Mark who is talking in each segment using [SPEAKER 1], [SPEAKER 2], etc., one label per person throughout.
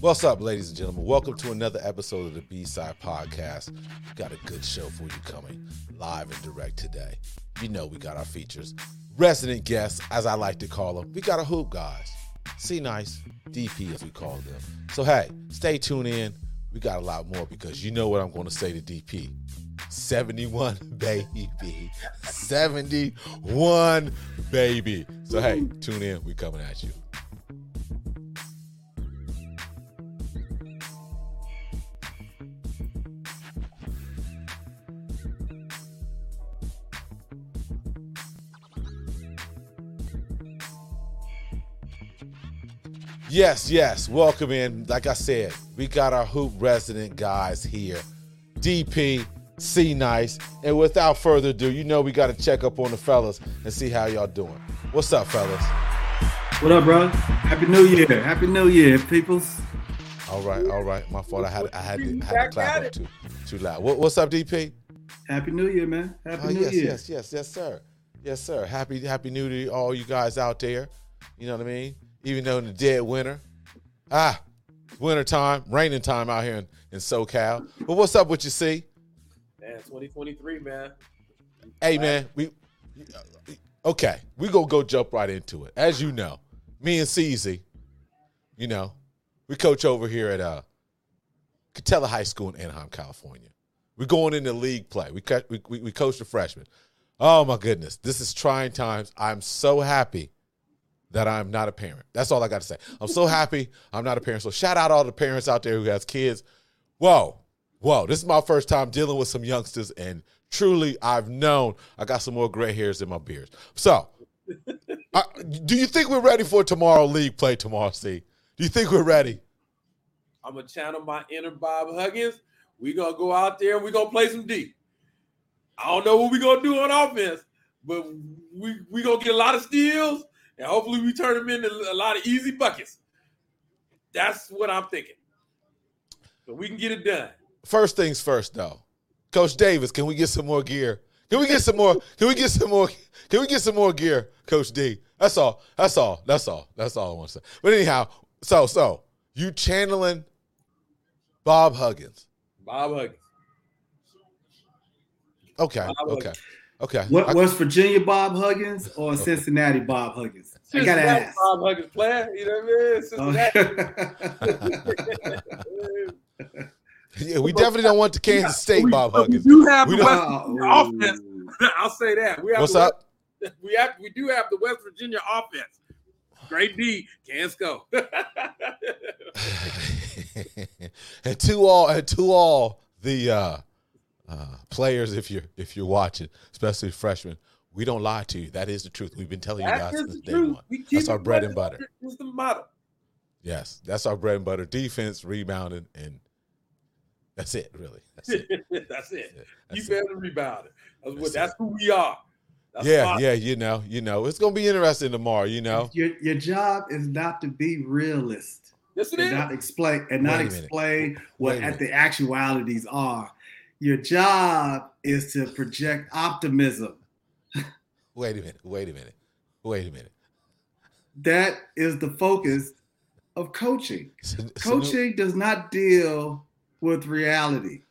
[SPEAKER 1] What's up, ladies and gentlemen? Welcome to another episode of the B Side Podcast. We got a good show for you coming live and direct today. You know, we got our features, resident guests, as I like to call them. We got a hoop guys, C Nice, DP, as we call them. So, hey, stay tuned in. We got a lot more because you know what I'm going to say to DP 71, baby. 71, baby. So, hey, tune in. We coming at you. Yes, yes. Welcome in. Like I said, we got our hoop resident guys here. DP, C Nice. And without further ado, you know we got to check up on the fellas and see how y'all doing. What's up, fellas?
[SPEAKER 2] What up, bro? Happy New Year. Happy New Year, peoples.
[SPEAKER 1] All right, all right. My fault. I had I had to, I had to clap up too too loud. What, what's up, DP?
[SPEAKER 2] Happy New Year, man. Happy
[SPEAKER 1] Oh,
[SPEAKER 2] New
[SPEAKER 1] yes,
[SPEAKER 2] Year.
[SPEAKER 1] yes, yes, yes, sir. Yes, sir. Happy Happy New Year to all you guys out there. You know what I mean? Even though in the dead winter. Ah, winter time, raining time out here in, in SoCal. But what's up with you, see?
[SPEAKER 3] Man, 2023, man.
[SPEAKER 1] Hey man, we okay. We gonna go jump right into it. As you know, me and CZ, you know, we coach over here at uh Katella High School in Anaheim, California. We're going into league play. We cut we, we, we coach the freshmen. Oh my goodness, this is trying times. I'm so happy that I'm not a parent. That's all I got to say. I'm so happy I'm not a parent. So shout out all the parents out there who has kids. Whoa, whoa, this is my first time dealing with some youngsters, and truly, I've known I got some more gray hairs in my beard. So, I, do you think we're ready for tomorrow league play tomorrow? See, do you think we're ready?
[SPEAKER 3] I'm gonna channel my inner Bob Huggins. We gonna go out there and we gonna play some D. I don't know what we gonna do on offense, but we we gonna get a lot of steals and hopefully we turn them into a lot of easy buckets. That's what I'm thinking. So we can get it done.
[SPEAKER 1] First things first, though. Coach Davis, can we get some more gear? Can we get some more? Can we get some more? Can we get some more gear, Coach D? That's all. That's all. That's all. That's all I want to say. But anyhow, so so you channeling Bob Huggins.
[SPEAKER 3] Bob Huggins.
[SPEAKER 1] Okay.
[SPEAKER 3] Bob
[SPEAKER 1] Okay. Okay.
[SPEAKER 2] What
[SPEAKER 1] I-
[SPEAKER 2] West Virginia Bob Huggins or Cincinnati Bob Huggins? I gotta ask.
[SPEAKER 3] Bob Huggins player. You know what I mean? Cincinnati.
[SPEAKER 1] yeah, we definitely don't want the Kansas State
[SPEAKER 3] we,
[SPEAKER 1] Bob Huggins.
[SPEAKER 3] We do have
[SPEAKER 1] We
[SPEAKER 3] the West Virginia
[SPEAKER 2] Oh,
[SPEAKER 3] offense. I'll say that. We have
[SPEAKER 1] What's
[SPEAKER 3] the
[SPEAKER 1] up?
[SPEAKER 3] We have we do have the West Virginia offense. Great D, can't go.
[SPEAKER 1] and to all and to all the uh, uh, players, if you're if you're watching, especially freshmen, we don't lie to you. That is the truth. We've been telling you
[SPEAKER 3] That
[SPEAKER 1] guys since day
[SPEAKER 3] truth.
[SPEAKER 1] one.
[SPEAKER 3] We
[SPEAKER 1] That's our bread and
[SPEAKER 3] running.
[SPEAKER 1] butter.
[SPEAKER 3] It's the motto.
[SPEAKER 1] Yes, that's our bread and butter. Defense, rebounding, and that's it. Really, that's it.
[SPEAKER 3] That's it.
[SPEAKER 1] That's
[SPEAKER 3] Keep
[SPEAKER 1] it.
[SPEAKER 3] it rebounding. That's, what,
[SPEAKER 1] That's
[SPEAKER 3] that's who we are. That's
[SPEAKER 1] yeah,
[SPEAKER 3] my-
[SPEAKER 1] yeah. You know, you know, it's gonna be interesting tomorrow. You know,
[SPEAKER 2] your your job is not to be realist
[SPEAKER 3] Yes, it
[SPEAKER 2] and
[SPEAKER 3] is.
[SPEAKER 2] not explain and not
[SPEAKER 1] Wait a minute.
[SPEAKER 2] explain what at the actualities are. Your job is to project optimism.
[SPEAKER 1] wait a minute, wait a minute, wait a minute.
[SPEAKER 2] That is the focus of coaching.
[SPEAKER 1] It's a- it's a
[SPEAKER 2] Coaching does not deal with reality.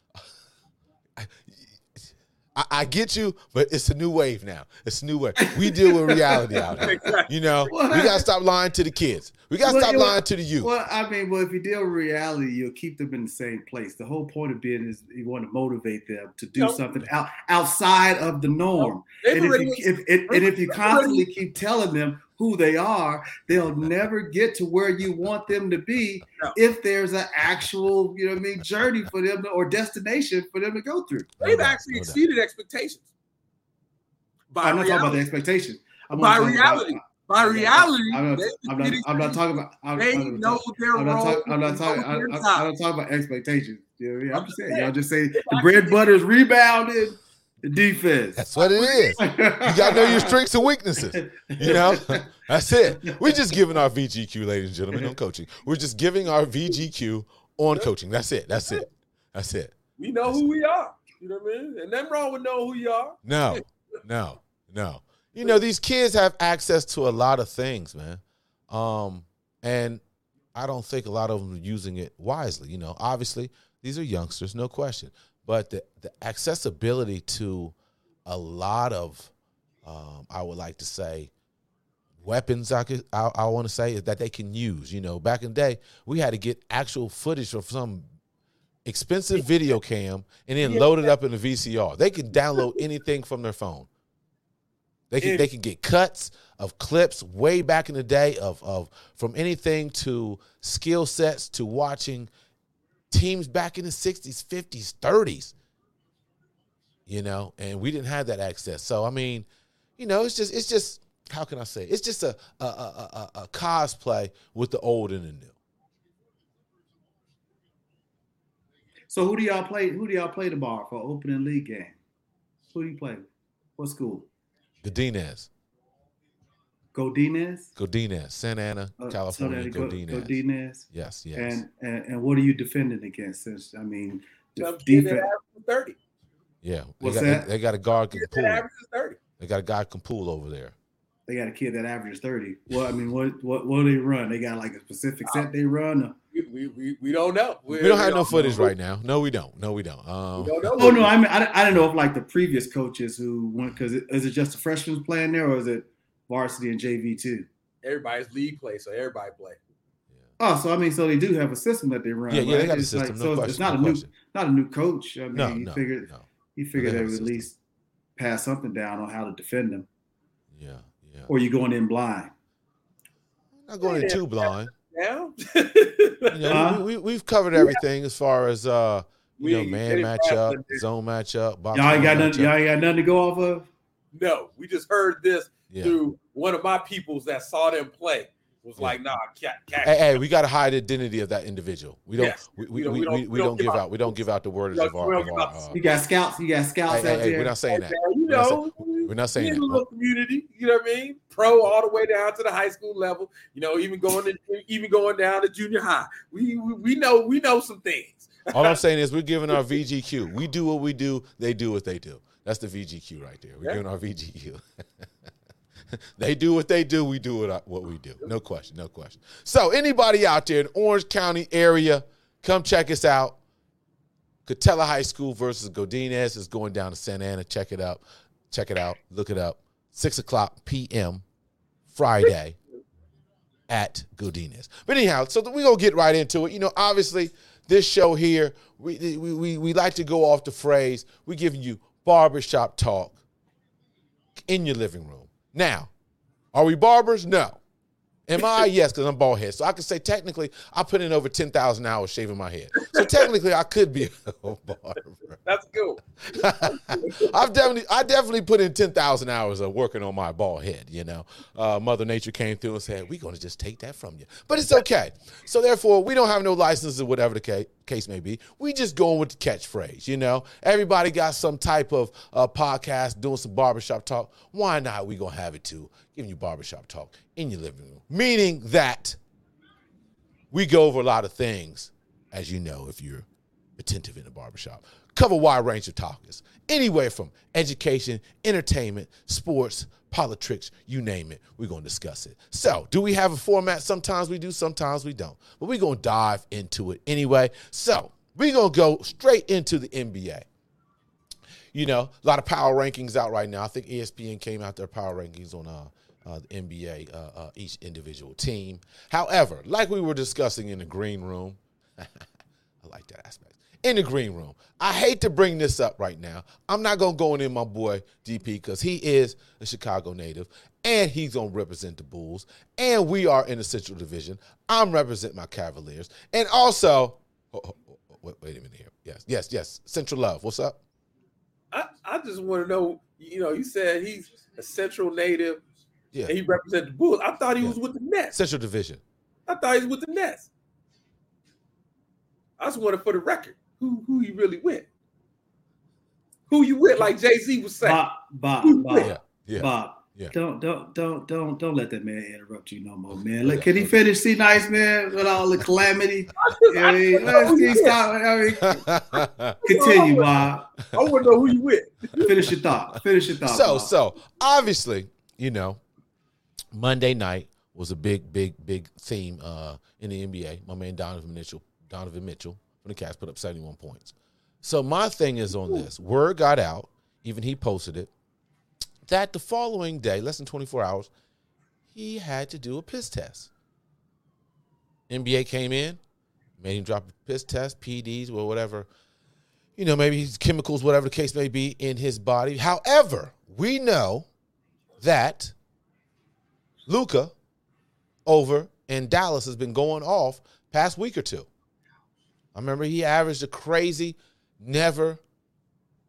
[SPEAKER 1] I, I get you, but it's a new wave now. It's a new wave. We deal with reality out here. You know, we gotta stop lying to the kids. We gotta
[SPEAKER 2] Well,
[SPEAKER 1] stop lying to the youth.
[SPEAKER 2] Well, I mean, well, if you deal with reality, you'll keep them in the same place. The whole point of being is you want to motivate them to do
[SPEAKER 3] No.
[SPEAKER 2] something out, outside of the norm.
[SPEAKER 3] They've
[SPEAKER 2] And if, you, if, if- and if you constantly keep telling them who they are, they'll never get to where you want them to be
[SPEAKER 3] No.
[SPEAKER 2] if there's an actual, you know what I mean, journey for them to, or destination for them to go through.
[SPEAKER 3] They've actually exceeded expectations. By
[SPEAKER 2] I'm not talking about the
[SPEAKER 3] reality.
[SPEAKER 2] expectation. I'm
[SPEAKER 3] By
[SPEAKER 2] talking about-
[SPEAKER 3] reality. By reality,
[SPEAKER 2] I'm not,
[SPEAKER 3] they
[SPEAKER 2] I'm not, I'm not talking about. I'm,
[SPEAKER 3] they
[SPEAKER 2] I'm not
[SPEAKER 3] know their
[SPEAKER 2] I'm not, talk, I'm not talking. I'm,
[SPEAKER 3] the
[SPEAKER 2] I'm,
[SPEAKER 3] inside.
[SPEAKER 2] I'm not talking about expectations. You know what I mean? I'm just saying.
[SPEAKER 3] Yeah.
[SPEAKER 2] Y'all just say the bread butter is rebounded, the defense.
[SPEAKER 1] That's what it is. You gotta know your strengths and weaknesses. You know, that's it. We're just giving our VGQ, ladies and gentlemen, on coaching. We're just giving our VGQ on coaching. That's it. That's it. That's it.
[SPEAKER 3] We know who we are. You know what I mean? And nothing wrong with knowing who you are.
[SPEAKER 1] No, no, no. You know, these kids have access to a lot of things, man. Um, and I don't think a lot of them are using it wisely. You know, obviously these are youngsters, no question, but the the accessibility to a lot of, um, I would like to say, weapons. I could I, I want to say is that they can use. You know, back in the day, we had to get actual footage from some expensive video cam and then load it up in the VCR. They can download anything from their phone. They can they can get cuts of clips way back in the day of of from anything to skill sets to watching teams back in the 60s, 50s, 30s. You know, and we didn't have that access. So I mean, you know, it's just it's just how can I say? It? It's just a a, a a a cosplay with the old and the new.
[SPEAKER 2] So who do y'all play? Who do y'all play tomorrow for opening league game? Who do you play? What school?
[SPEAKER 1] The Godinez.
[SPEAKER 2] Godinez.
[SPEAKER 1] Godinez, Santa Ana,
[SPEAKER 2] Uh,
[SPEAKER 1] California.
[SPEAKER 2] so that
[SPEAKER 1] Godinez.
[SPEAKER 2] Godinez.
[SPEAKER 1] Yes, yes.
[SPEAKER 2] And, and and what are you defending against? Since I mean, def- defense.
[SPEAKER 3] thirty.
[SPEAKER 1] yeah. They
[SPEAKER 2] What's
[SPEAKER 1] got,
[SPEAKER 2] that?
[SPEAKER 1] They, they got a guard can
[SPEAKER 3] Kid
[SPEAKER 1] pull.
[SPEAKER 3] averages thirty.
[SPEAKER 1] They got a guy can pull over there.
[SPEAKER 2] They got a kid that averages thirty. Well, I mean, what what what do they run? They got like a specific set they run. or-
[SPEAKER 3] We, we, we, we don't know.
[SPEAKER 1] We don't have no footage right now. No, we don't. No, we don't.
[SPEAKER 3] We
[SPEAKER 1] Um,
[SPEAKER 3] don't.
[SPEAKER 2] Oh no, I mean, I, I don't know if like the previous coaches who went because is it just the freshmen playing there or is it varsity and JV too?
[SPEAKER 3] Everybody's league play, so everybody play.
[SPEAKER 2] Oh, so I mean, so they do have a system that they run.
[SPEAKER 1] yeah, yeah, they
[SPEAKER 2] right?
[SPEAKER 1] got a
[SPEAKER 2] It's like-
[SPEAKER 1] system.
[SPEAKER 2] so
[SPEAKER 1] no
[SPEAKER 2] it's-
[SPEAKER 1] question.
[SPEAKER 2] it's not
[SPEAKER 1] no
[SPEAKER 2] a new,
[SPEAKER 1] question.
[SPEAKER 2] not a new coach. I mean,
[SPEAKER 1] No,
[SPEAKER 2] you
[SPEAKER 1] no,
[SPEAKER 2] figured
[SPEAKER 1] no.
[SPEAKER 2] you figured
[SPEAKER 1] They
[SPEAKER 2] they would at least pass something down on how to defend them,
[SPEAKER 1] Yeah, yeah.
[SPEAKER 2] or you going in blind.
[SPEAKER 1] Not going in too blind.
[SPEAKER 3] Yeah.
[SPEAKER 1] You know,
[SPEAKER 2] Huh?
[SPEAKER 1] we, we, we've covered everything as far as uh, you
[SPEAKER 3] We
[SPEAKER 1] know, man
[SPEAKER 3] getting past
[SPEAKER 1] matchup,
[SPEAKER 3] the-
[SPEAKER 1] zone matchup, box
[SPEAKER 2] Y'all ain't got nothing. Y'all ain't got nothing to go off of.
[SPEAKER 3] no, we just heard this
[SPEAKER 1] Yeah.
[SPEAKER 3] through one of my peoples that saw them play. Was like, nah, cat, cat.
[SPEAKER 1] Hey, hey, we got to hide the identity of that individual. We don't.
[SPEAKER 3] Yes.
[SPEAKER 1] We,
[SPEAKER 3] We
[SPEAKER 1] we,
[SPEAKER 3] don't-
[SPEAKER 1] we,
[SPEAKER 3] we
[SPEAKER 1] we,
[SPEAKER 3] don't-
[SPEAKER 1] we don't give out. We don't give out the words
[SPEAKER 3] We
[SPEAKER 1] of
[SPEAKER 3] don't-
[SPEAKER 1] our.
[SPEAKER 3] we
[SPEAKER 1] Of our uh,
[SPEAKER 2] You got scouts. You got scouts
[SPEAKER 1] hey,
[SPEAKER 2] out
[SPEAKER 1] hey, hey,
[SPEAKER 2] there.
[SPEAKER 1] we're not saying that.
[SPEAKER 3] You
[SPEAKER 1] We're not
[SPEAKER 3] know,
[SPEAKER 1] We're not saying that.
[SPEAKER 3] little community. You know what I mean? Pro all the way down to the high school level. You know, even going to even going down to junior high. We we, we know we know some things.
[SPEAKER 1] All I'm saying is we're giving our VGQ. We do what we do. They do what they do. That's the VGQ right there. We're
[SPEAKER 3] Yeah.
[SPEAKER 1] giving our VGQ. they do what they do. We do what, we do. No question. No question. So anybody out there in Orange County area, come check us out. Katella High School versus Godinez is going down to Santa Ana. Check it out. Check it out. Look it up. Six o'clock p.m. Friday at Godinez. But anyhow, so we're gonna get right into it. You know, obviously, this show here, we we we, we like to go off the phrase, we're giving you barbershop talk in your living room. Now, are we barbers? No. Am I? Yes, because I'm bald head. So I can say technically I put in over 10,000 hours shaving my head. So technically I could be a barber.
[SPEAKER 3] That's good.
[SPEAKER 1] I've definitely, I definitely put in ten thousand hours of working on my bald head. You know, uh, Mother Nature came through and said, "We're going to just take that from you," but it's okay. So therefore, we don't have no licenses or whatever the ca- case may be. We just going with the catchphrase. You know, everybody got some type of uh, podcast doing some barbershop talk. Why not? We gonna have it too, giving you barbershop talk in your living room, meaning that we go over a lot of things, as you know, if you're attentive in the barbershop. Cover a wide range of topics, anywhere from education, entertainment, sports, politics, you name it. We're going to discuss it. So, do we have a format? Sometimes we do, sometimes we don't. But we're going to dive into it anyway. So, we're going to go straight into the NBA. You know, a lot of power rankings out right now. I think ESPN came out their power rankings on uh, uh, the NBA, uh, uh, each individual team. However, like we were discussing in the green room, I like that aspect. In the green room, I hate to bring this up right now. I'm not gonna go in my boy DP because he is a Chicago native and he's gonna represent the Bulls. And we are in the Central Division. I'm representing my Cavaliers, and also, oh, oh, oh, wait, wait a minute here. Yes, yes, yes. Central Love, what's up?
[SPEAKER 3] I, I just want to know. You know, you said he's a Central native
[SPEAKER 1] Yeah,
[SPEAKER 3] and he represented the Bulls. I thought he
[SPEAKER 1] Yeah.
[SPEAKER 3] was with the Nets.
[SPEAKER 1] Central Division.
[SPEAKER 3] I thought he was with the Nets. I just wanted for the record who who you really with. Who you with? Like Jay Z was saying.
[SPEAKER 2] Bob, Bob, Bob,
[SPEAKER 1] Yeah, yeah.
[SPEAKER 2] Bob.
[SPEAKER 1] Yeah.
[SPEAKER 2] Don't don't don't don't don't let that man interrupt you no more, man. Look, can he finish? See, nice man, with all the calamity.
[SPEAKER 3] I,
[SPEAKER 2] I mean, let's keep stop. I mean, continue, Bob.
[SPEAKER 3] I want to know who you with.
[SPEAKER 2] Finish your thought. Finish your thought.
[SPEAKER 1] so
[SPEAKER 2] Bob.
[SPEAKER 1] so obviously you know monday night was a big big big theme uh in the NBA. My man Donovan Mitchell, Donovan Mitchell from the Cavs put up 71 points. So my thing is on this. Word got out, even he posted it, that the following day, less than 24 hours, he had to do a piss test. NBA came in, made him drop a piss test, PDs or whatever, you know, maybe he's chemicals, whatever the case may be, in his body. However, we know that Luka over in Dallas has been going off past week or two. I remember he averaged a crazy, never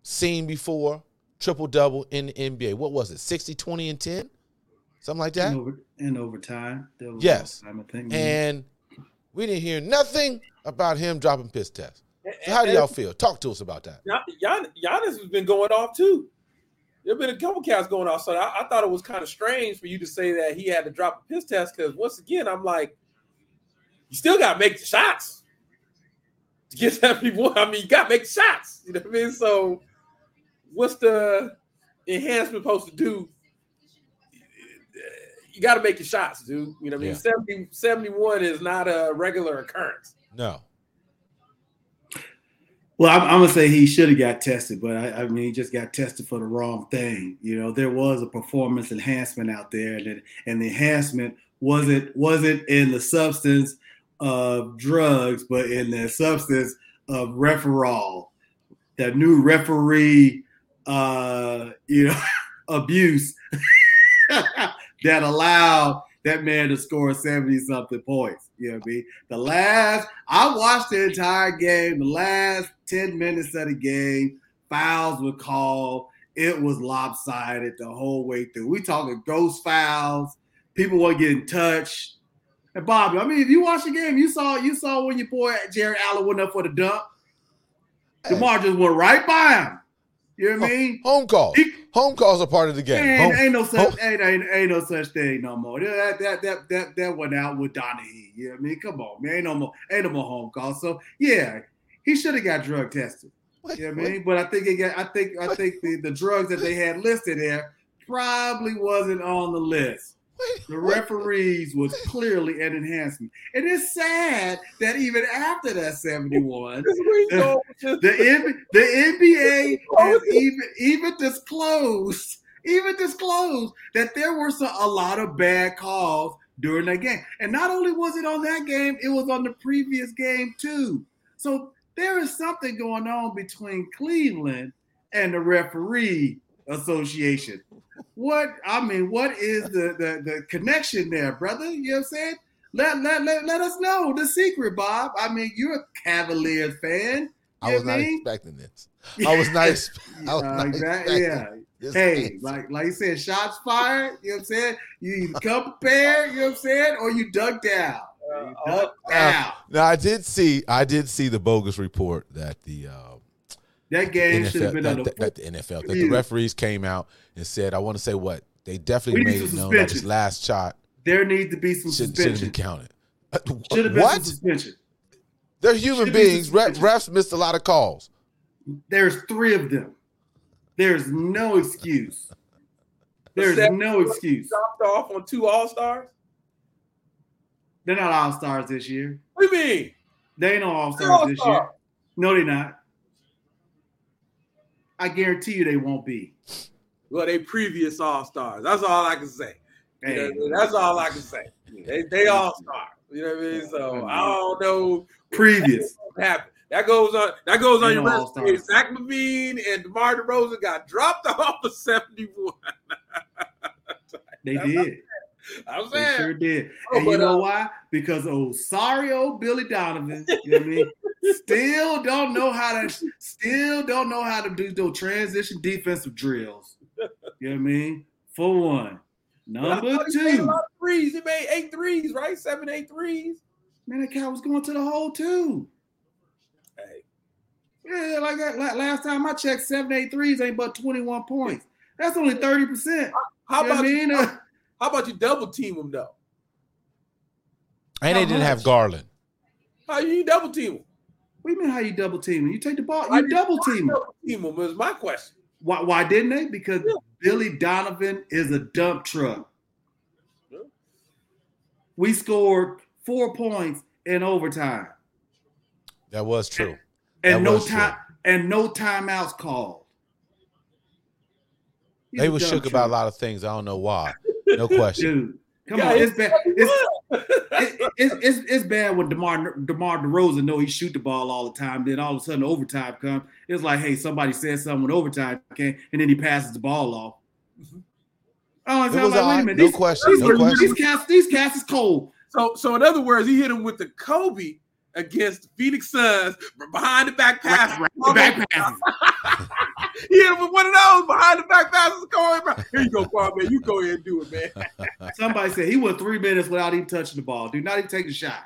[SPEAKER 1] seen before triple double in the NBA. What was it? 60, 20, and 10? Something like that?
[SPEAKER 2] In, over, in overtime. That was
[SPEAKER 1] Yes.
[SPEAKER 2] overtime, I think.
[SPEAKER 1] And we didn't hear nothing about him dropping piss tests. So how do y'all feel? Talk to us about that.
[SPEAKER 3] Gian- Giannis has been going off too. There have been a couple cats going off, so I, I thought it was kind of strange for you to say that he had to drop a piss test because once again, I'm like, you still got to make the shots to get that people. I mean, you got to make shots. You know what I mean? So, what's the enhancement supposed to do? You got to make your shots, dude. You know what I mean?
[SPEAKER 1] Yeah.
[SPEAKER 3] 70, 71 is not a regular occurrence.
[SPEAKER 1] No.
[SPEAKER 2] Well, I'm, I'm gonna say he should have got tested, but I, I mean, he just got tested for the wrong thing. You know, there was a performance enhancement out there, and it, and the enhancement wasn't wasn't in the substance of drugs, but in the substance of referral, that new referee, uh, you know, abuse that allowed that man to score 70 something points. You know what I mean? The last, I watched the entire game, the last 10 minutes of the game, fouls were called. It was lopsided the whole way through. We talking ghost fouls, people weren't getting touched. And Bobby, I mean, if you watch the game, you saw you saw when your boy Jarrett Allen went up for the dunk. DeMar just went right by him. You know what I mean?
[SPEAKER 1] Home call.
[SPEAKER 2] He-
[SPEAKER 1] Home calls are part of the game.
[SPEAKER 2] Ain't,
[SPEAKER 1] Home-
[SPEAKER 2] ain't no such ain't, ain't, ain't no such thing no more. That that that that that went out with Donahue. You know what I mean? Come on, man. Ain't no more ain't no more home call. So yeah, he should have got drug tested.
[SPEAKER 1] Wait,
[SPEAKER 2] You know what I mean? But I think it got I think I think the, the drugs that they had listed there probably wasn't on the list. The referees was clearly an enhancement. It is sad that even after that 71,
[SPEAKER 3] This is where you go with
[SPEAKER 2] the the NBA has even even disclosed even disclosed that there were some, a lot of bad calls during that game. And not only was it on that game, it was on the previous game too. So there is something going on between Cleveland and the referee association. What I mean, what is the the, the connection there, brother? You know what I'm saying? Let, let, let, let us know the secret, Bob. I mean, you're a Cavaliers fan.
[SPEAKER 1] I was not
[SPEAKER 2] mean?
[SPEAKER 1] expecting this. I was not. Ex- I was
[SPEAKER 2] Uh,
[SPEAKER 1] not
[SPEAKER 2] exactly, yeah.
[SPEAKER 1] this
[SPEAKER 2] Hey,
[SPEAKER 1] answer.
[SPEAKER 2] like like you said, shots fired. You know what I'm saying? You either come prepared, you know what I'm saying, or you dug down.
[SPEAKER 3] Uh,
[SPEAKER 2] You
[SPEAKER 3] all-
[SPEAKER 2] duck down.
[SPEAKER 1] Now I did see. I did see the bogus report that the. Uh,
[SPEAKER 2] That game should have been
[SPEAKER 1] that,
[SPEAKER 2] on the
[SPEAKER 1] that- that the NFL, that the referees came out and said, I want to say what they definitely made it
[SPEAKER 2] some
[SPEAKER 1] known that this last shot
[SPEAKER 2] There needs to be some
[SPEAKER 1] should, shouldn't be counted.
[SPEAKER 2] Should have been
[SPEAKER 1] what?
[SPEAKER 2] some suspension.
[SPEAKER 1] They're human
[SPEAKER 2] Should be
[SPEAKER 1] beings. Ref, refs missed a lot of calls.
[SPEAKER 2] There's three of them. There's no excuse. There's
[SPEAKER 3] Seven-
[SPEAKER 2] no excuse.
[SPEAKER 3] dropped off on two All Stars.
[SPEAKER 2] They're not all stars this year.
[SPEAKER 3] What do you mean?
[SPEAKER 2] They ain't no All Stars this year. No, they're not. I guarantee you they won't be.
[SPEAKER 3] Well, they previous All Stars. That's all I can say. You know
[SPEAKER 2] Hey,
[SPEAKER 3] what I mean? That's all I can say. They they All Stars. You know what I mean? So I don't know
[SPEAKER 2] previous.
[SPEAKER 3] happened. That goes on. That goes on
[SPEAKER 2] They
[SPEAKER 3] your resume. Zach LaVine and DeMar DeRozan got dropped off of seventy-one.
[SPEAKER 2] They did.
[SPEAKER 3] I'm
[SPEAKER 2] They
[SPEAKER 3] saying.
[SPEAKER 2] sure did.
[SPEAKER 3] Oh,
[SPEAKER 2] And you know
[SPEAKER 3] uh,
[SPEAKER 2] why? Because oh, sorry old Billy Donovan, you know what I mean? Still don't know how to still don't know how to do those transition defensive drills. You know what I mean? For one. Number
[SPEAKER 3] thought he made a
[SPEAKER 2] two.
[SPEAKER 3] lot of threes. He made eight threes, right? Seven, eight threes.
[SPEAKER 2] Man, that cat was going to the hole too.
[SPEAKER 3] Hey,
[SPEAKER 2] Yeah, like that la- last time I checked, seven, eight threes ain't but 21 points. That's only 30%.
[SPEAKER 3] how
[SPEAKER 2] you know
[SPEAKER 3] about
[SPEAKER 2] I
[SPEAKER 3] you?
[SPEAKER 2] mean? Uh,
[SPEAKER 3] How about you double team him though?
[SPEAKER 1] And they didn't have? Garland.
[SPEAKER 3] How you double team him?
[SPEAKER 2] what do you mean how you double team? You take the ball,
[SPEAKER 3] Why
[SPEAKER 2] you double team. him.
[SPEAKER 3] Double team him is my question.
[SPEAKER 2] Why, why didn't they? Because
[SPEAKER 3] Yeah.
[SPEAKER 2] Billy Donovan is a dump truck.
[SPEAKER 3] Yeah.
[SPEAKER 2] We scored four points in overtime,
[SPEAKER 1] That was true.
[SPEAKER 2] and
[SPEAKER 1] That
[SPEAKER 2] no
[SPEAKER 1] was true.
[SPEAKER 2] time and no timeouts called. He's
[SPEAKER 1] They were
[SPEAKER 2] dumb
[SPEAKER 1] shook about a lot of things. I don't know why. No question.
[SPEAKER 2] Dude, come
[SPEAKER 3] Yeah,
[SPEAKER 2] on,
[SPEAKER 3] he's
[SPEAKER 2] it's bad. It's, it, it's, it's, it's bad when DeMar, DeMar DeRozan know he shoot the ball all the time. Then all of a sudden overtime comes. It's like, hey, somebody said something when overtime came, and then he passes the ball off. Oh,
[SPEAKER 1] It
[SPEAKER 2] I'm
[SPEAKER 1] was
[SPEAKER 2] like, wait a minute.
[SPEAKER 1] No
[SPEAKER 2] These,
[SPEAKER 1] question.
[SPEAKER 2] these,
[SPEAKER 1] No question.
[SPEAKER 2] these cats, these cats is cold.
[SPEAKER 3] So, so in other words, he hit him with the Kobe against the Phoenix Suns behind the back pass.
[SPEAKER 2] Right, right, back passes.
[SPEAKER 3] he hit him with one of those behind the back passes. Kobe Bryant. Here you go, man You go ahead and do it, man.
[SPEAKER 2] Somebody said he went three minutes without even touching the ball. Do not even take a shot.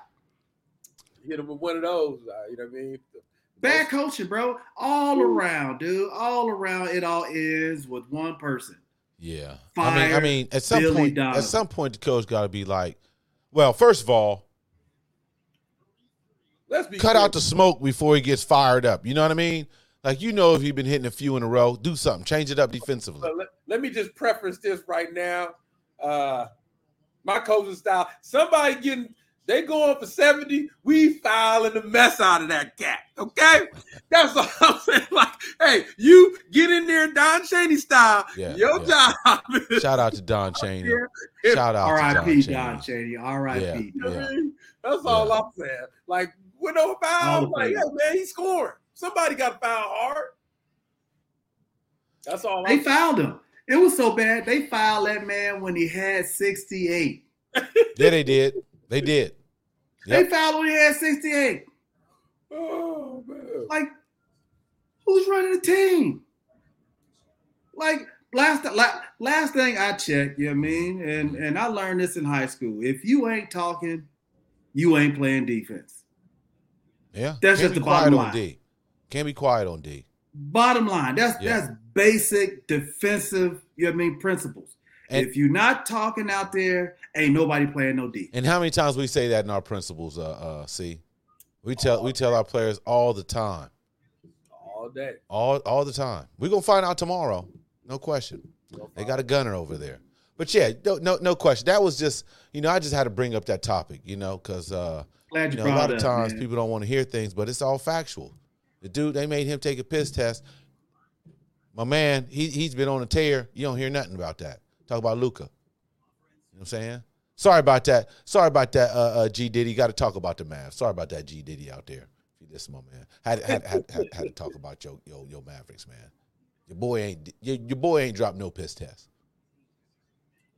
[SPEAKER 3] Hit him with one of those. uh, you know what I mean?
[SPEAKER 2] Bad coaching, bro. All around, dude. All around. It all is with one person.
[SPEAKER 1] Yeah. I mean, I mean, at some
[SPEAKER 2] Billy
[SPEAKER 1] point,
[SPEAKER 2] Donovan.
[SPEAKER 1] at some point, the coach got to be like, well, first of all,
[SPEAKER 3] Let's be
[SPEAKER 1] cut
[SPEAKER 3] clear.
[SPEAKER 1] out the smoke before he gets fired up. You know what I mean? Like you know, if he's been hitting a few in a row, do something, change it up defensively.
[SPEAKER 3] Let, let me just preference this right now. Uh my coaching style. Somebody getting they going for 70, we fouling the mess out of that cat. Okay? That's all I'm saying. Like, hey, you get in there Don Cheney style.
[SPEAKER 1] Yeah,
[SPEAKER 3] Your
[SPEAKER 1] yeah.
[SPEAKER 3] job
[SPEAKER 1] Shout out to Don Cheney. Shout out to Don
[SPEAKER 2] R.I.P.
[SPEAKER 1] Cheney.
[SPEAKER 2] Don Cheney. R.I.P.
[SPEAKER 1] Yeah.
[SPEAKER 3] You know what I
[SPEAKER 1] Yeah.
[SPEAKER 3] mean? That's all
[SPEAKER 1] Yeah.
[SPEAKER 3] I'm saying. Like, with no
[SPEAKER 2] All
[SPEAKER 3] foul, like,
[SPEAKER 2] players.
[SPEAKER 3] yeah, man, he's scoring. Somebody got to foul hard. That's all
[SPEAKER 2] They
[SPEAKER 3] I'm
[SPEAKER 2] fouled him. It was so bad. They fouled that man when he had 68.
[SPEAKER 1] Yeah, they did. They did. Yep.
[SPEAKER 2] They fouled when he had 68.
[SPEAKER 3] Oh man.
[SPEAKER 2] Like, who's running the team? Like, last la- last thing I checked, you know what I mean? And and I learned this in high school. If you ain't talking, you ain't playing defense.
[SPEAKER 1] Yeah.
[SPEAKER 2] That's
[SPEAKER 1] Can't
[SPEAKER 2] just the bottom line.
[SPEAKER 1] D. Can't be quiet on D.
[SPEAKER 2] Bottom line, that's
[SPEAKER 1] Yeah.
[SPEAKER 2] that's basic defensive, you know what I mean, principles.
[SPEAKER 1] And-
[SPEAKER 2] if you're not talking out there, ain't nobody playing no D.
[SPEAKER 1] And how many times we say that in our principles? Uh, uh, see, we tell we tell our players all the time,
[SPEAKER 3] All day.
[SPEAKER 1] all all the time. We're gonna find out tomorrow, no question. They got a gunner over there. But yeah, no, no, no question. That was just, you know, I just had to bring up that topic, you know, because uh,
[SPEAKER 2] Glad
[SPEAKER 1] you
[SPEAKER 2] you,
[SPEAKER 1] know, a lot of times
[SPEAKER 2] man.
[SPEAKER 1] people don't want to hear things, but it's all factual. The dude, they made him take a piss test. My man, he he's been on a tear. You don't hear nothing about that. Talk about Luka. You know what I'm saying? Sorry about that. Sorry about that, uh, uh, G Diddy. Got to talk about the Mavs. Sorry about that, G Diddy out there. Listen, my man, had had, had, had, had to talk about your your your Mavericks, man. Your boy ain't your, your boy ain't dropped no piss test.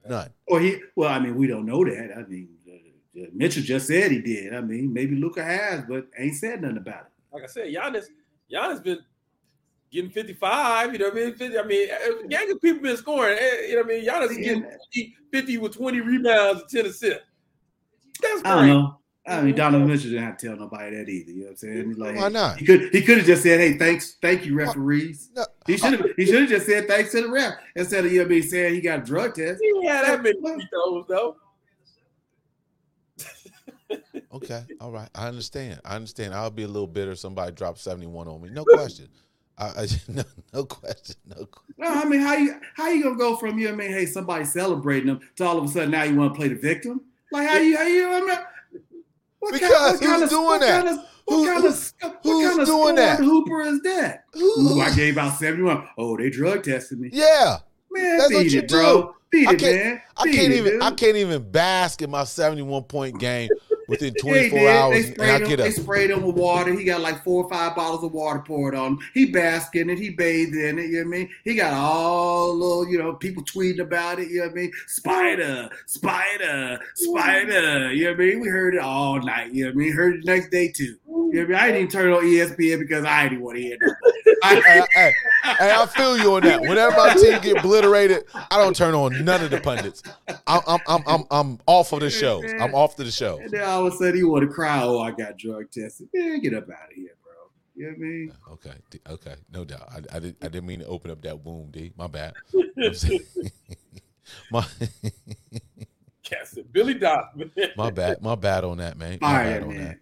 [SPEAKER 1] None.
[SPEAKER 2] Or he, well, I mean, we don't know that. I mean, uh, uh, Mitchell just said he did. I mean, maybe Luka has, but ain't said nothing about it.
[SPEAKER 3] Like I said, Giannis, Giannis been getting 55. You know what I mean? 50, I mean, uh, gang of people been scoring. eh, You know what I mean? Giannis is getting 50, 50 with 20 rebounds and 10 assists. That's
[SPEAKER 2] I don't
[SPEAKER 3] great.
[SPEAKER 2] know. I mean, Donovan Mitchell didn't have to tell nobody that either. You know what I'm saying? Like,
[SPEAKER 1] Why not?
[SPEAKER 2] He could he could have just said, "Hey, thanks, thank you, referees."
[SPEAKER 1] No,
[SPEAKER 2] He should have he should have just said thanks to the ref instead of you know me saying he got a drug test.
[SPEAKER 3] He had that many free throws, though.
[SPEAKER 1] Okay, all right. I understand. I understand. I'll be a little bitter. if Somebody dropped seventy one on me. No question. I, I, no, no question. No. que-
[SPEAKER 2] No, I mean, how you how you gonna go from you I mean? Hey, somebody celebrating them to all of a sudden now you want to play the victim? Like how you how you? I mean, what
[SPEAKER 1] Because who's
[SPEAKER 2] of,
[SPEAKER 1] doing
[SPEAKER 2] what
[SPEAKER 1] that?
[SPEAKER 2] Kind of, what
[SPEAKER 1] Who-
[SPEAKER 2] kind of what kind of
[SPEAKER 1] doing that?
[SPEAKER 2] Hooper is that?
[SPEAKER 1] Ooh,
[SPEAKER 2] Ooh, I gave out seventy one. Oh, they drug tested me.
[SPEAKER 1] yeah,
[SPEAKER 2] Man,
[SPEAKER 1] That's what you
[SPEAKER 2] it, bro. Beat
[SPEAKER 1] I can't-
[SPEAKER 2] man.
[SPEAKER 1] I
[SPEAKER 2] Beat
[SPEAKER 1] can't
[SPEAKER 2] it,
[SPEAKER 1] even.
[SPEAKER 2] dude.
[SPEAKER 1] I can't even bask in my seventy one point game within
[SPEAKER 2] Yeah,
[SPEAKER 1] twenty
[SPEAKER 2] he
[SPEAKER 1] hours,
[SPEAKER 2] They sprayed, him,
[SPEAKER 1] get
[SPEAKER 2] they sprayed him with water. He got like four or five bottles of water poured on him. He basked in it. He bathed in it. You know what I mean? He got all little, you know, people tweeting about it. You know what I mean? Spider, spider, spider. You know what I mean? We heard it all night. You know what I mean? Heard it the next day too. You know what I mean? I didn't even turn on ESPN because I didn't want to hear that.
[SPEAKER 1] Hey, hey, hey, hey, I feel you on that. Whenever my team get obliterated, I don't turn on none of the pundits. I'm, I'm, I'm, I'm, I'm off of the shows. I'm off to the show.
[SPEAKER 2] And then all of a sudden he want to cry. Oh, I got drug tested. Man, get up out of here, bro. You know what I mean?
[SPEAKER 1] Uh, okay, okay, no doubt. I, I didn't, I didn't mean to open up that wound, D. My bad. My,
[SPEAKER 3] Cat Billy Donovan.
[SPEAKER 1] my bad, my bad on that, man. My
[SPEAKER 2] Fire
[SPEAKER 1] bad on
[SPEAKER 2] man.
[SPEAKER 1] that.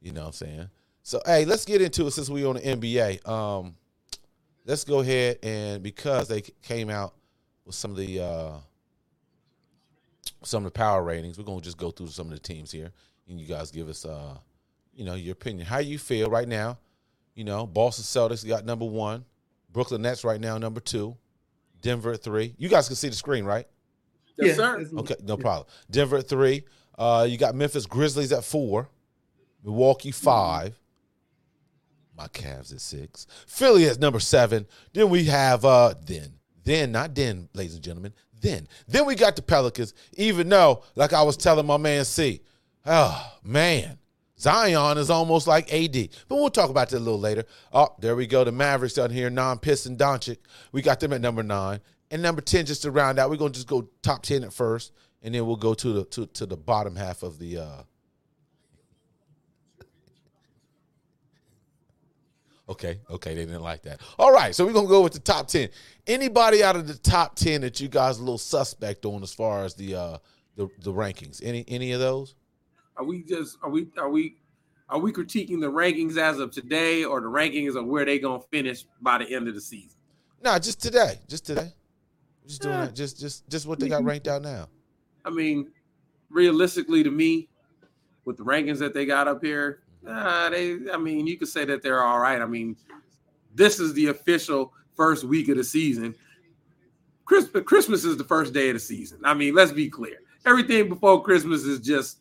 [SPEAKER 1] You know what I'm saying? So, hey, let's get into it since we on the NBA. Um, let's go ahead and because they came out with some of the uh, some of the power ratings, we're gonna just go through some of the teams here. and you guys give us uh, you know, your opinion. How you feel right now? You know, Boston Celtics got number one, Brooklyn Nets right now number two, Denver at three. You guys can see the screen, right?
[SPEAKER 3] Yes, sir.
[SPEAKER 1] Okay, no problem. Denver at three. Uh, you got Memphis Grizzlies at four, Milwaukee five. My Cavs at six. Philly at number seven. Then we have uh then then not then, ladies and gentlemen. Then then we got the Pelicans. Even though, like I was telling my man C, oh man, Zion is almost like AD. But we'll talk about that a little later. Oh, there we go. The Mavericks down here, non piston Doncic. We got them at number nine. And number 10, just to round out, we're gonna just go top 10 at first, and then we'll go to the to, to the bottom half of the uh Okay, okay, they didn't like that. All right, so we're gonna go with the top 10. Anybody out of the top 10 that you guys a little suspect on as far as the uh the, the rankings? Any any of those?
[SPEAKER 3] Are we just are we are we are we critiquing the rankings as of today or the rankings of where they gonna finish by the end of the season?
[SPEAKER 1] No, just today. Just today. Just doing
[SPEAKER 3] Yeah.
[SPEAKER 1] that. Just just just what they got ranked out now.
[SPEAKER 3] I mean, realistically, to me, with the rankings that they got up here, uh, they. I mean, you could say that they're all right. I mean, this is the official first week of the season. Christmas, Christmas is the first day of the season. I mean, let's be clear. Everything before Christmas is just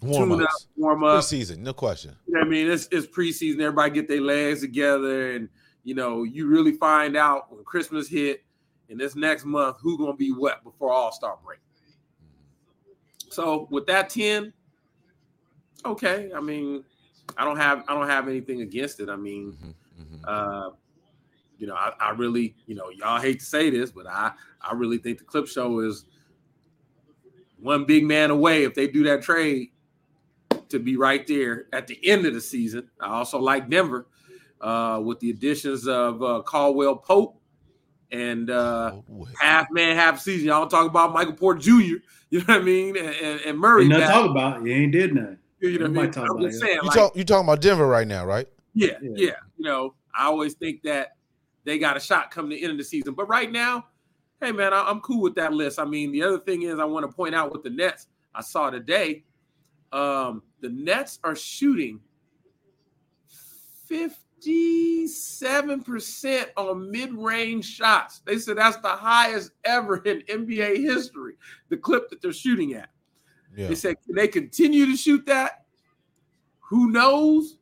[SPEAKER 1] Warm
[SPEAKER 3] up, warm up.
[SPEAKER 1] Preseason, no question.
[SPEAKER 3] You know I mean, it's it's preseason. Everybody get their legs together, and you know, you really find out when Christmas hit and this next month who gonna be what before All Star break. So with that ten, okay. I mean, I don't have I don't have anything against it. I mean,
[SPEAKER 1] Mhm, mhm.
[SPEAKER 3] uh, you know, I, I really, you know, y'all hate to say this, but I I really think the clip show is one big man away if they do that trade to be right there at the end of the season. I also like Denver uh, with the additions of uh, Caldwell Pope and uh,
[SPEAKER 1] Oh,
[SPEAKER 3] half man, half season. Y'all don't talk about Michael Porter Jr. You know what I mean, and, and, and Murray.
[SPEAKER 2] Ain't nothing to talk about. You ain't did nothing.
[SPEAKER 3] You know what I mean?
[SPEAKER 2] Talk
[SPEAKER 3] I'm
[SPEAKER 2] about
[SPEAKER 3] just saying,
[SPEAKER 1] You
[SPEAKER 3] like,
[SPEAKER 1] talk you talking about Denver right now, right?
[SPEAKER 3] yeah, yeah,
[SPEAKER 2] Yeah.
[SPEAKER 3] You know, I always think that they got a shot coming the end of the season. But right now, hey man, I, I'm cool with that list. I mean, the other thing is I want to point out with the Nets, I saw today, um, the Nets are shooting 57% on mid-range shots. They said that's the highest ever in NBA history, the clip that they're shooting at.
[SPEAKER 1] Yeah.
[SPEAKER 3] They said, can they continue to shoot that? Who knows?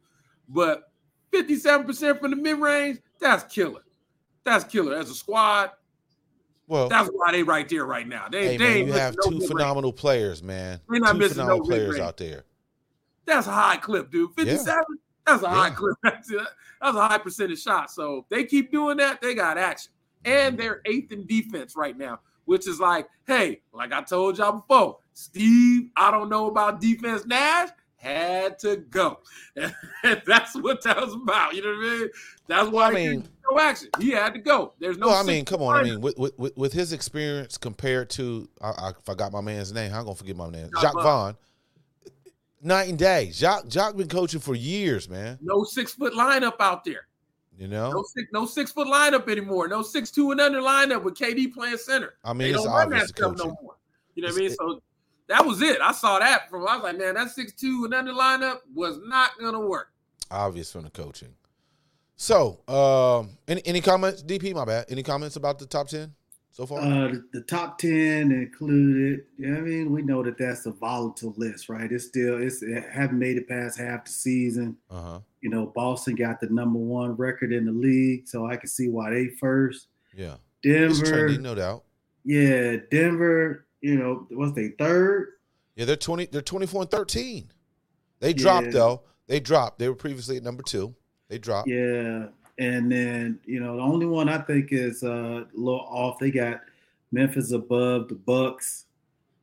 [SPEAKER 3] But 57% from the mid range, that's killer. That's killer. As a squad,
[SPEAKER 1] Well,
[SPEAKER 3] that's why they right there right now. They,
[SPEAKER 1] hey
[SPEAKER 3] they
[SPEAKER 1] man, you have
[SPEAKER 3] no
[SPEAKER 1] two phenomenal players, man.
[SPEAKER 3] They're not
[SPEAKER 1] two
[SPEAKER 3] missing no
[SPEAKER 1] phenomenal players
[SPEAKER 3] mid-range.
[SPEAKER 1] out there.
[SPEAKER 3] That's a high clip, dude. 57, that's a high clip. That's a, that's a high percentage shot. So if they keep doing that, they got action.
[SPEAKER 1] Mm-hmm.
[SPEAKER 3] And they're eighth in defense right now, which is like, hey, like I told y'all before, Steve, I don't know about defense. Nash had to go. That's what that was about. You know what I mean? That's why
[SPEAKER 1] I mean-
[SPEAKER 3] no action. He had to go. There's no
[SPEAKER 1] well, I mean, come on. I mean, with with, with, his experience compared to, I, I forgot my man's name. I'm gonna forget my name? Jacque
[SPEAKER 3] Vaughn.
[SPEAKER 1] Night and day. Jacque Jacque been coaching for years, man.
[SPEAKER 3] no six foot lineup out there.
[SPEAKER 1] You
[SPEAKER 3] No
[SPEAKER 1] know,
[SPEAKER 3] six, no six foot lineup anymore. No six two and under lineup with KD playing center.
[SPEAKER 1] I mean,
[SPEAKER 3] they
[SPEAKER 1] it's
[SPEAKER 3] don't run
[SPEAKER 1] obvious
[SPEAKER 3] that stuff no more. You know what I mean? So that was it. I saw that from. I was like, man, that six two and under lineup was not gonna work.
[SPEAKER 1] Obvious from the coaching. So, um, any any comments? DP, my bad. Any comments about the top ten so far?
[SPEAKER 2] Uh, the, the top ten included. You know I mean, we know that that's a volatile list, right? It's still it's it haven't made it past half the season.
[SPEAKER 1] Uh huh.
[SPEAKER 2] You know, Boston got the number one record in the league, so I can see why they first.
[SPEAKER 1] Yeah. It's
[SPEAKER 2] Denver,
[SPEAKER 1] trendy, no doubt.
[SPEAKER 2] yeah, Denver. You know, what's they third?
[SPEAKER 1] Yeah, they're twenty. They're twenty four and thirteen. They dropped
[SPEAKER 2] Yeah.
[SPEAKER 1] though. They dropped. They were previously at number two. They dropped.
[SPEAKER 2] Yeah, and then you know the only one I think is uh, a little off. They got Memphis above the Bucks.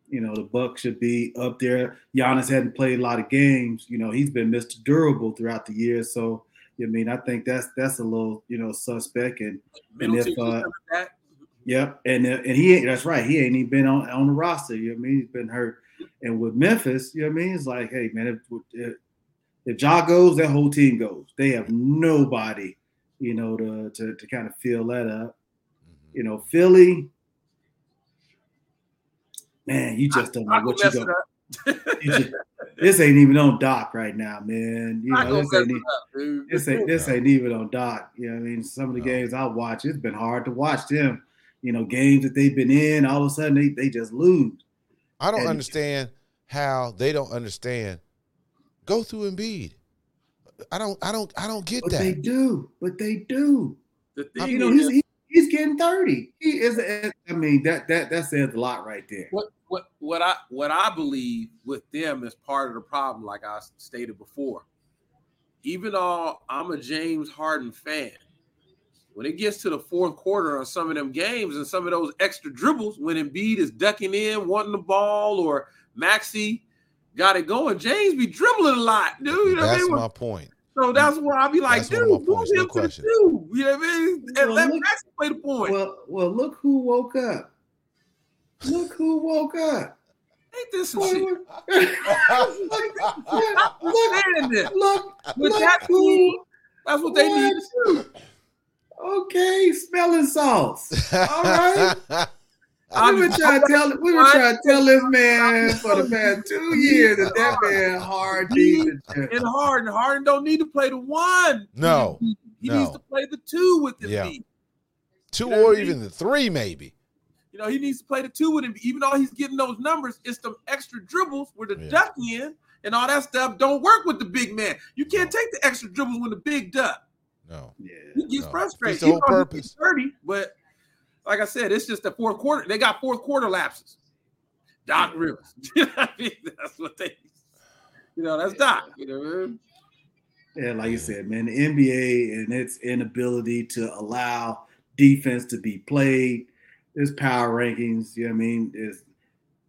[SPEAKER 2] You know the Bucks should be up there. Giannis hadn't played a lot of games. You know he's been Mr. Durable throughout the year. So I mean I think that's that's a little you know suspect. And And if, uh,
[SPEAKER 3] was that.
[SPEAKER 2] Yep, and uh, and he ain't that's right. He ain't even been on on the roster. You know what I mean? He's been hurt. And with Memphis, you know what I mean? It's like, hey man, if if, if Ja goes, that whole team goes. They have nobody, you know, to to, to kind of fill that up.
[SPEAKER 1] Mhm.
[SPEAKER 2] You know, Philly, man, you just don't know
[SPEAKER 3] could
[SPEAKER 2] what you
[SPEAKER 3] mess
[SPEAKER 2] go. this ain't even on Doc right now, man. You know, this ain't, up, this ain't this ain't even on Doc. You know, what I mean, some of the no. games I watch, it's been hard to watch them. You know, games that they've been in, all of a sudden they, they just lose.
[SPEAKER 1] I don't and, understand how they don't understand. Go through Embiid. I don't, I don't, I don't get
[SPEAKER 2] but
[SPEAKER 1] that.
[SPEAKER 2] They do, but they do. The you know, is, he's, he's getting thirty. He is. I mean, that that that says a lot right there.
[SPEAKER 3] What what what I what I believe with them is part of the problem, like I stated before. Even though I'm a James Harden fan, when it gets to the fourth quarter on some of them games and some of those extra dribbles, when Embiid is ducking in, wanting the ball, or Maxey got it going, James be dribbling a lot, dude. You know
[SPEAKER 1] that's
[SPEAKER 3] I mean?
[SPEAKER 1] my point.
[SPEAKER 3] So that's where I'll be like, that's dude, move him no to the two. You know what I mean? And well, let Maxey play the point.
[SPEAKER 2] Well, well, look who woke up. Look who woke up.
[SPEAKER 3] Ain't this some shit? look, look, look, look, that's, who, that's what, what they need to do.
[SPEAKER 2] Okay, smelling sauce. All right. we been trying to tell we been trying to tell this man for the past two years that that man hard
[SPEAKER 3] and Harden Harden don't need to play the one.
[SPEAKER 1] No,
[SPEAKER 3] he, he
[SPEAKER 1] no.
[SPEAKER 3] needs to play the two with the
[SPEAKER 1] yeah. Two you know or even the three, maybe.
[SPEAKER 3] You know, he needs to play the two with him. Even though he's getting those numbers, it's the extra dribbles with the yeah. duck in and all that stuff don't work with the big man. You can't take the extra dribbles when the big duck.
[SPEAKER 1] No.
[SPEAKER 3] Yeah. He gets
[SPEAKER 1] no.
[SPEAKER 3] frustrated.
[SPEAKER 1] the whole purpose.
[SPEAKER 3] 30, but like I said, it's just the fourth quarter. They got fourth quarter lapses. Doc Rivers. I mean? That's what they you know, that's Doc. You know what I mean?
[SPEAKER 2] Yeah, like you said, man, the NBA and its inability to allow defense to be played there's power rankings. You know what I mean? Is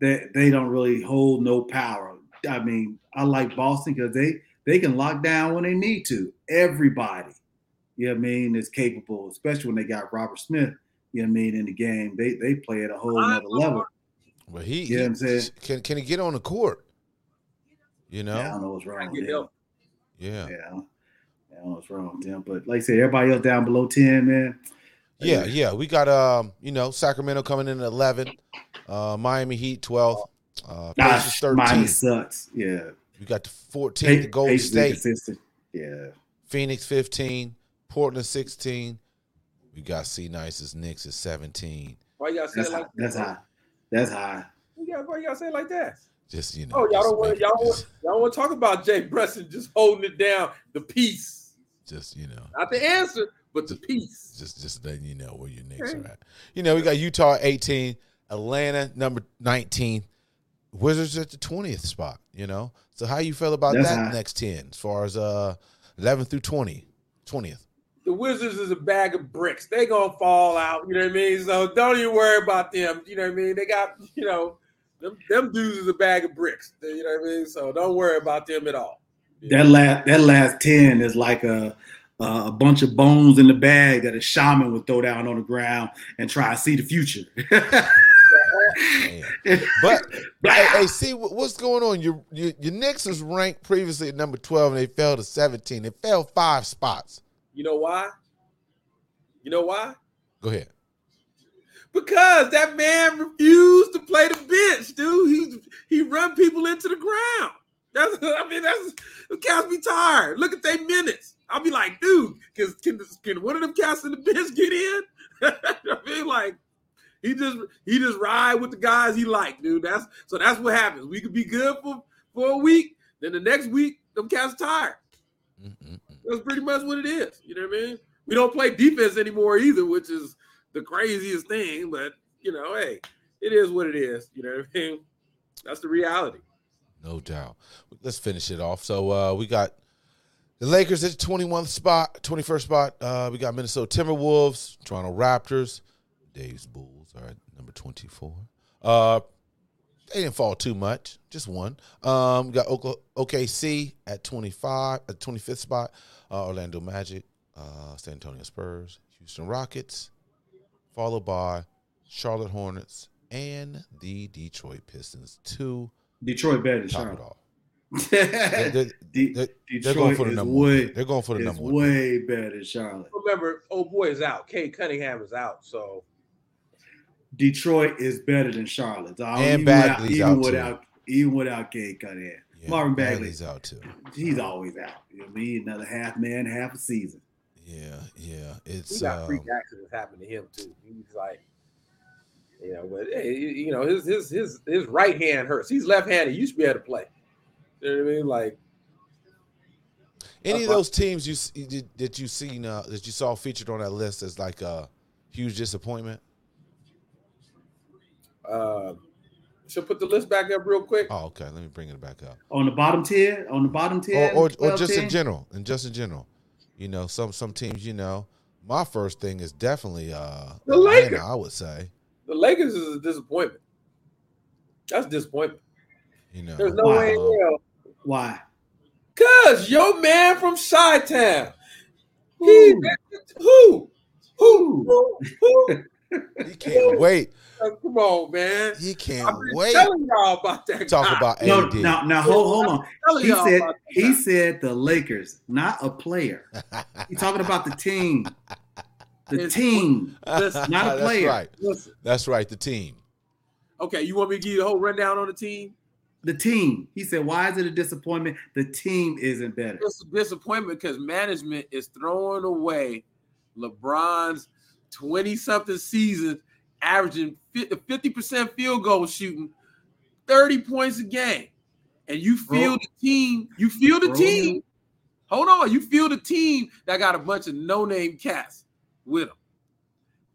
[SPEAKER 2] they they don't really hold no power. I mean, I like Boston because they they can lock down when they need to. Everybody, you know what I mean, is capable, especially when they got Robert Smith. You know what I mean in the game. They they play at a whole other level.
[SPEAKER 1] Well, he,
[SPEAKER 2] you know what I'm saying?
[SPEAKER 1] Can can he get on the court? You know,
[SPEAKER 2] yeah, I don't know what's wrong. With
[SPEAKER 1] him.
[SPEAKER 2] Yeah, yeah, I don't know what's wrong with him. But like I said, everybody else down below ten, man.
[SPEAKER 1] Yeah, yeah. We got um, you know, Sacramento coming in at eleven, uh, Miami Heat twelve, uh,
[SPEAKER 2] Gosh, thirteen. Miami sucks. Yeah.
[SPEAKER 1] We got the fourteen, the Golden State.
[SPEAKER 2] Consistent. Yeah.
[SPEAKER 1] Phoenix fifteen, Portland sixteen. We got C Nice's Knicks at seventeen.
[SPEAKER 3] Why y'all say
[SPEAKER 2] that's
[SPEAKER 3] like
[SPEAKER 2] that's high. That's high.
[SPEAKER 3] Yeah, why y'all say like that?
[SPEAKER 1] Just you know.
[SPEAKER 3] Oh, y'all don't want y'all want, y'all want to talk about Jay Brunson just holding it down, the peace.
[SPEAKER 1] Just you know.
[SPEAKER 3] Not the answer, but the peace.
[SPEAKER 1] Just just letting you know where your Knicks okay. are at. You know, we got Utah 18, Atlanta number 19, Wizards at the 20th spot, you know. So how you feel about That's that high. next 10 as far as uh 11 through 20, 20th?
[SPEAKER 3] The Wizards is a bag of bricks. They gonna fall out, you know what I mean? So don't even worry about them. You know what I mean? They got, you know, them, them dudes is a bag of bricks. You know what I mean? So don't worry about them at all.
[SPEAKER 2] That last that last 10 is like a uh, a bunch of bones in the bag that a shaman would throw down on the ground and try to see the future.
[SPEAKER 1] but hey, hey, see what's going on. Your, your your Knicks was ranked previously at number twelve, and they fell to seventeen. They fell five spots.
[SPEAKER 3] You know why? You know why?
[SPEAKER 1] Go ahead.
[SPEAKER 3] Because that man refused to play the bench, dude. He he run people into the ground. That's I mean that's the cats be tired. Look at their minutes. I'll be like, dude, because can, can, can one of them cats in the bench get in? I mean, like, he just he just ride with the guys he like, dude. That's so that's what happens. We could be good for for a week, then the next week them cats tired. Mm-hmm. That's pretty much what it is. You know what I mean? We don't play defense anymore either, which is the craziest thing. But you know, hey, it is what it is. You know what I mean? That's the reality.
[SPEAKER 1] No doubt. Let's finish it off. So uh, we got the Lakers at 21st spot, 21st spot. Uh, we got Minnesota Timberwolves, Toronto Raptors, Dave's Bulls are at number 24. Uh, they didn't fall too much, just one. Um, we got OKC at 25, at 25th spot. Uh, Orlando Magic, uh, San Antonio Spurs, Houston Rockets, followed by Charlotte Hornets and the Detroit Pistons. Two.
[SPEAKER 2] Detroit better than Charlotte. Off
[SPEAKER 1] they're, they're, they're, they're, going for the number way, one. They're going for the number one.
[SPEAKER 2] Way better than Charlotte.
[SPEAKER 3] Remember, old boy is out. Cade Cunningham is out. So
[SPEAKER 2] Detroit is better than Charlotte.
[SPEAKER 1] and Bagley's
[SPEAKER 2] without,
[SPEAKER 1] out
[SPEAKER 2] without, even without Cade Cunningham.
[SPEAKER 1] Yeah,
[SPEAKER 2] Marvin Bagley.
[SPEAKER 1] Bagley's out too.
[SPEAKER 2] He's always out. You know what I mean? Another half man, half a season.
[SPEAKER 1] Yeah, yeah.
[SPEAKER 3] He
[SPEAKER 1] It's
[SPEAKER 3] got
[SPEAKER 1] um,
[SPEAKER 3] freak accidents happen to him too. He's like, you know, but hey, you you know, his his his his right hand hurts. He's left-handed. He used to be able to play. You know what I mean? Like,
[SPEAKER 1] any of
[SPEAKER 3] Uh-huh.
[SPEAKER 1] those teams you you did, that you seen uh, that you saw featured on that list as like a huge disappointment.
[SPEAKER 3] uh, should put the list back up real quick.
[SPEAKER 1] Oh, okay. Let me bring it back up.
[SPEAKER 2] On the bottom tier, on the bottom tier,
[SPEAKER 1] or or, or
[SPEAKER 2] 12
[SPEAKER 1] just in general, and just in general, you know, some some teams, you know, my first thing is definitely uh
[SPEAKER 3] The
[SPEAKER 1] Atlanta,
[SPEAKER 3] Lakers.
[SPEAKER 1] I would say,
[SPEAKER 3] The Lakers is a disappointment. That's a disappointment.
[SPEAKER 1] you know,
[SPEAKER 3] There's no
[SPEAKER 2] Wow.
[SPEAKER 3] way in hell.
[SPEAKER 2] Why?
[SPEAKER 3] Cause your man from Chi Town. He
[SPEAKER 2] Who?
[SPEAKER 3] who? Who? Who? Who?
[SPEAKER 1] he can't wait.
[SPEAKER 3] Uh, Come on, man.
[SPEAKER 1] He
[SPEAKER 3] I've
[SPEAKER 1] can't
[SPEAKER 3] been
[SPEAKER 1] wait.
[SPEAKER 3] telling y'all about that.
[SPEAKER 1] Talk
[SPEAKER 3] guy.
[SPEAKER 1] about
[SPEAKER 2] No,
[SPEAKER 1] AD.
[SPEAKER 2] now, now hold, hold on. He said he said the Lakers, not a player. He's talking about the team. The
[SPEAKER 3] It's-
[SPEAKER 2] team.
[SPEAKER 3] Listen,
[SPEAKER 2] not a
[SPEAKER 1] That's
[SPEAKER 2] player.
[SPEAKER 1] right.
[SPEAKER 3] Listen.
[SPEAKER 1] That's right. The team.
[SPEAKER 3] Okay, you want me to give you the whole rundown on the team?
[SPEAKER 2] The team. He said, "Why is it a disappointment? The team isn't better."
[SPEAKER 3] It's a disappointment because management is throwing away LeBron's 20 something seasons, averaging 50% field goal shooting, 30 points a game. And you feel
[SPEAKER 2] Bro.
[SPEAKER 3] the team, you feel the
[SPEAKER 2] Bro.
[SPEAKER 3] team. Hold on, you feel the team that got a bunch of no name cats with them.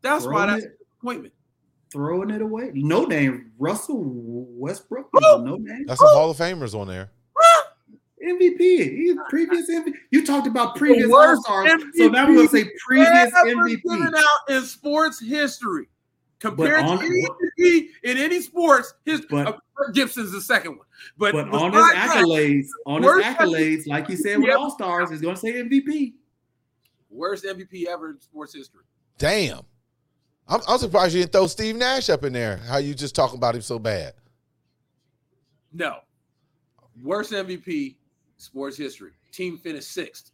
[SPEAKER 3] That's why
[SPEAKER 2] Throwing
[SPEAKER 3] that's a
[SPEAKER 2] it,
[SPEAKER 3] disappointment.
[SPEAKER 2] throwing it away. No name. Russell Westbrook.
[SPEAKER 3] Who?
[SPEAKER 2] No name.
[SPEAKER 1] That's some Hall of Famers on there.
[SPEAKER 2] MVP. He's previous MVP. You talked about previous All Stars, so now we're gonna say previous
[SPEAKER 3] Ever
[SPEAKER 2] MVP.
[SPEAKER 3] given out in sports history. Compared
[SPEAKER 2] on-
[SPEAKER 3] to any MVP in any sports, his
[SPEAKER 2] But-
[SPEAKER 3] uh, Gibson's the second one. But,
[SPEAKER 2] But on his accolades, on his accolades, like you said with All Stars, he's gonna say MVP.
[SPEAKER 3] worst MVP ever in sports history.
[SPEAKER 1] Damn. I'm, I'm surprised you didn't throw Steve Nash up in there. How you just talking about him so bad?
[SPEAKER 3] No, worst MVP sports history. Team finished sixth.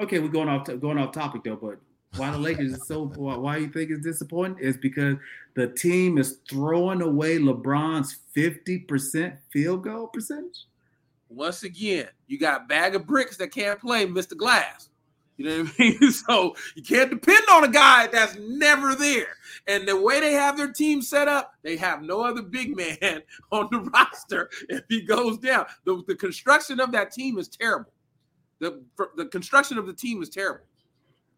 [SPEAKER 2] Okay, we're going off going off topic though, but why the Lakers is so why, you think it's disappointing is because the team is throwing away LeBron's 50% field goal percentage.
[SPEAKER 3] Once again, you got bag of bricks that can't play Mr. Glass. You know what I mean? So you can't depend on a guy that's never there. And the way they have their team set up, they have no other big man on the roster if he goes down. The, the construction of that team is terrible. The, the construction of the team is terrible.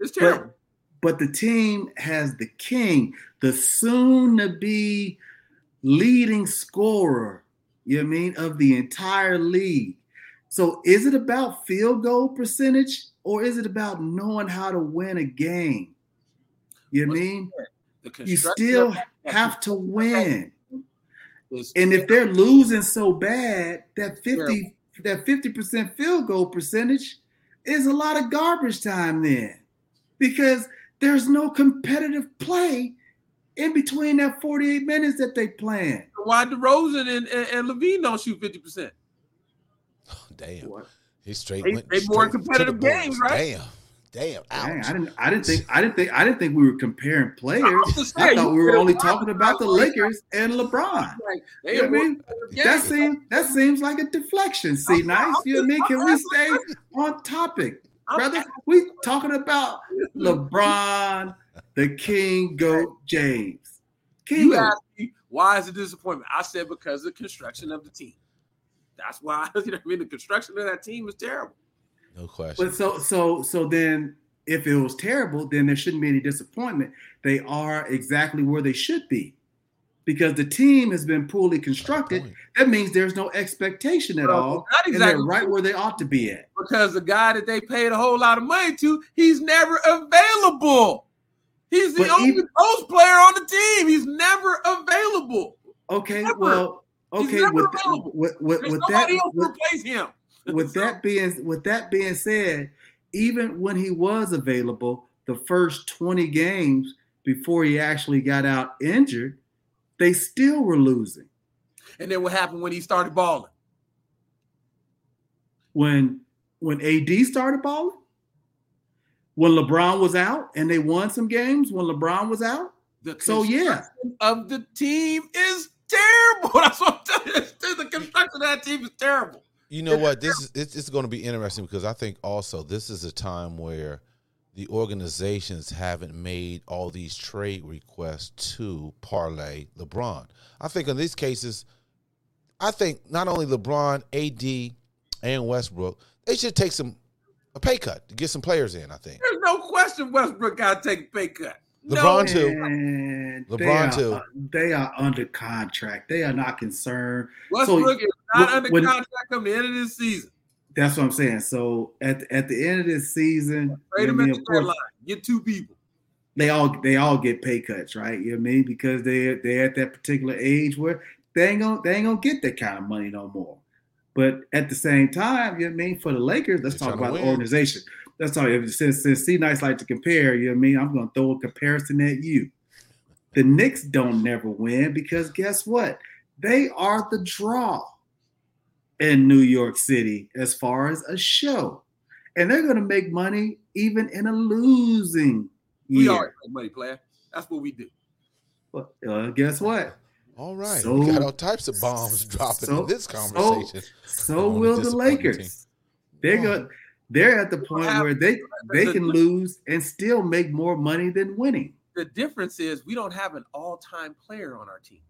[SPEAKER 3] It's terrible.
[SPEAKER 2] But, but the team has the king, the soon to be leading scorer, you know what I mean, of the entire league. So is it about field goal percentage or is it about knowing how to win a game? You know mean?
[SPEAKER 3] The
[SPEAKER 2] You still have to win. And if they're losing so bad, that 50 that 50% field goal percentage is a lot of garbage time then. Because there's no competitive play in between that 48 minutes that they plan.
[SPEAKER 3] why DeRozan and, and, and LaVine don't shoot 50%.
[SPEAKER 1] Damn. He straight
[SPEAKER 3] They-
[SPEAKER 1] went
[SPEAKER 3] they
[SPEAKER 1] straight
[SPEAKER 3] more competitive games, right?
[SPEAKER 1] Damn. Damn.
[SPEAKER 2] Dang, I didn't I didn't think I didn't think I didn't think we were comparing players. I thought we were only talking about the Lakers and LeBron.
[SPEAKER 3] Like,
[SPEAKER 2] You know what I mean? That seems that seems like a deflection. See, nice. You know what I mean? Can we stay on topic, brother? We talking about LeBron, the King Goat James. King
[SPEAKER 3] You asked me why is it disappointment? I said because of the construction of the team. That's why you know what I mean. The construction of that team is terrible.
[SPEAKER 1] No question.
[SPEAKER 2] But so so so then if it was terrible, then there shouldn't be any disappointment. They are exactly where they should be. Because the team has been poorly constructed. That means there's no expectation at
[SPEAKER 3] Well,
[SPEAKER 2] all.
[SPEAKER 3] not
[SPEAKER 2] And
[SPEAKER 3] exactly
[SPEAKER 2] they're right where they ought to be at.
[SPEAKER 3] because the guy that they paid a whole lot of money to, he's never available. He's the
[SPEAKER 2] But
[SPEAKER 3] only
[SPEAKER 2] even-
[SPEAKER 3] post player on the team. He's never available.
[SPEAKER 2] Okay,
[SPEAKER 3] Never.
[SPEAKER 2] well,
[SPEAKER 3] He's
[SPEAKER 2] okay, with, with, with, with that with,
[SPEAKER 3] him.
[SPEAKER 2] with that being with that being said, even when he was available, the first 20 games before he actually got out injured, they still were losing.
[SPEAKER 3] And then what happened when he started balling?
[SPEAKER 2] When when AD started balling, when LeBron was out and they won some games when LeBron was out.
[SPEAKER 3] The
[SPEAKER 2] So yeah,
[SPEAKER 3] of the team is terrible. That's what I'm telling you. The construction of that team is terrible.
[SPEAKER 1] You know what? This is it's, it's going to be interesting because I think also this is a time where the organizations haven't made all these trade requests to parlay LeBron. I think in these cases, I think not only LeBron, AD, and Westbrook, they should take some a pay cut to get some players in. I think
[SPEAKER 3] There's no question Westbrook got to take a pay cut.
[SPEAKER 1] LeBron
[SPEAKER 3] no,
[SPEAKER 1] too. LeBron
[SPEAKER 2] they are,
[SPEAKER 1] too.
[SPEAKER 2] uh, they are under contract. They are not concerned.
[SPEAKER 3] Westbrook is not
[SPEAKER 2] when-
[SPEAKER 3] under contract come the end of this season.
[SPEAKER 2] That's what I'm saying. So at the, at the end of this season,
[SPEAKER 3] Trade
[SPEAKER 2] you
[SPEAKER 3] him
[SPEAKER 2] know what I
[SPEAKER 3] at the
[SPEAKER 2] course,
[SPEAKER 3] deadline. Get two people.
[SPEAKER 2] they all they all get pay cuts, right? You know what I mean? Because they they're at that particular age where they ain't gonna they ain't gonna get that kind of money no more. But at the same time, you know what I mean, for the Lakers, let's
[SPEAKER 1] They're
[SPEAKER 2] talk about the
[SPEAKER 1] win.
[SPEAKER 2] Organization. Let's since since C Nice like to compare, you know what I mean? I'm gonna throw a comparison at you. The Knicks don't never win because guess what? They are the draw in New York City as far as a show. And they're gonna make money even in a losing
[SPEAKER 3] We
[SPEAKER 2] year.
[SPEAKER 3] always make money, player. That's what we do.
[SPEAKER 2] Well, uh, guess what?
[SPEAKER 1] all right.
[SPEAKER 2] So-
[SPEAKER 1] we got all types of bombs dropping
[SPEAKER 2] so-
[SPEAKER 1] in this conversation.
[SPEAKER 2] So
[SPEAKER 1] On a
[SPEAKER 2] will the Lakers.
[SPEAKER 1] team.
[SPEAKER 2] They're
[SPEAKER 1] Oh.
[SPEAKER 2] going they're at the point where they they
[SPEAKER 3] the-
[SPEAKER 2] can lose and still make more money than winning.
[SPEAKER 3] The difference is we don't have an all-time player on our team.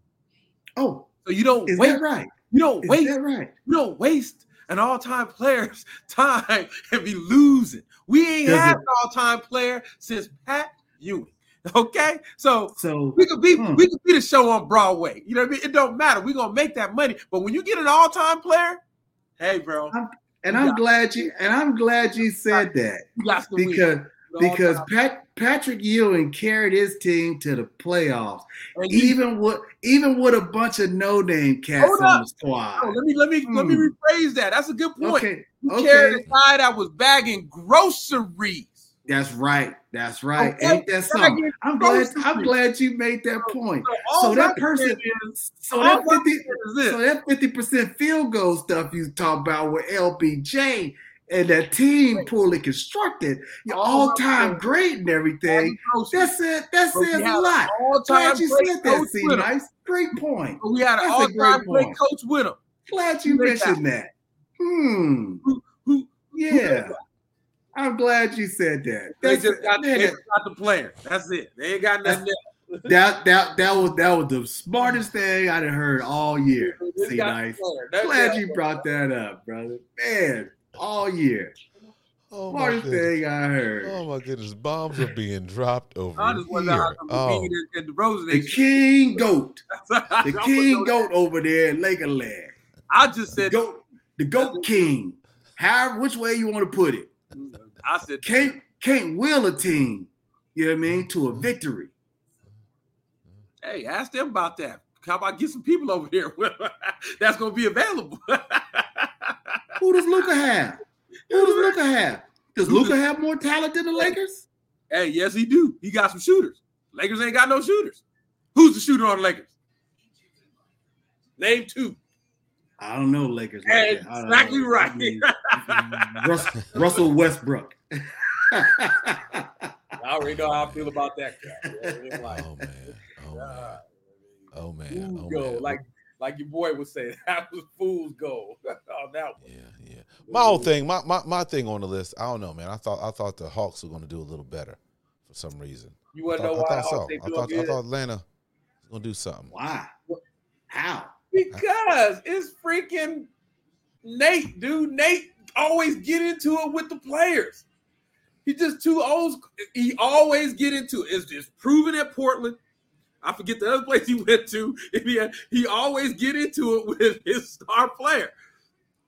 [SPEAKER 2] Oh,
[SPEAKER 3] So you don't
[SPEAKER 2] is
[SPEAKER 3] wait.
[SPEAKER 2] that right?
[SPEAKER 3] You don't
[SPEAKER 2] Is
[SPEAKER 3] waste.
[SPEAKER 2] that right?
[SPEAKER 3] You don't waste an all-time player's time and be losing. We ain't
[SPEAKER 2] Does
[SPEAKER 3] had
[SPEAKER 2] it-
[SPEAKER 3] an all-time player since Pat Ewing. Okay, so
[SPEAKER 2] So
[SPEAKER 3] we could be
[SPEAKER 2] Hmm.
[SPEAKER 3] we could be the show on Broadway. You know what I mean? It don't matter. We're gonna make that money. But when you get an all-time player, hey, bro,
[SPEAKER 2] and I'm glad you and I'm glad you said that
[SPEAKER 3] you got to win.
[SPEAKER 2] because because Pat, Patrick Ewing carried his team to the playoffs,
[SPEAKER 3] and
[SPEAKER 2] even with even with a bunch of no name cats on the squad.
[SPEAKER 3] Let me let me let me
[SPEAKER 2] Hmm.
[SPEAKER 3] rephrase that. That's a good point.
[SPEAKER 2] Okay,
[SPEAKER 3] You
[SPEAKER 2] okay.
[SPEAKER 3] carried a guy that was bagging groceries.
[SPEAKER 2] That's right. That's right.
[SPEAKER 3] Okay,
[SPEAKER 2] Ain't that something? I'm glad. I'm glad you made that point.
[SPEAKER 3] So,
[SPEAKER 2] So that person-
[SPEAKER 3] is,
[SPEAKER 2] So that
[SPEAKER 3] 50, is
[SPEAKER 2] so that fifty percent field goal stuff you talk about with LBJ and that team poorly constructed, your
[SPEAKER 3] all-time
[SPEAKER 2] great and everything. That's it. That
[SPEAKER 3] But we
[SPEAKER 2] says a lot.
[SPEAKER 3] all-time
[SPEAKER 2] Glad you
[SPEAKER 3] great
[SPEAKER 2] said that.
[SPEAKER 3] coach
[SPEAKER 2] See,
[SPEAKER 3] with him.
[SPEAKER 2] nice, great point.
[SPEAKER 3] We had an
[SPEAKER 2] That's a
[SPEAKER 3] all-time
[SPEAKER 2] great
[SPEAKER 3] great coach with him.
[SPEAKER 2] Glad you
[SPEAKER 3] Who made that?
[SPEAKER 2] mentioned that. Hmm.
[SPEAKER 3] Who, who,
[SPEAKER 2] Yeah. I'm glad you said that.
[SPEAKER 3] they
[SPEAKER 2] That's
[SPEAKER 3] just got, they just got the player. That's it. They ain't got nothing else.
[SPEAKER 2] that that that was that was the smartest thing I'd heard all year.
[SPEAKER 3] They just
[SPEAKER 2] See, nice. Glad you brought that up, brother. Man, all year.
[SPEAKER 1] Oh
[SPEAKER 2] Smartest thing I heard.
[SPEAKER 1] Oh my goodness, bombs are being dropped over
[SPEAKER 3] I just wonder
[SPEAKER 1] here. Oh,
[SPEAKER 3] and, and DeRozan
[SPEAKER 2] The king goat. The king
[SPEAKER 3] know that.
[SPEAKER 2] goat over there in Lakerland.
[SPEAKER 3] I just
[SPEAKER 2] The
[SPEAKER 3] said
[SPEAKER 2] goat, the goat king. However, which way you want to put it. Mm-hmm.
[SPEAKER 3] I said
[SPEAKER 2] Can't can't will a team, you know what I mean, to a victory.
[SPEAKER 3] Hey, ask them about that. How about get some people over here that's gonna be available?
[SPEAKER 2] Who does Luka have? Who does Luka have? Does Luka have more talent than the Lakers?
[SPEAKER 3] hey, yes, he do. He got some shooters. Lakers ain't got no shooters. Who's the shooter on the Lakers? Name two.
[SPEAKER 2] I don't know Lakers. Like. I don't
[SPEAKER 3] Exactly
[SPEAKER 2] know.
[SPEAKER 3] right.
[SPEAKER 2] I mean, Rus- Russell Westbrook.
[SPEAKER 3] I already know how I feel about that guy. Like,
[SPEAKER 1] oh man. Oh man.
[SPEAKER 3] God,
[SPEAKER 1] Oh man.
[SPEAKER 3] fool's
[SPEAKER 1] Oh
[SPEAKER 3] gold.
[SPEAKER 1] man.
[SPEAKER 3] Like like your boy would say, that was fool's gold on that one.
[SPEAKER 1] Yeah, yeah. My whole thing, my, my my thing on the list, I don't know, man. I thought I thought the Hawks were going to do a little better for some reason.
[SPEAKER 3] You
[SPEAKER 1] I
[SPEAKER 3] want to
[SPEAKER 1] thought,
[SPEAKER 3] know why
[SPEAKER 1] I thought so. I
[SPEAKER 3] doing
[SPEAKER 1] thought I thought Atlanta was going to do something.
[SPEAKER 2] Why? How?
[SPEAKER 3] Because it's freaking Nate, dude. Nate always get into it with the players. He just too old. He always get into it. It's just proven at Portland. I forget the other place he went to. He, he always get into it with his star player.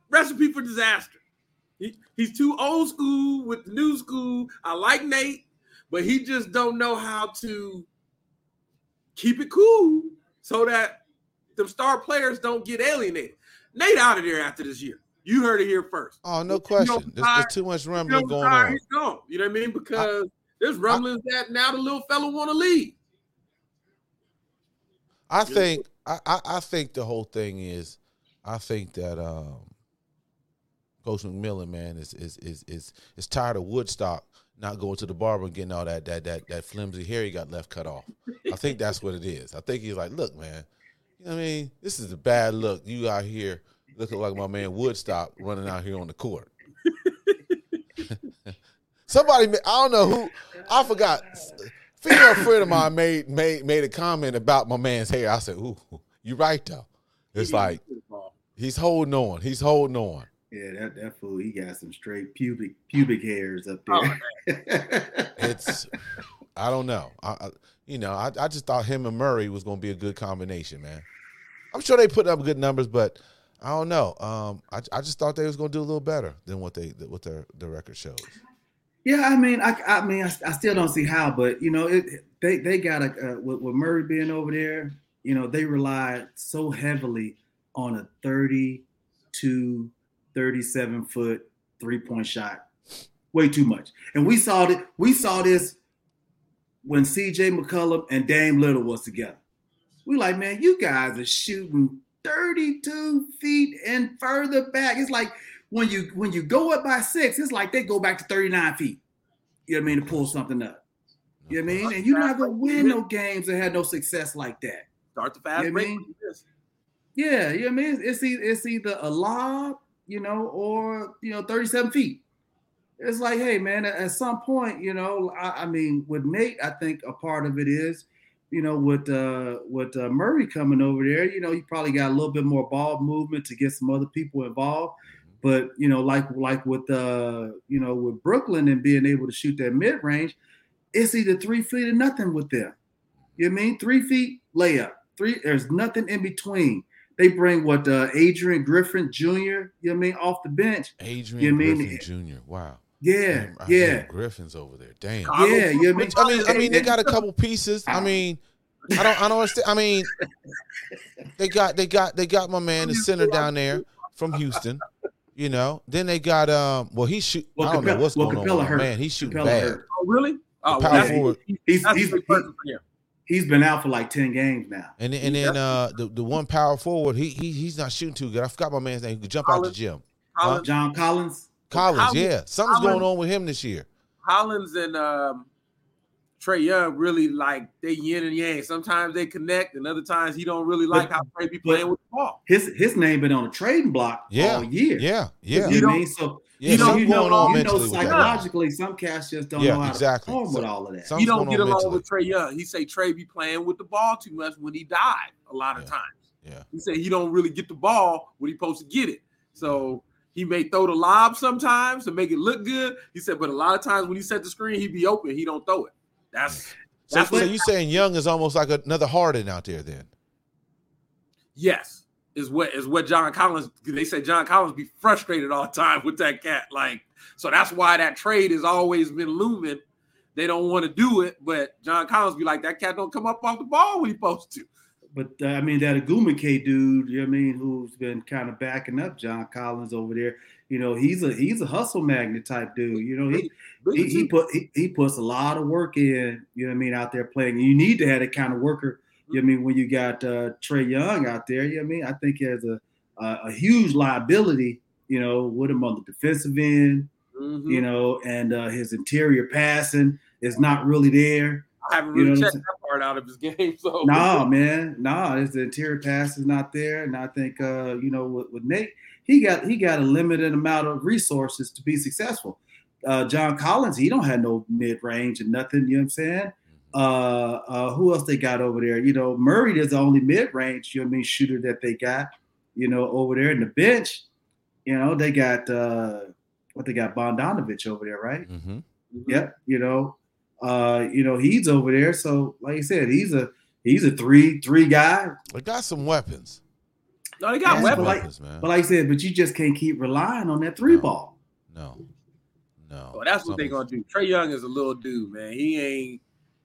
[SPEAKER 3] Recipe for disaster. He, he's too old school with the new school. I like Nate, but he just don't know how to keep it cool so that the star players don't get alienated. Nate out of there after this year. You heard it here first.
[SPEAKER 1] Oh, no question. There's, there's too much rumbling going on.
[SPEAKER 3] He's gone. You know what I mean? Because there's rumblings that now the little fella want to leave.
[SPEAKER 1] I think I, I, I think the whole thing is I think that um Coach McMillan, man, is is is is is tired of Woodstock not going to the barber and getting all that that that that flimsy hair he got left cut off. I think that's what it is. I think he's like, look, man, You know what I mean, this is a bad look. You out here looking like my man Woodstock running out here on the court. Somebody, I don't know who, I forgot. Female friend of mine made made made a comment about my man's hair. I said, "Ooh, you right though." It's like he's holding on. He's holding on.
[SPEAKER 2] Yeah, that, that fool, he got some straight pubic pubic hairs up there.
[SPEAKER 1] Oh, it's, I don't know. I, I you know, I, I just thought him and Murray was going to be a good combination, man. I'm sure they put up good numbers, but I don't know. Um, I, I just thought they was to do a little better than what they what their the record shows.
[SPEAKER 2] Yeah, I mean, I, I mean, I, I still don't see how, but you know, it, they they got a uh, with, with Murray being over there, you know, they relied so heavily on a 32, 37 foot three point shot, way too much, and we saw it. We saw this when C.J. McCollum and Dame Lillard was together. We like, man, you guys are shooting 32 feet and further back. It's like when you when you go up by six, it's like they go back to 39 feet. You know what I mean? To pull something up. You know what I mean? And you're not gonna win no games and have no success like that.
[SPEAKER 3] Start the fast
[SPEAKER 2] You know I
[SPEAKER 3] break.
[SPEAKER 2] mean? Yeah, you know what I mean? It's either it's either a lob, you know, or you know, 37 feet. It's like, hey man, at, at some point, you know, I, I mean, with Nate, I think a part of it is, you know, with uh with uh, Murray coming over there, you know, you probably got a little bit more ball movement to get some other people involved. But you know, like like with uh, you know, with Brooklyn and being able to shoot that mid range, it's either three feet or nothing with them. You know what I mean? Three feet layup. Three, there's nothing in between. They bring what uh, Adrian Griffin Jr. You know what I mean off the bench.
[SPEAKER 1] Adrian
[SPEAKER 2] You mean-
[SPEAKER 1] Griffin Jr. Wow.
[SPEAKER 2] Yeah,
[SPEAKER 1] Damn, I
[SPEAKER 2] yeah,
[SPEAKER 1] Griffin's over there. Damn.
[SPEAKER 3] Carlos
[SPEAKER 2] yeah. You know what I mean?
[SPEAKER 1] I mean, I mean, they got a couple pieces. I mean, I don't, I don't understand. I mean, they got, they got, they got my man, the center down there from Houston. You know, then they got, um, well, he shoot.
[SPEAKER 2] Well,
[SPEAKER 1] I don't know what's
[SPEAKER 2] well,
[SPEAKER 1] going on,
[SPEAKER 2] Capela
[SPEAKER 1] with my
[SPEAKER 2] hurt.
[SPEAKER 1] man. He's shooting
[SPEAKER 2] Capela
[SPEAKER 1] bad.
[SPEAKER 2] hurt.
[SPEAKER 3] Oh, really? Oh,
[SPEAKER 1] Power
[SPEAKER 3] well, that's,
[SPEAKER 1] forward.
[SPEAKER 2] He's
[SPEAKER 3] that's
[SPEAKER 2] he's,
[SPEAKER 3] a
[SPEAKER 2] he,
[SPEAKER 3] person for him.
[SPEAKER 2] he's been out for like ten games now.
[SPEAKER 1] And then, and then uh, the the one power forward, he, he he's not shooting too good. I forgot my man's name. He could jump out the gym.
[SPEAKER 3] Collins,
[SPEAKER 2] John Collins.
[SPEAKER 1] Collins,
[SPEAKER 3] Collins-
[SPEAKER 1] yeah, something's
[SPEAKER 3] Collins-
[SPEAKER 1] going on with him this year.
[SPEAKER 3] Collins and um, Trae Young really like they yin and yang. Sometimes they connect, and other times he don't really like
[SPEAKER 2] But-
[SPEAKER 3] how Trae be playing with the ball.
[SPEAKER 2] His his name been on the trading block
[SPEAKER 1] Yeah,
[SPEAKER 2] all year.
[SPEAKER 1] Yeah, yeah,
[SPEAKER 2] You
[SPEAKER 3] You
[SPEAKER 2] know what I
[SPEAKER 3] don't-
[SPEAKER 2] mean? So
[SPEAKER 1] yeah.
[SPEAKER 2] you know,
[SPEAKER 1] something
[SPEAKER 2] you know,
[SPEAKER 1] going on
[SPEAKER 2] you know
[SPEAKER 1] mentally
[SPEAKER 2] psychologically, some cats just don't
[SPEAKER 1] Yeah,
[SPEAKER 2] know how
[SPEAKER 1] exactly.
[SPEAKER 2] to perform
[SPEAKER 1] So-
[SPEAKER 2] with all of that.
[SPEAKER 3] You don't get along
[SPEAKER 1] mentally.
[SPEAKER 3] with Trae Young. He say Trae be playing with the ball too much when he died a lot of times.
[SPEAKER 1] Yeah.
[SPEAKER 3] He said he don't really get the ball when he supposed to get it. So he may throw the lob sometimes to make it look good. He said, but a lot of times when he set the screen, he'd be open. He don't throw it. That's
[SPEAKER 1] So,
[SPEAKER 3] That's
[SPEAKER 1] so
[SPEAKER 3] what-
[SPEAKER 1] you saying Young is almost like another Harden out there then?
[SPEAKER 3] yes, is what is what John Collins. They say John Collins be frustrated all the time with that cat. Like, so that's why that trade has always been looming. They don't want to do it, but John Collins be like, that cat don't come up off the ball when he supposed to.
[SPEAKER 2] But uh, I mean that Agumake dude, you know what I mean, who's been kind of backing up John Collins over there. You know, he's a he's a hustle magnet type dude. You know, he he, he put he, he puts a lot of work in, you know what I mean, out there playing. You need to have that kind of worker, you know what I mean, when you got uh, Trae Young out there, you know what I mean? I think he has a, a a huge liability, you know, with him on the defensive end,
[SPEAKER 3] Mhm.
[SPEAKER 2] you know, and uh, his interior passing is not really there.
[SPEAKER 3] I haven't
[SPEAKER 2] you know
[SPEAKER 3] really checked that part out of his game. So
[SPEAKER 2] No, man, no, it's the interior pass is not there, and I think uh, you know with, with Nate, he got he got a limited amount of resources to be successful. Uh, John Collins, he don't have no mid range and nothing. You know what I'm saying? Uh, uh, who else they got over there? You know, Murray is the only mid range. You know what I mean? Shooter that they got. You know, over there in the bench. You know, they got uh, what they got Bogdanovic over there, right?
[SPEAKER 1] Mm-hmm.
[SPEAKER 2] Yep. You know, uh, you know, he's over there. So, like I said, he's a he's a three three guy.
[SPEAKER 1] They got some weapons.
[SPEAKER 3] no, they got
[SPEAKER 2] Yes,
[SPEAKER 3] weapons.
[SPEAKER 2] but like-
[SPEAKER 1] weapons, man.
[SPEAKER 2] But like I said, but you just can't keep relying on that three
[SPEAKER 1] No.
[SPEAKER 2] ball.
[SPEAKER 1] no, no.
[SPEAKER 3] So that's what they're gonna do. Trae Young is a little dude, man. He ain't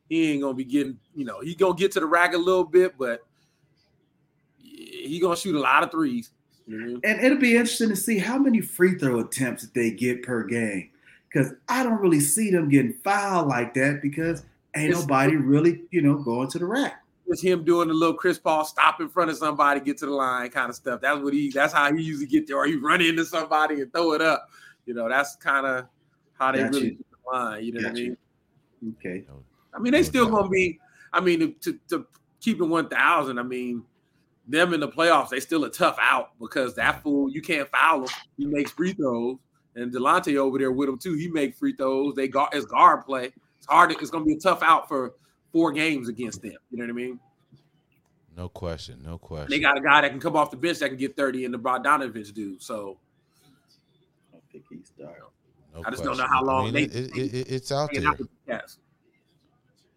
[SPEAKER 3] he ain't gonna be getting, you know, he gonna get to the rack a little bit, but he gonna shoot a lot of threes. You know?
[SPEAKER 2] And it'll be interesting to see how many free throw attempts that they get per game. Because I don't really see them getting fouled like that because ain't
[SPEAKER 3] It's-
[SPEAKER 2] nobody really, you know, going to the rack.
[SPEAKER 3] It's him doing the little Chris Paul stop in front of somebody, get to the line kind of stuff. That's what he that's how he usually get there, or he run into somebody and throw it up. You know, that's kind of how they
[SPEAKER 2] Got
[SPEAKER 3] really
[SPEAKER 2] you.
[SPEAKER 3] get the line. You know what I mean?
[SPEAKER 2] Okay.
[SPEAKER 3] I mean, they still
[SPEAKER 1] uh,
[SPEAKER 3] gonna be. I mean, to, to keep it one thousand. I mean, them in the playoffs, they still a tough out because that fool you can't foul him. He makes free throws, and Dejounte over there with him too. He make free throws. They got as guard play. It's hard. It's going to be a tough out for four games against them. You know what I mean?
[SPEAKER 1] No question. No question.
[SPEAKER 3] They got a guy that can come off the bench that can get thirty, in the Bogdanovic dude. So
[SPEAKER 2] I don't think he's starting.
[SPEAKER 1] No
[SPEAKER 3] I just don't know how long
[SPEAKER 1] I mean,
[SPEAKER 3] they-
[SPEAKER 1] it, it, it, it's out there.
[SPEAKER 3] out the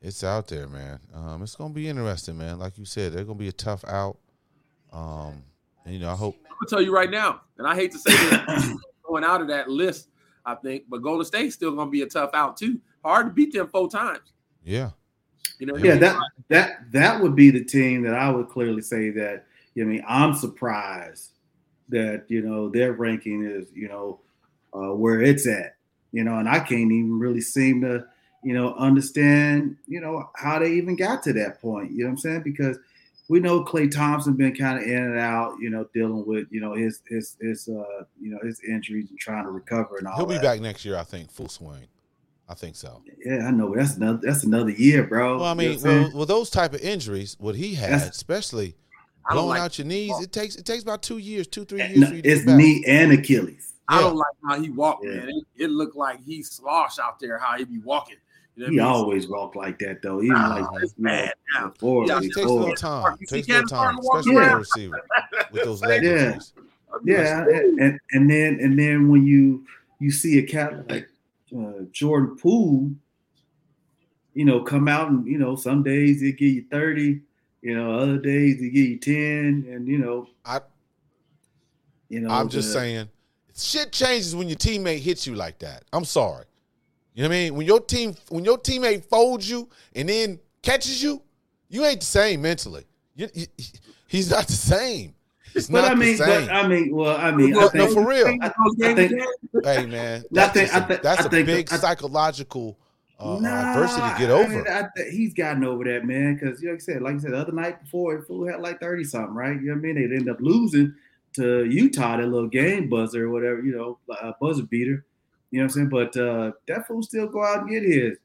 [SPEAKER 1] It's out there, man. Um, it's gonna be interesting, man. Like you said, they're gonna be a tough out. Um, and, you know, I hope.
[SPEAKER 3] I'm gonna tell you right now, and I hate to say this, going out of that list, I think, but Golden State's still gonna be a tough out too. Hard to beat them four times.
[SPEAKER 1] Yeah,
[SPEAKER 3] You know,
[SPEAKER 2] Yeah, that that that would be the team that I would clearly say that. I mean, I'm surprised that you know their ranking is you know uh, where it's at. You know, and I can't even really seem to you know understand you know how they even got to that point. You know what I'm saying? Because we know Klay Thompson been kind of in and out. You know, dealing with you know his his his uh you know his injuries and trying to recover and all.
[SPEAKER 1] he'll be
[SPEAKER 2] that.
[SPEAKER 1] back next year. I think full swing. I think so.
[SPEAKER 2] Yeah, I know. That's another that's another year, bro.
[SPEAKER 1] Well, I
[SPEAKER 2] You know
[SPEAKER 1] mean,
[SPEAKER 2] what
[SPEAKER 1] well, well, those type of injuries, what he had,
[SPEAKER 2] That's-
[SPEAKER 1] especially
[SPEAKER 3] I
[SPEAKER 1] blowing
[SPEAKER 3] like.
[SPEAKER 1] out your knees, it takes it takes about two years, two three years
[SPEAKER 2] No,
[SPEAKER 1] for you to
[SPEAKER 2] it's
[SPEAKER 1] get back.
[SPEAKER 2] knee and Achilles.
[SPEAKER 3] I don't like how he walked,
[SPEAKER 2] Yeah.
[SPEAKER 3] man. It, it looked like he slosh out there. How he be walking. You know
[SPEAKER 2] He
[SPEAKER 3] I
[SPEAKER 2] always walked like that though. Even
[SPEAKER 3] Nah,
[SPEAKER 2] like
[SPEAKER 3] it's bad now.
[SPEAKER 2] before,
[SPEAKER 3] Yeah,
[SPEAKER 1] It takes a little time. It takes a little time, especially for a receiver with those leg
[SPEAKER 2] Yeah.
[SPEAKER 1] injuries.
[SPEAKER 2] Yeah, and, and and then and then when you you see a cat like uh, Jordan Poole, you know, come out and you know some days he give you thirty, you know, other days he give you ten, and you know,
[SPEAKER 1] I
[SPEAKER 2] you know,
[SPEAKER 1] I'm just
[SPEAKER 2] the-
[SPEAKER 1] saying, shit changes when your teammate hits you like that. I'm sorry. You know what I mean? When your team, when your teammate folds you and then catches you, you ain't the same mentally. You, you- he's not the same. He's
[SPEAKER 2] But
[SPEAKER 1] not
[SPEAKER 2] I mean,
[SPEAKER 1] the same.
[SPEAKER 2] but I mean, well, I mean,
[SPEAKER 1] No,
[SPEAKER 2] I think,
[SPEAKER 1] no, for real.
[SPEAKER 2] I,
[SPEAKER 3] Those
[SPEAKER 2] I think-
[SPEAKER 1] hey man,
[SPEAKER 2] I
[SPEAKER 1] that's,
[SPEAKER 2] think-
[SPEAKER 1] just a-
[SPEAKER 2] I think-
[SPEAKER 1] that's
[SPEAKER 2] I
[SPEAKER 1] a
[SPEAKER 2] think-
[SPEAKER 1] big
[SPEAKER 2] I-
[SPEAKER 1] psychological uh, uh,
[SPEAKER 2] Nah,
[SPEAKER 1] adversity to get
[SPEAKER 2] I
[SPEAKER 1] over.
[SPEAKER 2] mean, I th- he's gotten over that, man. Because you know, like I said, like I said, the other night before, fool had like thirty something, right? You know what I mean? They end up losing to Utah, that little game buzzer or whatever, you know, uh, buzzer beater. You know what I'm saying? But uh, that fool still go out and get his.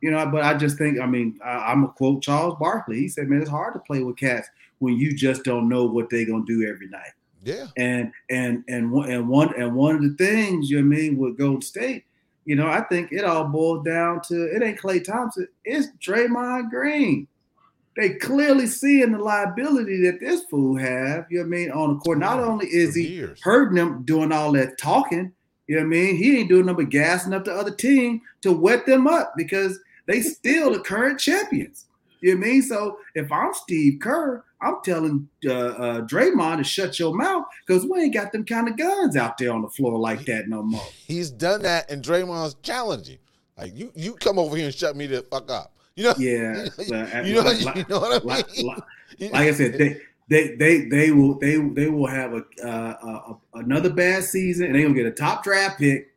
[SPEAKER 2] You know, but I just think, I mean, I, I'm gonna quote Charles Barkley. He said, "Man, it's hard to play with cats when you just don't know what they're gonna do every night."
[SPEAKER 1] yeah,
[SPEAKER 2] And and and one and one and one of the things you know what I mean with Golden State, you know, I think it all boils down to it ain't Klay Thompson, it's Draymond Green. They clearly seeing the liability that this fool have, you know what I mean, on the court. Not only is he
[SPEAKER 1] years.
[SPEAKER 2] hurting them doing all that talking, you know what I mean? He ain't doing nothing but gassing up the other team to wet them up because they still the current champions. You know what I mean? So if I'm Steve Kerr, I'm telling uh, uh, Draymond to shut your mouth because we ain't got them kind of guns out there on the floor like that no more.
[SPEAKER 1] He's done that, and Draymond's challenging. Like you, you come over here and shut me the fuck up. You know,
[SPEAKER 2] Yeah,
[SPEAKER 1] you know,
[SPEAKER 2] like,
[SPEAKER 1] you know what I mean.
[SPEAKER 2] like- like- like I said, they they they they will they they will have a, uh, a another bad season, and they gonna get a top draft pick.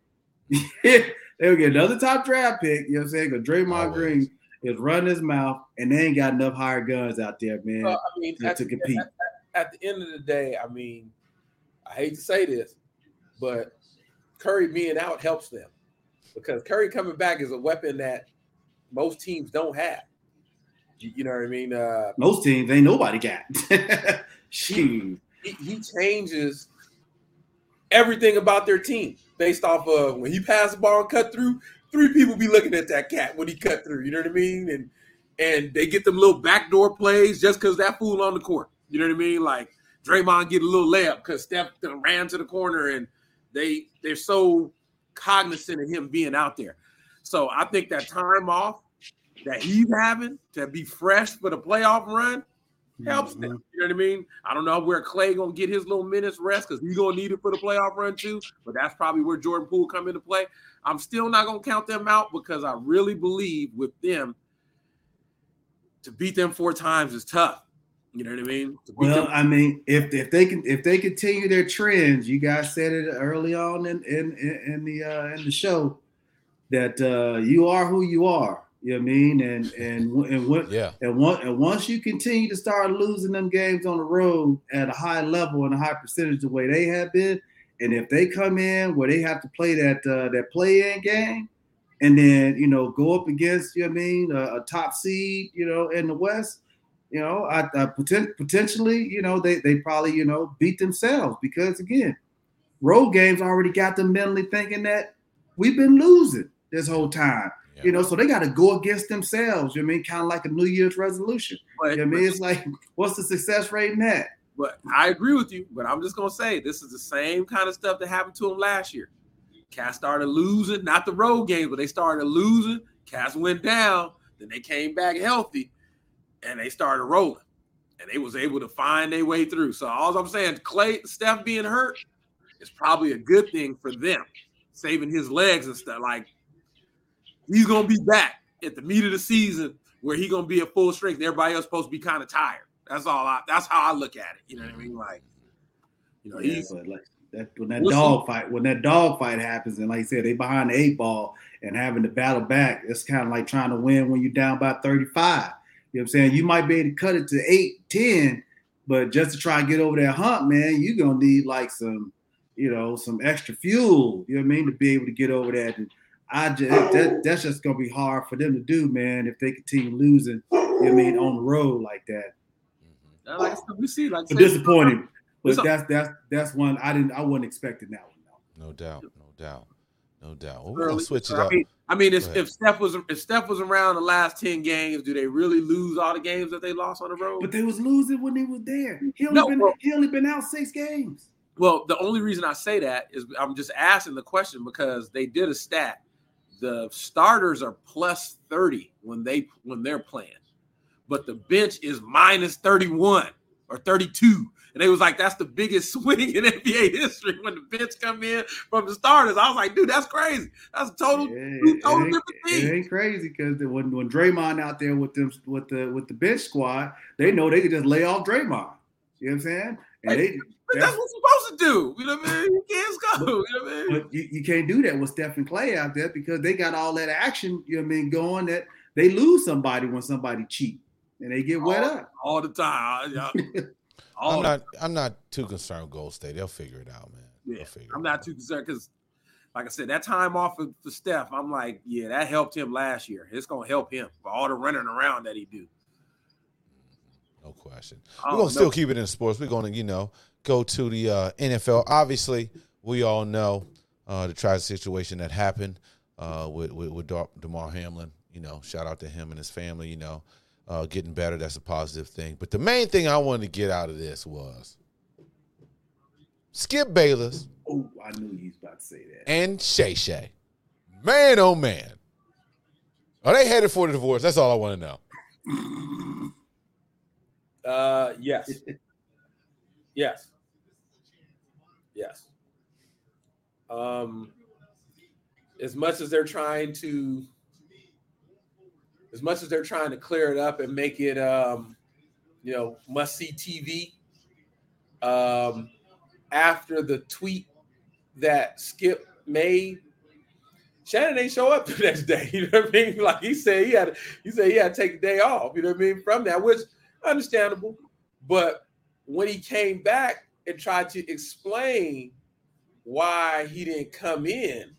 [SPEAKER 2] They'll get another top draft pick. You know what I'm saying? Because Draymond
[SPEAKER 1] Always.
[SPEAKER 2] Green is running his mouth, and they ain't got enough hired guns out there, man,
[SPEAKER 3] Well, I mean,
[SPEAKER 2] to,
[SPEAKER 3] at,
[SPEAKER 2] to
[SPEAKER 3] the,
[SPEAKER 2] compete.
[SPEAKER 3] at, at the end of the day, I mean, I hate to say this, but Curry being out helps them because Curry coming back is a weapon that most teams don't have. You, you know what I mean? Uh,
[SPEAKER 2] Most teams ain't nobody got. Shoot.
[SPEAKER 3] he, he changes everything about their team based off of when he passed the ball and cut through. Three people be looking at that cat when he cut through. You know what I mean? And and they get them little backdoor plays just because that fool on the court. You know what I mean? Like Draymond get a little layup because Steph ran to the corner and they they're so cognizant of him being out there. So I think that time off that he's having to be fresh for the playoff run helps
[SPEAKER 2] Mm-hmm.
[SPEAKER 3] them. You know what I mean? I don't know where Klay gonna get his little minutes rest because he's gonna need it for the playoff run too. But that's probably where Jordan Poole come into play. I'm still not gonna count them out because I really believe with them to beat them four times is tough. You know what I mean?
[SPEAKER 2] Well,
[SPEAKER 3] them-
[SPEAKER 2] I mean, if if they can if they continue their trends, you guys said it early on in in in, in the uh, in the show that uh, you are who you are. You know what I mean? And and and what
[SPEAKER 1] Yeah,
[SPEAKER 2] and one and once you continue to start losing them games on the road at a high level and a high percentage the way they have been, and if they come in where they have to play that uh, that play in game, and then you know go up against you know what I mean a, a top seed you know in the West, you know, I, I poten- potentially, you know, they they probably you know beat themselves because again, road games already got them mentally thinking that we've been losing this whole time.
[SPEAKER 1] Yeah.
[SPEAKER 2] You know, so they got to go against themselves. You know what I mean, kind of like a New Year's resolution.
[SPEAKER 3] But,
[SPEAKER 2] You know what I mean, it's like, what's the success rate in that?
[SPEAKER 3] but I agree with you. But I'm just gonna say this is the same kind of stuff that happened to them last year. Cats started losing, not the road games, but they started losing. Cats went down, then they came back healthy, and they started rolling, and they was able to find their way through. So all I'm saying, Klay, Steph being hurt is probably a good thing for them, saving his legs and stuff. Like he's gonna be back at the meat of the season where he gonna be at full strength. Everybody else supposed to be kind of tired. That's all. I. That's how I look at it. You know what I mean? Like, you know,
[SPEAKER 2] Yeah,
[SPEAKER 3] he's
[SPEAKER 2] but like that when that dog fight, when that dog fight happens, and like you said, they behind the eight ball and having to battle back, it's kind of like trying to win when you're down by 35. You know what I'm saying? You might be able to cut it to eight, 10, but just to try and get over that hump, man, you're gonna need like some, you know, some extra fuel, you know what I mean, to be able to get over that. And I just that, that's just gonna be hard for them to do, man, if they continue losing, you know I mean, on the road like that.
[SPEAKER 1] Mhm.
[SPEAKER 3] like I said, we see like
[SPEAKER 2] So disappointing. But that's that's that's one I didn't I wasn't expecting that one though.
[SPEAKER 1] No doubt, no doubt, no doubt. Well,
[SPEAKER 3] early.
[SPEAKER 1] we're gonna switch it
[SPEAKER 3] I
[SPEAKER 1] up.
[SPEAKER 3] mean, I mean, if, if Steph was if Steph was around the last ten games, do they really lose all the games that they lost on the road?
[SPEAKER 2] But they was losing when they was there. He only
[SPEAKER 3] No,
[SPEAKER 2] been
[SPEAKER 3] well-
[SPEAKER 2] he only been out six games.
[SPEAKER 3] Well, the only reason I say that is I'm just asking the question because they did a stat. The starters are plus 30 when they when they're playing, but the bench is minus 31 or 32. And they was like, that's the biggest swing in NBA history when the bench come in from the starters. I was like, dude, that's crazy. That's a total
[SPEAKER 2] Yeah,
[SPEAKER 3] two
[SPEAKER 2] it,
[SPEAKER 3] total
[SPEAKER 2] ain't, it ain't crazy because when when Draymond out there with them with the with the bench squad, they know they could just lay off Draymond. You know what I'm saying? And they
[SPEAKER 3] But that's what you're supposed to do. You know what I mean? You can't go. You know what I mean?
[SPEAKER 2] but you, you can't do that with Steph and Klay out there because they got all that action, you know what I mean, going that they lose somebody when somebody cheat and they get wet up.
[SPEAKER 3] all the time. Yeah. All
[SPEAKER 1] I'm not. I'm not too concerned with Gold State. They'll figure it out, man.
[SPEAKER 3] Yeah,
[SPEAKER 1] figure
[SPEAKER 3] I'm
[SPEAKER 1] it
[SPEAKER 3] not
[SPEAKER 1] out.
[SPEAKER 3] too concerned because, like I said, that time off for, for Steph, I'm like, yeah, that helped him last year. It's gonna help him for all the running around that he do.
[SPEAKER 1] No question. We're gonna still keep it in sports. We're gonna, you know, go to the uh, NFL. Obviously, we all know uh, the tragic situation that happened uh, with with, with Damar Hamlin. You know, shout out to him and his family. You know, uh, getting better. That's a positive thing. But the main thing I wanted to get out of this was Skip Bayless
[SPEAKER 2] Oh, I knew he was about to say that.
[SPEAKER 1] and Shay Shay. Man, oh man, are they headed for the divorce? That's all I want to know.
[SPEAKER 3] Uh, yes, yes, yes. Um, as much as they're trying to, as much as they're trying to clear it up and make it, um, you know, must see TV. Um, after the tweet that Skip made, Shannon ain't show up the next day. You know what I mean? Like he said, he had he said he had to take a day off. You know what I mean? From that, which understandable. But when he came back and tried to explain why he didn't come in,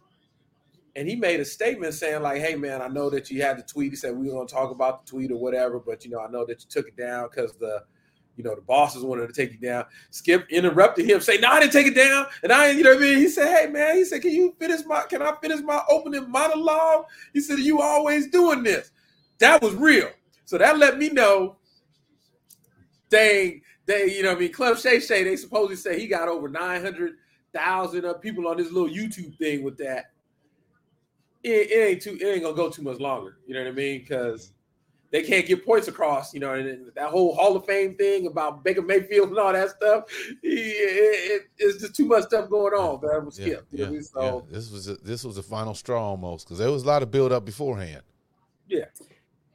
[SPEAKER 3] and he made a statement saying, like, hey man, I know that you had the tweet. He said we were gonna talk about the tweet or whatever, but you know, I know that you took it down because the you know, the bosses wanted to take you down. Skip interrupted him, say, "No, I didn't take it down." And I, you know what I mean? He said, "Hey, man," he said, "Can you finish my? Can I finish my opening monologue?" He said, "You always doing this." That was real. So that let me know. They, they, you know, what I mean, Club Shay Shay. They supposedly say he got over nine hundred thousand of people on this little YouTube thing with that. It, it ain't too. It ain't gonna go too much longer. You know what I mean? Because they can't get points across, you know, and, and that whole Hall of Fame thing about Baker Mayfield and all that stuff. It, it, it's just too much stuff going on. That was
[SPEAKER 1] Yeah,
[SPEAKER 3] skipped. You know
[SPEAKER 1] yeah,
[SPEAKER 3] what I mean?
[SPEAKER 1] yeah. This was a, this was the final straw almost because there was a lot of build up beforehand. Yeah.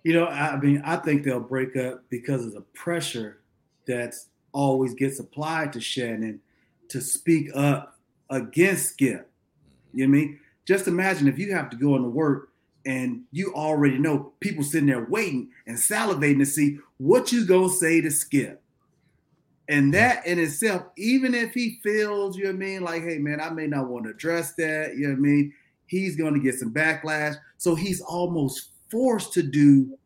[SPEAKER 2] You know, I mean, I think they'll break up because of the pressure that always gets applied to Shannon to speak up against Skip. Mm-hmm. You know what I mean? Just imagine if you have to go into work and you already know people sitting there waiting and salivating to see what you gonna say to Skip. And that in itself, even if he feels, you know what I mean, like, hey man, I may not want to address that, you know what I mean? He's gonna get some backlash. So he's almost forced to do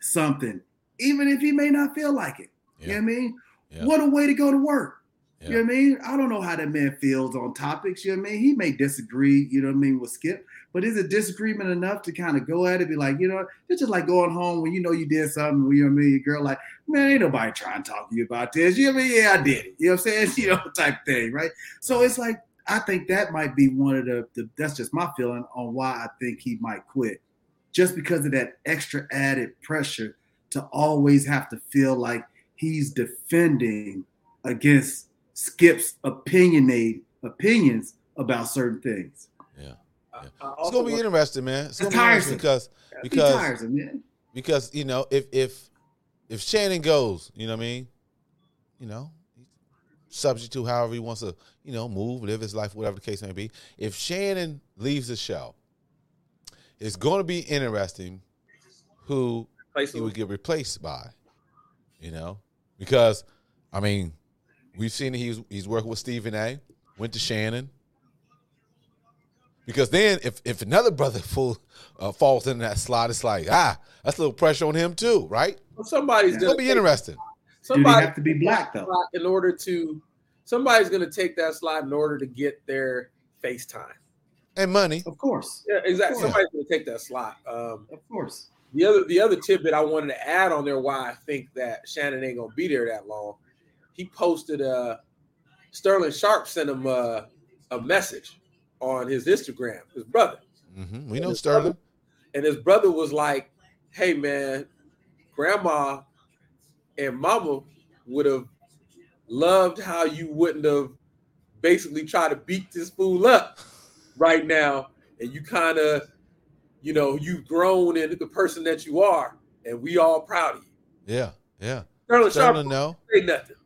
[SPEAKER 2] something even if he may not feel like it. You know what I mean?
[SPEAKER 1] Yeah.
[SPEAKER 2] What a way to go to work.
[SPEAKER 1] Yeah.
[SPEAKER 2] You know what I mean? I don't know how that man feels on topics. You know what I mean? He may disagree, you know what I mean, with Skip, but is it disagreement enough to kind of go at it, be like, you know, it's just like going home when you know you did something, you know what I mean? Your girl, like, man, ain't nobody trying to talk to you about this. You know what I mean? Yeah, I did it. You know what I'm saying? You know, type thing, right? So it's like, I think that might be one of the, the that's just my feeling on why I think he might quit. Just because of that extra added pressure to always have to feel like he's defending against Skip's opinionate opinions about certain things.
[SPEAKER 1] Yeah.
[SPEAKER 3] I- I
[SPEAKER 1] It's gonna be
[SPEAKER 3] want-
[SPEAKER 1] interesting, man. It's gonna be
[SPEAKER 2] tiresome.
[SPEAKER 1] because because
[SPEAKER 2] tires him, man.
[SPEAKER 1] because you know if if if Shannon goes, you know what I mean, you know, subject to however he wants to, you know, move, live his life, whatever the case may be. If Shannon leaves the show, it's going to be interesting who he would get replaced by, you know, because I mean, we've seen he's he's working with Stephen A. Went to Shannon. Because then, if if another brother full, uh, falls in that slot, it's like ah, that's a little pressure on him too, right?
[SPEAKER 3] Somebody's
[SPEAKER 2] Yeah.
[SPEAKER 3] Gonna
[SPEAKER 1] gonna be
[SPEAKER 3] take-
[SPEAKER 1] interesting.
[SPEAKER 3] Somebody
[SPEAKER 2] have to be black though?
[SPEAKER 3] in order to somebody's going to take that slot in order to get their FaceTime.
[SPEAKER 1] And money.
[SPEAKER 2] Of course.
[SPEAKER 3] Yeah, exactly.
[SPEAKER 1] Yeah.
[SPEAKER 3] Somebody's going to take that slot. Um,
[SPEAKER 2] Of course.
[SPEAKER 3] The other the other tidbit I wanted to add on there why I think that Shannon ain't to be there that long. He posted uh Sterling Sharpe sent him uh, a message on his Instagram, his brother.
[SPEAKER 1] Mm-hmm. We know Sterling.
[SPEAKER 3] brother- And his brother was like, "Hey man, grandma and mama would have loved how you wouldn't have basically tried to beat this fool up right now, and you kind of, you know, you've grown into the person that you are, and we all proud of you."
[SPEAKER 1] Yeah, yeah.
[SPEAKER 3] Sterling
[SPEAKER 1] Sharpe no.
[SPEAKER 3] didn't say nothing.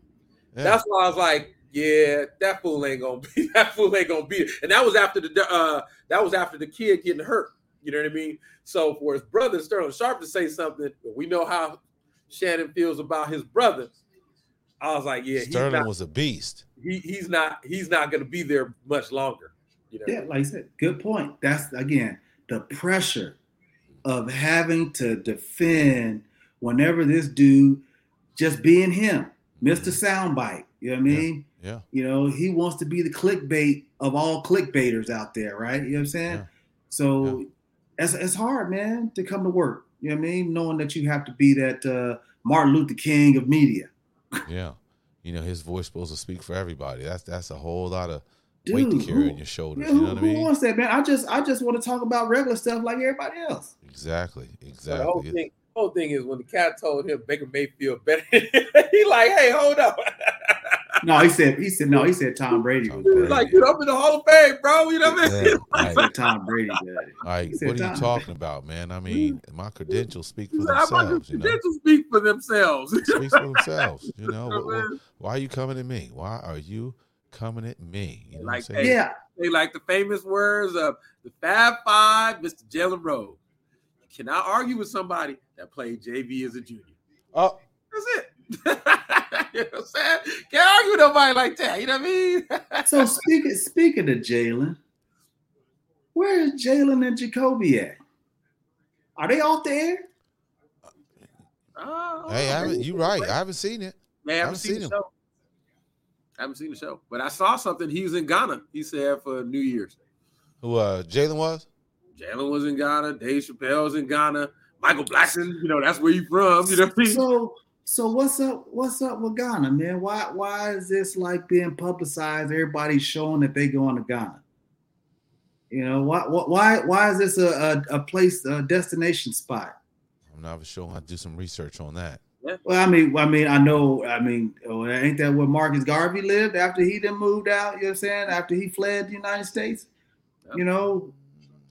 [SPEAKER 1] Yeah.
[SPEAKER 3] That's why I was like, yeah, that fool ain't gonna be that fool ain't gonna be it. And that was after the uh that was after the kid getting hurt. You know what I mean? So for his brother Sterling Sharp to say something, we know how Shannon feels about his brother. I was like, yeah, he's
[SPEAKER 1] Sterling
[SPEAKER 3] not,
[SPEAKER 1] was a beast.
[SPEAKER 3] he, he's not he's not gonna be there much longer. You know,
[SPEAKER 2] Yeah, like I said, good point. That's again the pressure of having to defend whenever this dude just being him, Mr. Soundbite. You know what I mean?
[SPEAKER 1] Yeah.
[SPEAKER 2] You know, he wants to be the clickbait of all clickbaiters out there, right? You know what I'm saying?
[SPEAKER 1] Yeah.
[SPEAKER 2] So it's it's hard, man, to come to work. You know what I mean? Knowing that you have to be that uh, Martin Luther King of media.
[SPEAKER 1] Yeah. You know, his voice supposed to speak for everybody. That's that's a whole lot of weight to carry
[SPEAKER 2] who-
[SPEAKER 1] on your shoulders.
[SPEAKER 2] Yeah,
[SPEAKER 1] You
[SPEAKER 2] who,
[SPEAKER 1] know what I
[SPEAKER 2] who
[SPEAKER 1] mean?
[SPEAKER 2] wants that, man? I just I just want to talk about regular stuff like everybody else.
[SPEAKER 1] Exactly.
[SPEAKER 3] exactly. the whole
[SPEAKER 1] Exactly.
[SPEAKER 3] thing, whole thing is when the cat told him Baker Mayfield better, he like, hey, hold up.
[SPEAKER 2] No, he said he said no, he said Tom Brady
[SPEAKER 1] Tom
[SPEAKER 2] was
[SPEAKER 3] He
[SPEAKER 1] Brady.
[SPEAKER 2] better.
[SPEAKER 3] like, dude, I'm in the Hall of Fame, bro. You know what I mean?
[SPEAKER 1] Yeah,
[SPEAKER 2] He
[SPEAKER 1] like,
[SPEAKER 2] Tom Brady better.
[SPEAKER 1] like,
[SPEAKER 2] He said
[SPEAKER 1] what are you
[SPEAKER 2] Tom.
[SPEAKER 1] talking about, man? I mean, my credentials speak for
[SPEAKER 3] He said, "How about
[SPEAKER 1] themselves. You know,
[SPEAKER 3] credentials speak for themselves.
[SPEAKER 1] speaks for themselves. You know,
[SPEAKER 3] You know
[SPEAKER 1] Wh-
[SPEAKER 3] what I
[SPEAKER 1] wh-
[SPEAKER 3] mean?
[SPEAKER 1] why are you coming to me? Why are you coming at me? You know
[SPEAKER 3] Like,
[SPEAKER 1] what I'm saying?
[SPEAKER 2] Yeah,
[SPEAKER 3] They like the famous words of the Fab Five, Mr. Jalen Rose. You cannot argue with somebody that played JV as a junior.
[SPEAKER 1] Oh,
[SPEAKER 3] That's it. you know what I'm saying? Can't argue with nobody like that. You know what I mean?
[SPEAKER 2] So speaking speaking of Jalen, where is Jalen and Jacoby at? Are they off the air?
[SPEAKER 3] Oh,
[SPEAKER 1] hey, I haven't, you right. I haven't seen it.
[SPEAKER 3] Man, I haven't
[SPEAKER 1] haven't
[SPEAKER 3] seen,
[SPEAKER 1] seen him.
[SPEAKER 3] show. I haven't seen the show, but I saw something. He was in Ghana. He said for New Year's.
[SPEAKER 1] Who uh Jalen was?
[SPEAKER 3] Jalen was in Ghana. Dave Chappelle was in Ghana. Michael Blackson, you know that's where you from. You know what I mean?
[SPEAKER 2] So so what's up? What's up with Ghana, man? Why why is this like being publicized? Everybody's showing that they going to Ghana. You know why why why is this a, a, a place a destination spot?
[SPEAKER 1] I'm not sure. I'll do some research on that.
[SPEAKER 2] Well, I mean, I mean, I know, I mean, oh, ain't that where Marcus Garvey lived after he then moved out? You know what I'm saying? After he fled the United States, you know,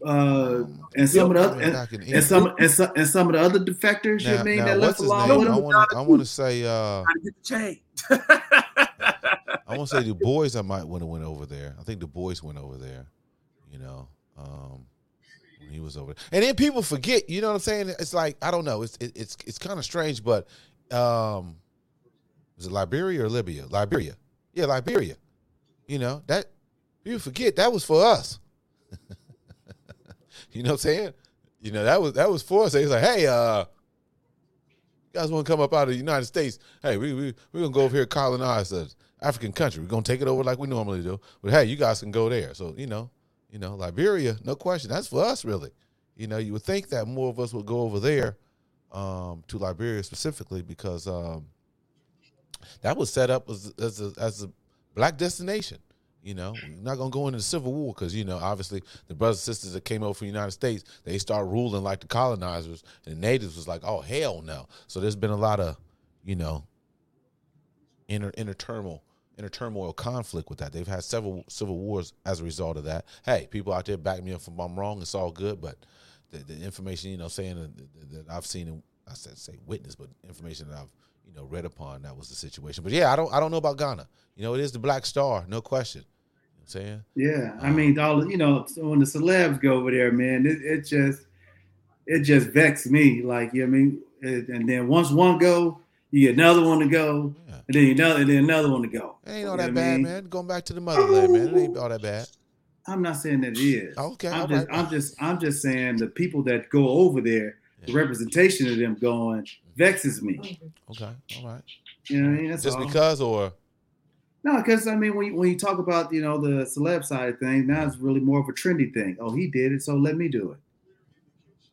[SPEAKER 2] uh, and some of the other, and,
[SPEAKER 1] Back
[SPEAKER 2] and some and some and some of the other defectors, you know what I mean, that left along with him.
[SPEAKER 1] want to. I want to say. uh
[SPEAKER 3] Trying to get the chain.
[SPEAKER 1] I want to say the boys. I might want to went over there. I think the boys went over there. You know, um, when he was over there. And then people forget. You know what I'm saying? It's like I don't know. It's it, it's it's kind of strange, but um, was it Liberia or Libya? Liberia. Yeah, Liberia. You know that people forget that was for us. you know what I'm saying? You know that was that was for us. They was like, hey, uh, You guys want to come up out of the United States? Hey, we we we're gonna go over here colonize an African country. We're gonna take it over like we normally do. But hey, you guys can go there. So you know, you know, Liberia, no question. That's for us, really. You know, you would think that more of us would go over there um, to Liberia specifically because um, that was set up as as a, as a black destination. You know, we're not gonna go into the Civil War because you know, obviously, the brothers and sisters that came over from the United States, they start ruling like the colonizers, and the natives was like, oh hell no. So there's been a lot of, you know, inner inner turmoil, inner turmoil conflict with that. They've had several civil wars as a result of that. Hey, people out there back me up if I'm wrong. It's all good, but the, the information, you know, saying that, that I've seen, I said say witness, but information that I've you know read upon that was the situation. But yeah, I don't I don't know about Ghana. You know, it is the Black Star, no question. You know what I'm saying.
[SPEAKER 2] Yeah, I um, mean, all you know, when the celebs go over there, man, it, it just it just vexed me. Like, you know what I mean? It, and then once one go, you get another one to go,
[SPEAKER 1] Yeah.
[SPEAKER 2] and then another, and then another one to go.
[SPEAKER 1] It ain't all that
[SPEAKER 2] what I
[SPEAKER 1] bad,
[SPEAKER 2] mean?
[SPEAKER 1] man. Going back to the motherland, man. It ain't all that bad.
[SPEAKER 2] I'm not saying that it is.
[SPEAKER 1] Okay,
[SPEAKER 2] I'm just,
[SPEAKER 1] right.
[SPEAKER 2] I'm just, I'm just saying the people that go over there, the representation of them going vexes me.
[SPEAKER 1] Okay, all right.
[SPEAKER 2] You know what I mean? That's
[SPEAKER 1] Just
[SPEAKER 2] all.
[SPEAKER 1] because, or
[SPEAKER 2] No, because I mean, when you, when you talk about you know the celeb side of things, now it's really more of a trendy thing. Oh, he did it, so let me do it.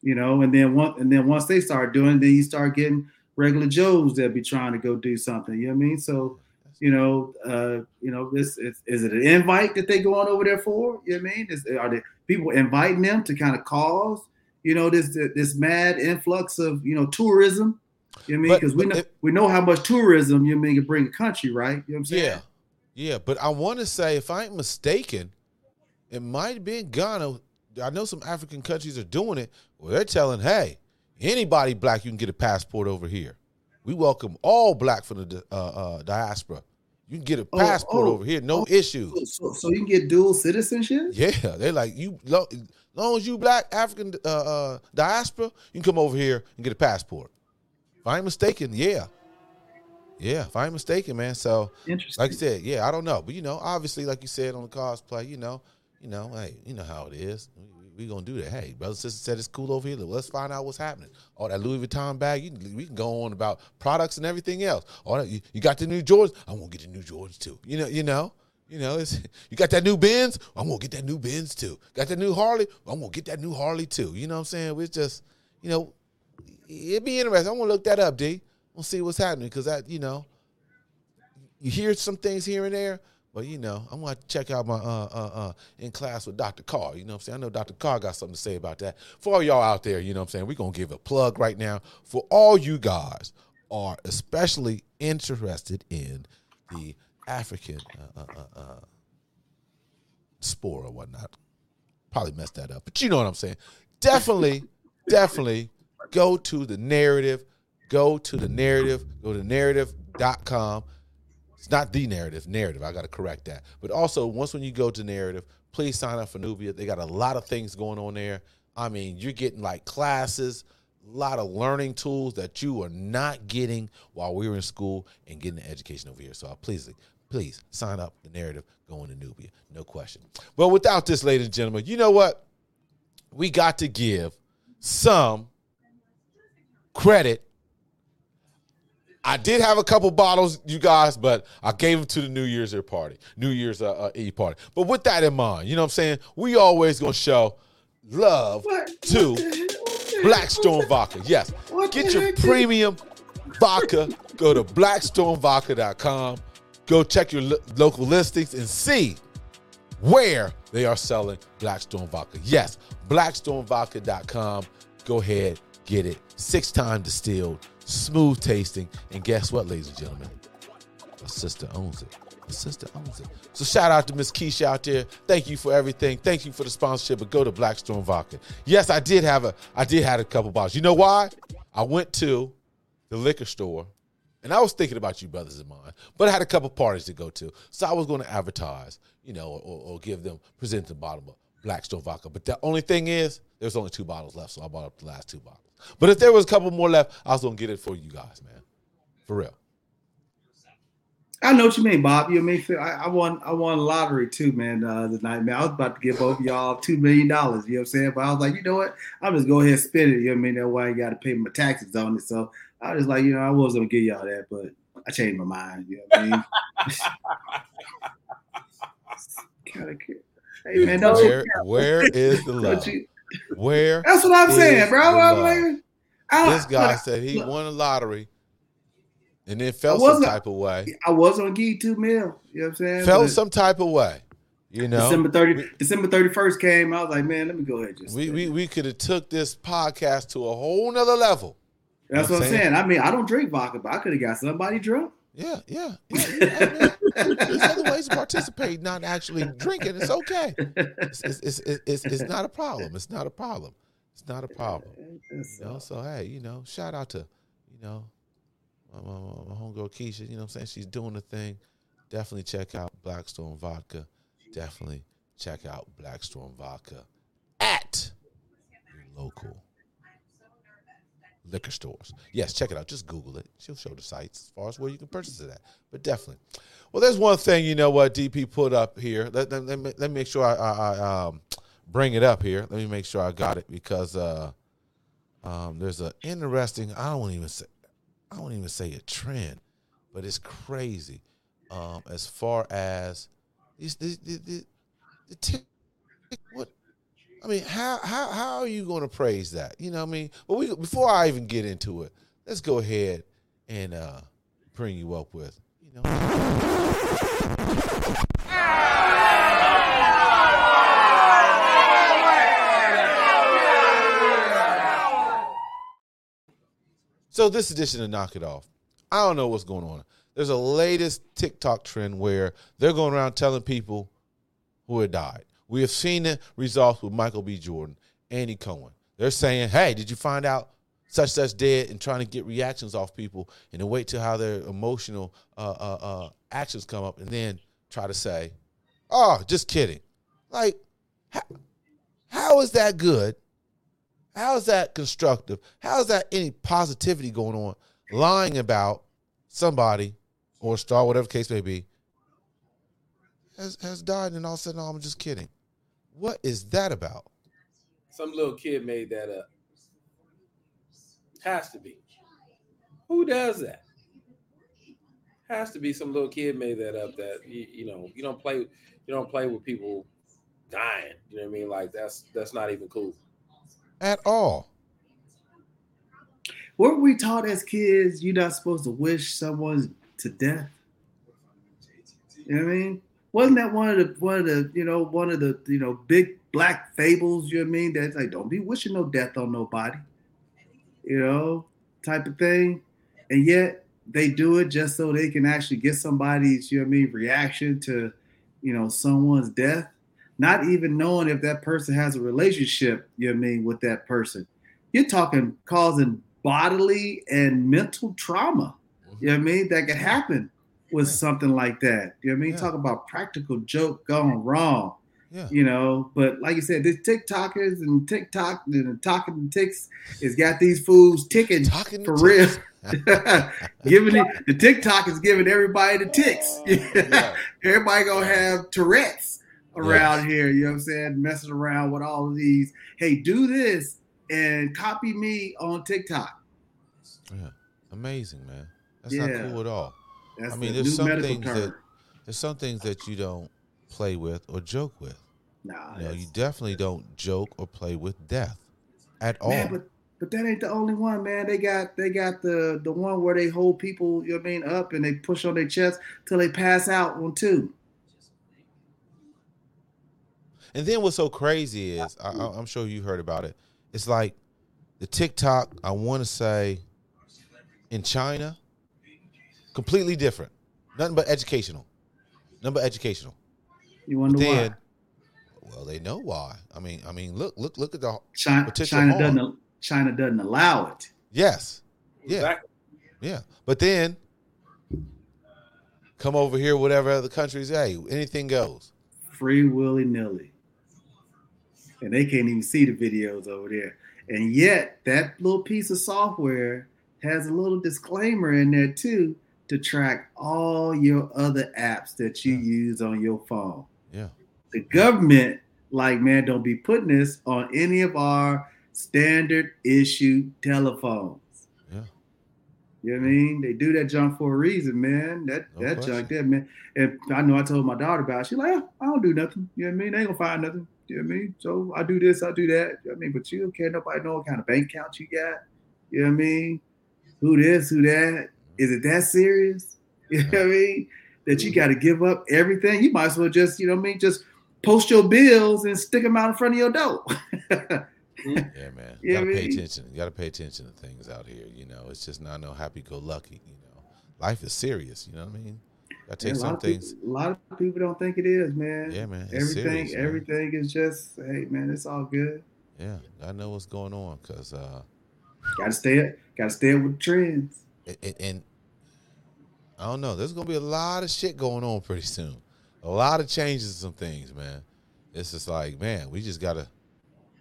[SPEAKER 2] You know, and then one, and then once they start doing, it, then you start getting regular Joes that be trying to go do something. You know what I mean? So, you know, uh, you know, this is, is it an invite that they going over there for? You know what I mean? Is, are the people inviting them to kind of cause, you know, this this mad influx of you know tourism? You know what I mean? Because we know
[SPEAKER 1] it-
[SPEAKER 2] we know how much tourism you know I mean can bring a country, right? You know what I'm saying?
[SPEAKER 1] yeah, yeah. But I want to say, if I ain't mistaken, it might have been Ghana. I know some African countries are doing it. Well, they're telling, hey, anybody black, you can get a passport over here. We welcome all black from the uh, uh, diaspora. You can get a
[SPEAKER 2] Oh,
[SPEAKER 1] passport
[SPEAKER 2] oh,
[SPEAKER 1] over here, no
[SPEAKER 2] oh.
[SPEAKER 1] issues.
[SPEAKER 2] So, so you can get dual citizenship?
[SPEAKER 1] Yeah, they're like you. Lo, long as you black African uh, uh, diaspora, you can come over here and get a passport. If I'm mistaken, yeah, yeah. If I'm mistaken, man. So,
[SPEAKER 2] Interesting.
[SPEAKER 1] like I said, yeah, I don't know, but you know, obviously, like you said on the cosplay, you know, you know, hey, you know how it is. We, gonna do that. Hey, brother, sister said it's cool over here. Let's find out what's happening. All that Louis Vuitton bag, you, we can go on about products and everything else. All that you, you got the new Jordans. I want to get the new Jordans too. You know, you know. You know, it's you got that new Benz. I'm gonna get that new Benz too. Got that new Harley. I'm gonna get that new Harley too. You know what I'm saying? It's just, you know, it'd be interesting. I'm gonna look that up, D. We'll see what's happening because that, you know, you hear some things here and there, but you know, I'm gonna check out my uh uh uh in class with Dr. Carr. You know what I'm saying? I know Dr. Carr got something to say about that. For all y'all out there, you know what I'm saying? We're gonna give a plug right now for all you guys are especially interested in the African uh, uh, uh, uh, spore or whatnot. Probably messed that up, but you know what I'm saying. Definitely, definitely go to the narrative. Go to the narrative. Go to narrative.com. It's not the narrative, narrative. I got to correct that. But also, once when you go to narrative, please sign up for Nubia. They got a lot of things going on there. I mean, you're getting like classes, a lot of learning tools that you are not getting while we were in school and getting the education over here. So please, please sign up the narrative going to Nubia. No question. Well, without this, ladies and gentlemen, you know what? We got to give some credit I did have a couple bottles, you guys, but I gave them to the New Year's Eve party, New Year's uh, uh, Eve party. But with that in mind, you know what I'm saying? We always gonna show love
[SPEAKER 2] What?
[SPEAKER 1] to
[SPEAKER 2] What the hell? What the hell?
[SPEAKER 1] Blackstone Vodka. Yes,
[SPEAKER 2] What
[SPEAKER 1] get your premium vodka. Go to blackstonevodka.com. Go check your lo- local listings and see where they are selling Blackstone vodka. Yes, blackstonevodka.com. Go ahead, get it. Six time distilled, smooth tasting, and guess what, ladies and gentlemen? My sister owns it. A sister owns it. So shout out to Miss Keisha out there. Thank you for everything. Thank you for the sponsorship. But go to Blackstone Vodka. Yes, I did have a I did have a couple bottles. You know why? I went to the liquor store and I was thinking about you brothers of mine, but I had a couple parties to go to. So I was going to advertise, you know, or, or give them, present the bottle of Blackstone vodka. But the only thing is, there's only two bottles left, so I bought up the last two bottles. But if there was a couple more left, I was to get it for you guys, man. For real.
[SPEAKER 2] I know what you mean, Bob. You know what I mean? I, I won I won lottery too, man, uh, the night, man. I was about to give both y'all two million dollars, you know what I'm saying? But I was like, you know what? I'm just go ahead and spend it, you know what I mean? That way I gotta pay my taxes on it. So I was just like, you know, I was gonna give y'all that, but I changed my mind, you know what I mean? kind of Hey man, don't
[SPEAKER 1] where, where is the love?
[SPEAKER 2] You,
[SPEAKER 1] Where
[SPEAKER 2] that's what I'm saying, bro. I'm like, I,
[SPEAKER 1] this guy said he
[SPEAKER 2] look,
[SPEAKER 1] won a lottery and then felt some type of way.
[SPEAKER 2] I was give you two mil. You know what I'm saying?
[SPEAKER 1] Felt
[SPEAKER 2] But
[SPEAKER 1] some type of way. You know,
[SPEAKER 2] December 30,
[SPEAKER 1] we-
[SPEAKER 2] December 31st came. I was like, man, let me go ahead. Just
[SPEAKER 1] we we, we could have took this podcast to a whole nother level.
[SPEAKER 2] That's
[SPEAKER 1] know
[SPEAKER 2] what I'm
[SPEAKER 1] I'm
[SPEAKER 2] saying. I mean, I don't drink vodka, but I could have got somebody drunk.
[SPEAKER 1] Yeah, yeah. yeah, yeah. There's other ways to participate, not actually drinking. It's okay. It's, it's, it's, it's, it's not a problem. It's not a problem. It's not a problem. You know, so hey, you know, shout out to, you know, my, my, my homegirl Keisha. You know what I'm saying? She's doing the thing. Definitely check out Blackstone Vodka. Definitely check out Blackstone Vodka at your local liquor stores. Yes, check it out. Just Google it. She'll show the sites as far as where you can purchase it at. But definitely. Well, there's one thing you know what DP put up here. Let, let, let me, let me make sure I, I, I um, bring it up here. Let me make sure I got it because uh, um, there's an interesting. I don't even say. I don't even say a trend, but it's crazy. Um, as far as these, the, the, the, the what I mean, how how how are you going to praise that? You know what I mean? But we before I even get into it, let's go ahead and uh, bring you up with you know. So this edition of Knock It Off, I don't know what's going on. There's a latest TikTok trend where they're going around telling people who had died. We have seen the results with Michael B. Jordan, Andy Cohen. They're saying, "Hey, did you find out such such dead?" and trying to get reactions off people, and then wait till how their emotional uh, uh, uh, actions come up, and then try to say, "Oh, just kidding." Like, how, how is that good? How is that constructive? How is that any positivity going on? Lying about somebody or star, whatever case may be, has has died, and all of a sudden, oh, I'm just kidding. What is that about?
[SPEAKER 3] Some little kid made that up. Has to be. Who does that? Has to be some little kid made that up. That you, you know, you don't play, you don't play with people dying. You know what I mean? Like that's that's not even cool.
[SPEAKER 1] At all?
[SPEAKER 2] Weren't we taught as kids you're not supposed to wish someone to death? You know what I mean? Wasn't that one of the one of the you know one of the you know big black fables? You know what I mean? That's like don't be wishing no death on nobody, you know, type of thing. And yet they do it just so they can actually get somebody's you know I mean reaction to you know someone's death, not even knowing if that person has a relationship. You know I mean with that person. You're talking causing bodily and mental trauma. You know what I mean? That could happen with something like that. You know what I mean? Talk about practical joke gone wrong.
[SPEAKER 1] Yeah.
[SPEAKER 2] You know, but like you said, this TikTokers and TikTok and the talking ticks has got these fools ticking
[SPEAKER 1] Talking
[SPEAKER 2] for real. giving it the TikTok is giving everybody the ticks.
[SPEAKER 1] Yeah.
[SPEAKER 2] everybody gonna have Tourette's around here. You know what I'm saying? Messing around with all of these. Hey, do this and copy me on TikTok.
[SPEAKER 1] Yeah. Amazing, man. That's
[SPEAKER 2] Yeah.
[SPEAKER 1] not cool at all.
[SPEAKER 2] That's
[SPEAKER 1] I mean,
[SPEAKER 2] the
[SPEAKER 1] there's some things
[SPEAKER 2] term.
[SPEAKER 1] that- There's some things that you don't play with or joke with.
[SPEAKER 2] nah,
[SPEAKER 1] You know, you definitely don't joke or play with death at all.
[SPEAKER 2] Man, but but that ain't the only one, man. They got they got the the one where they hold people, you know what I mean, up and they push on their chest till they pass out on two.
[SPEAKER 1] And then what's so crazy is, I, I- I'm sure you heard about it. It's like the TikTok. I want to say in China, completely different. Nothing but educational. Nothing but educational.
[SPEAKER 2] You wonder
[SPEAKER 1] then,
[SPEAKER 2] why?
[SPEAKER 1] well, they know why. I mean, I mean, look, look, look at the
[SPEAKER 2] China, China
[SPEAKER 1] harm.
[SPEAKER 2] doesn't China doesn't allow it.
[SPEAKER 1] yes, yeah,
[SPEAKER 3] Exactly.
[SPEAKER 1] yeah. But then come over here, whatever other countries, hey, anything goes.
[SPEAKER 2] Free willy nilly. And they can't even see the videos over there. And yet that little piece of software has a little disclaimer in there too to track all your other apps that you use on your phone.
[SPEAKER 1] Yeah.
[SPEAKER 2] The government, like, man, don't be putting this on any of our standard issue telephones.
[SPEAKER 1] Yeah.
[SPEAKER 2] You know what I mean? They do that junk for a reason, man. That
[SPEAKER 1] No
[SPEAKER 2] that
[SPEAKER 1] question.
[SPEAKER 2] junk there, man. And I know I told my daughter about it. She's like, "Oh, I don't do nothing. You know what I mean? They ain't gonna find nothing. You know what I mean? So I do this, I do that. You know what I mean? But you don't care nobody know what kind of bank account you got. You know what I mean? Who this, who that? Is it that serious? You know what I mean? That you got to give up everything. You might as well just, you know what I mean? Just post your bills and stick them out in front of your door.
[SPEAKER 1] Yeah, man. You gotta pay
[SPEAKER 2] man.
[SPEAKER 1] attention. You gotta pay attention to things out here. You know, it's just not no happy go lucky. You know, life is serious. You know what I mean? Gotta take
[SPEAKER 2] Yeah,
[SPEAKER 1] some
[SPEAKER 2] people-
[SPEAKER 1] things.
[SPEAKER 2] a lot of people don't think it is, man.
[SPEAKER 1] Yeah, man.
[SPEAKER 2] Everything,
[SPEAKER 1] serious, man.
[SPEAKER 2] everything is just, hey, man, it's all good.
[SPEAKER 1] Yeah, I know what's going on because uh,
[SPEAKER 2] Got to stay, got to stay up with the trends.
[SPEAKER 1] And, and, I don't know. There's gonna be a lot of shit going on pretty soon. A lot of changes, some things, man. It's just like, man, we just gotta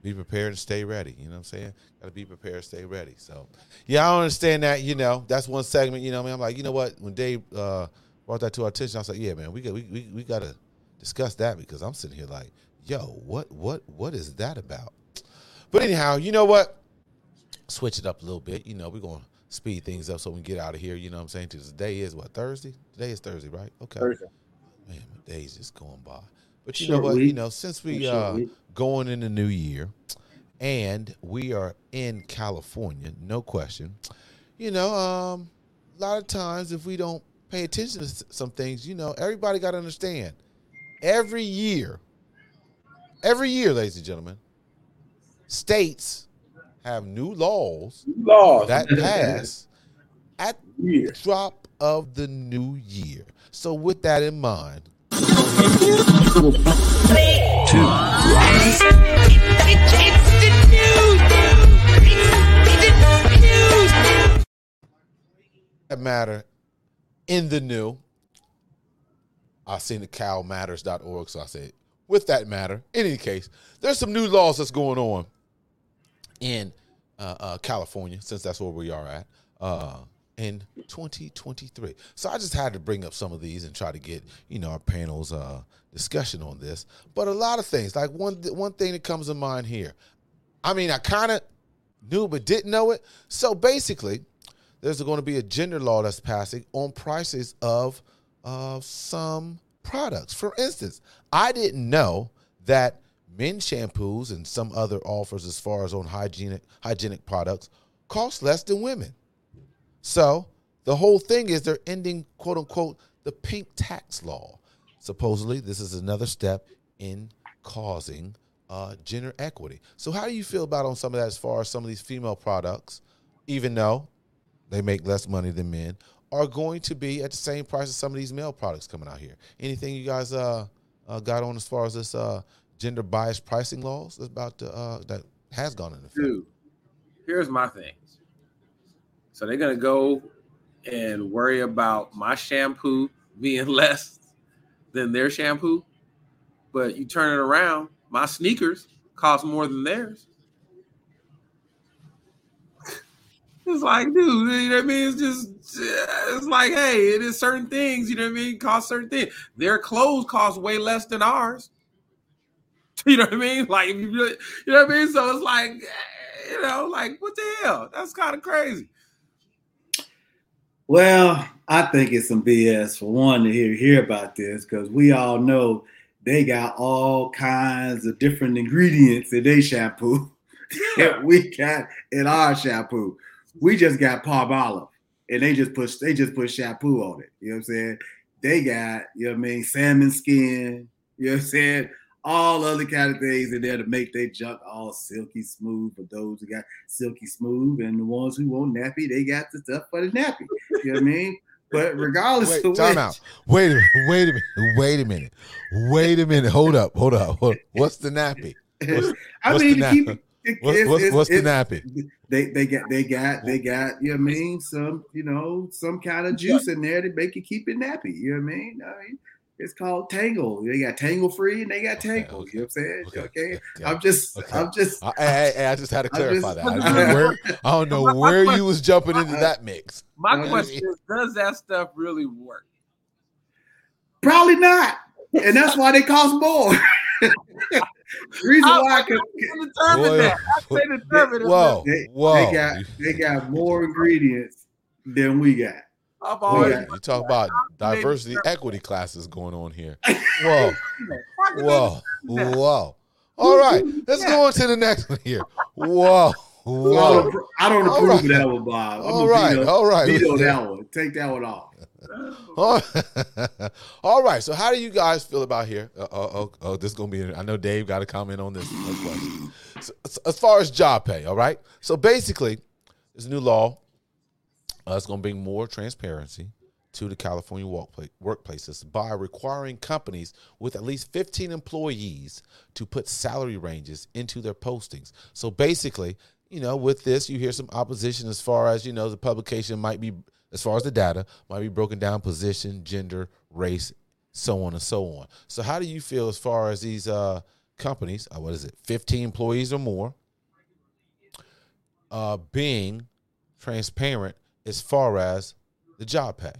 [SPEAKER 1] be prepared and stay ready. You know what I'm saying? Gotta be prepared, stay ready. So, yeah, I don't understand that. You know, that's one segment. You know, I mean, I'm like, you know what? When Dave uh, brought that to our attention, I was like, yeah, man, we got we, we we gotta discuss that because I'm sitting here like, yo, what what what is that about? But anyhow, you know what? Switch it up a little bit. You know, we're gonna speed things up so we can get out of here. You know what I'm saying? Today is what Thursday. Today is Thursday, right? Okay.
[SPEAKER 3] Thursday.
[SPEAKER 1] Man, my day's just going by. But you
[SPEAKER 2] Short
[SPEAKER 1] know what? You know, since we
[SPEAKER 2] Short
[SPEAKER 1] uh
[SPEAKER 2] week.
[SPEAKER 1] going in the new year and we are in California, no question. You know, um a lot of times if we don't pay attention to some things, you know, everybody got to understand. Every year, every year, ladies and gentlemen, states have new laws
[SPEAKER 3] Laws.
[SPEAKER 1] that pass at
[SPEAKER 3] Year.
[SPEAKER 1] drop of the new year. So with that in mind, that matter in the new. I've seen the calmatters.org, so I said, with that matter, in any case, there's some new laws that's going on in uh, uh, California, since that's where we are at, uh, in 2023. So I just had to bring up some of these and try to get, you know, our panel's uh, discussion on this. But a lot of things, like one one thing that comes to mind here. I mean, I kind of knew but didn't know it. So basically, there's going to be a gender law that's passing on prices of uh, some products. For instance, I didn't know that men's shampoos and some other offers as far as on hygienic hygienic products cost less than women. So the whole thing is they're ending quote unquote the pink tax law. Supposedly, this is another step in causing uh, gender equity. So how do you feel about on some of that as far as some of these female products, even though they make less money than men, are going to be at the same price as some of these male products coming out here? Anything you guys uh, uh, got on as far as this uh, gender biased pricing laws that's about to, uh, that has gone into effect?
[SPEAKER 3] Dude, here's my thing. So they're gonna go and worry about my shampoo being less than their shampoo, but you turn it around, my sneakers cost more than theirs. It's like, dude, you know what I mean? It's just, it's like, hey, it is certain things, you know what I mean? Cost certain things. Their clothes cost way less than ours. You know what I mean? Like, you really, you know what I mean? So it's like, eh, you know, like, what the hell? That's kind of crazy.
[SPEAKER 2] Well, I think it's some BS for one to hear hear about this because we all know they got all kinds of different ingredients in their shampoo that we got in our shampoo. We just got Palmolive, and they just put they just put shampoo on it. You know what I'm saying? They got you know what I mean salmon skin. You know what I'm saying? All other kind of things in there to make their junk all silky smooth for those who got silky smooth, and the ones who want nappy, they got the stuff for the nappy. You know what I mean? But regardless
[SPEAKER 1] Wait,
[SPEAKER 2] of
[SPEAKER 1] time
[SPEAKER 2] which,
[SPEAKER 1] out. Wait a minute. Wait a minute. Wait a minute. Wait a minute. Hold up. Hold up. Hold What's the nappy? What's-
[SPEAKER 2] I
[SPEAKER 1] what's
[SPEAKER 2] mean,
[SPEAKER 1] the
[SPEAKER 2] to keep it,
[SPEAKER 1] What's, what's, what's the nappy?
[SPEAKER 2] They they got they got they got you know what I mean some you know some kind of juice in there to make you keep it nappy. You know what I mean? I mean It's called Tangle. They got Tangle Free and they got Tangle.
[SPEAKER 1] okay.
[SPEAKER 2] You know what I'm saying?
[SPEAKER 1] Okay,
[SPEAKER 2] Okay.
[SPEAKER 1] yeah,
[SPEAKER 2] I'm just,
[SPEAKER 1] okay.
[SPEAKER 2] I'm just.
[SPEAKER 1] I, I, I- I just had to clarify
[SPEAKER 2] just-
[SPEAKER 1] that. I don't know where, I don't know
[SPEAKER 3] My- my
[SPEAKER 1] where
[SPEAKER 3] question-
[SPEAKER 1] you was jumping into uh-huh. that mix.
[SPEAKER 3] My question is, does that stuff really work?
[SPEAKER 2] Probably not. And that's why they cost more. Reason
[SPEAKER 3] How-
[SPEAKER 2] why, 'cause
[SPEAKER 3] Who determined
[SPEAKER 1] Boy,
[SPEAKER 3] that? How they determined it?
[SPEAKER 1] Whoa,
[SPEAKER 2] they,
[SPEAKER 1] whoa.
[SPEAKER 2] they got they got more ingredients than we got.
[SPEAKER 3] I've always
[SPEAKER 2] Yeah.
[SPEAKER 1] you talk about diversity equity classes going on here. Whoa, whoa, whoa. All right, let's go on to the next one here. Whoa,
[SPEAKER 2] I
[SPEAKER 1] whoa.
[SPEAKER 2] don't, I don't
[SPEAKER 1] All
[SPEAKER 2] approve
[SPEAKER 1] right.
[SPEAKER 2] of that one, Bob. I'm
[SPEAKER 1] All
[SPEAKER 2] gonna
[SPEAKER 1] right,
[SPEAKER 2] veto,
[SPEAKER 1] all right.
[SPEAKER 2] veto that one. Take that one off.
[SPEAKER 1] All all right. So, how do you guys feel about here? Uh, oh, oh, oh, this is gonna be. I know Dave got a comment on this. No. So, so as far as job pay, all right. So basically, there's a new law uh, is gonna bring more transparency to the California workplace, workplaces by requiring companies with at least 15 employees to put salary ranges into their postings. So basically, you know, with this, you hear some opposition as far as you know the publication might be as far as the data might be broken down position, gender, race, so on and so on. So how do you feel as far as these uh, companies, uh, what is it, 15 employees or more, uh, being transparent as far as the job pay?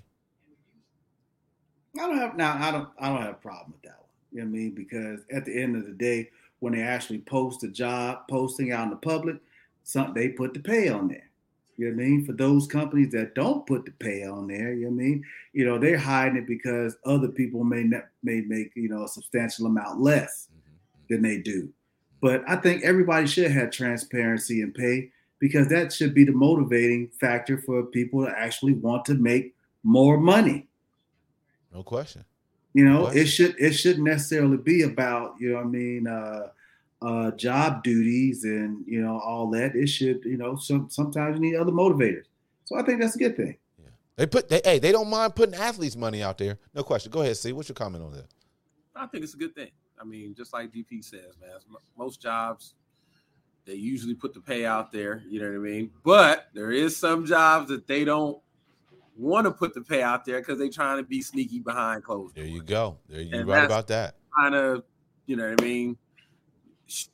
[SPEAKER 2] I don't have now. I don't. I don't have a problem with that one. You know what I mean? Because at the end of the day, when they actually post a job posting out in the public, some they put the pay on there. You know what I mean? For those companies that don't put the pay on there, you know what I mean? You know they're hiding it because other people may not, may make you know a substantial amount less mm-hmm. than they do. But I think everybody should have transparency and pay because that should be the motivating factor for people to actually want to make more money.
[SPEAKER 1] No question.
[SPEAKER 2] You know,
[SPEAKER 1] What?
[SPEAKER 2] it should it shouldn't necessarily be about you know what I mean uh, uh, job duties and you know all that. It should you know some sometimes you need other motivators. So I think that's a good thing. Yeah.
[SPEAKER 1] They put they hey, they don't mind putting athletes' money out there. No question. Go ahead, see. What's your comment on that?
[SPEAKER 3] I think it's a good thing. I mean, just like GP says, man, most jobs they usually put the pay out there. You know what I mean? But there is some jobs that they don't want to put the pay out there because they're trying to be sneaky behind closed
[SPEAKER 1] There you go. There you right about that.
[SPEAKER 3] Kind of, you know what I mean? Sh-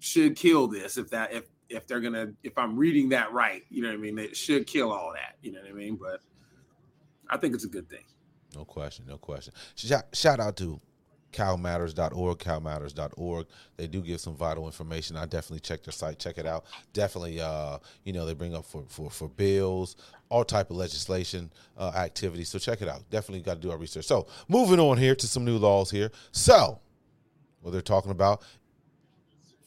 [SPEAKER 3] should kill this if that if if they're gonna if I'm reading that right. You know what I mean? It should kill all that. You know what I mean? But I think it's a good thing.
[SPEAKER 1] No question. No question. Shout, shout out to calmatters.org, calmatters.org. They do give some vital information. I definitely check their site, check it out. Definitely, uh, you know, they bring up for, for, for bills, all type of legislation uh, activities. So check it out. Definitely got to do our research. So moving on here to some new laws here. So what they're talking about,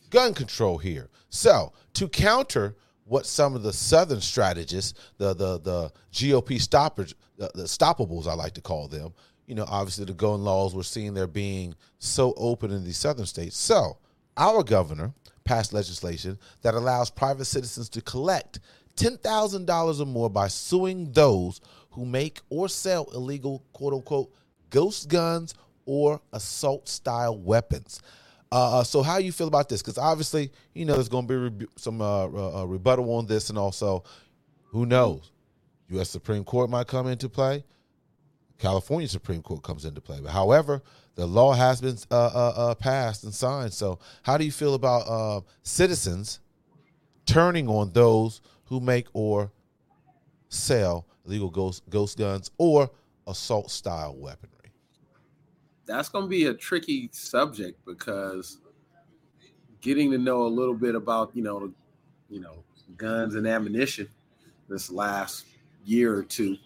[SPEAKER 1] gun control here. So to counter what some of the southern strategists, the the the GOP stoppers, the, the stoppables, I like to call them, you know, obviously the gun laws we're seeing they're being so open in these southern states. So our governor passed legislation that allows private citizens to collect ten thousand dollars or more by suing those who make or sell illegal quote unquote ghost guns or assault style weapons. Uh, so how you feel about this? Because obviously, you know, there's going to be rebu- some uh, uh, uh, rebuttal on this, and also, who knows? U.S. Supreme Court might come into play. California Supreme Court comes into play. But however, the law has been uh, uh, uh, passed and signed. So how do you feel about uh, citizens turning on those who make or sell illegal ghost ghost guns or assault style weaponry?
[SPEAKER 3] that's going to be a tricky subject because getting to know a little bit about you know you know guns and ammunition this last year or two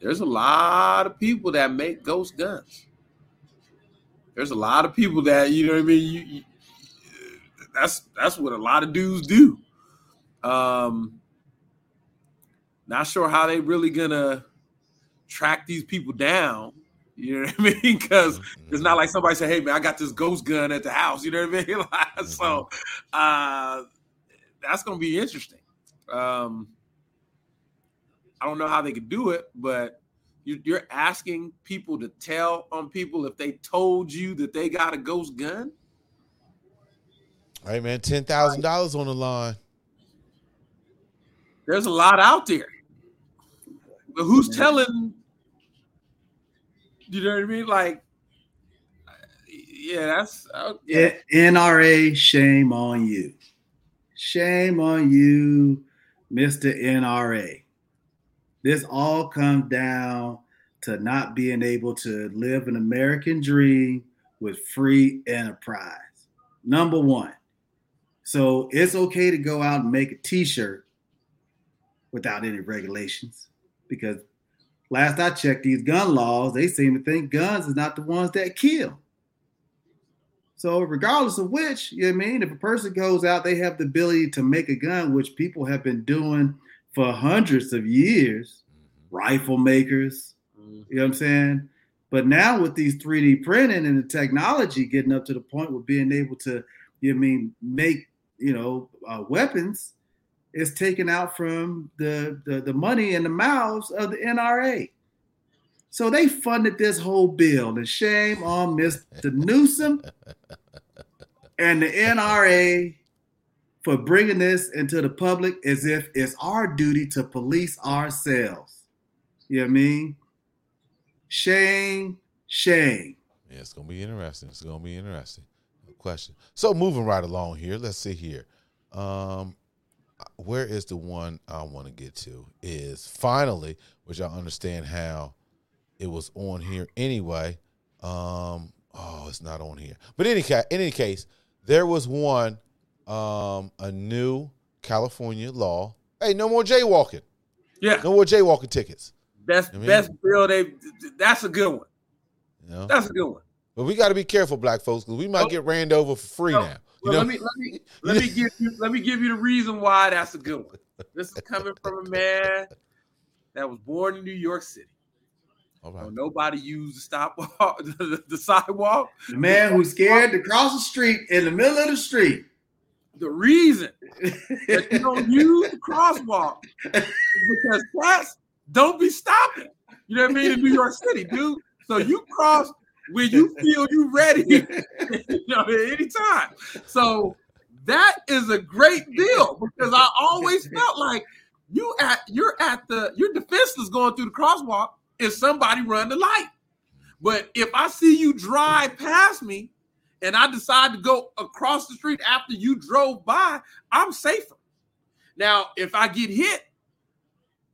[SPEAKER 3] there's a lot of people that make ghost guns there's a lot of people that you know what i mean you, you, that's that's what a lot of dudes do um not sure how they really gonna track these people down you know what I mean? Because it's not like somebody said, "Hey man, I got this ghost gun at the house." You know what I mean? Like, So uh, that's going to be interesting. Um, I don't know how they could do it, but you, you're asking people to tell on people if they told you that they got a ghost gun.
[SPEAKER 1] Hey man, ten thousand dollars on the line.
[SPEAKER 3] There's a lot out there, but who's telling? You know what I mean? Like yeah, that's uh,
[SPEAKER 2] yeah. NRA, shame on you. Shame on you, Mr. NRA. This all comes down to not being able to live an American dream with free enterprise. Number one. So it's okay to go out and make a t-shirt without any regulations because last I checked these gun laws, they seem to think guns is not the ones that kill. So regardless of which, you know I mean, if a person goes out, they have the ability to make a gun, which people have been doing for hundreds of years, mm-hmm. rifle makers, mm-hmm. you know what I'm saying? But now with these 3D printing and the technology getting up to the point with being able to, you know I mean, make, you know, uh, weapons, is taken out from the, the, the money in the mouths of the NRA. So they funded this whole bill, and shame on Mr. Newsom and the NRA for bringing this into the public as if it's our duty to police ourselves. You know what I mean? Shame, shame.
[SPEAKER 1] Yeah, it's gonna be interesting. It's gonna be interesting. No question. So moving right along here, let's see here. Um, where is the one I want to get to? Is finally, which I understand how it was on here anyway. Um, oh, it's not on here. But any ca- in any case, there was one, um, a new California law. Hey, no more jaywalking.
[SPEAKER 3] Yeah,
[SPEAKER 1] no more jaywalking tickets.
[SPEAKER 3] Best you know best mean? bill they. That's a good one. You know? That's a good one.
[SPEAKER 1] But we got to be careful, black folks, because we might oh. get ran over for free now.
[SPEAKER 3] Well, let me let me let me give you let me give you the reason why that's a good one. This is coming from a man that was born in New York City. Right. nobody used the stop the, the, sidewalk.
[SPEAKER 2] The man who's scared to cross the street in the middle of the street.
[SPEAKER 3] The reason that you don't use the crosswalk is because cats don't be stopping. You know what I mean? In New York City, dude. So you cross when you feel you ready, you know, anytime. So that is a great deal because I always felt like you at you're at the your defenseless going through the crosswalk if somebody run the light. But if I see you drive past me and I decide to go across the street after you drove by, I'm safer. Now, if I get hit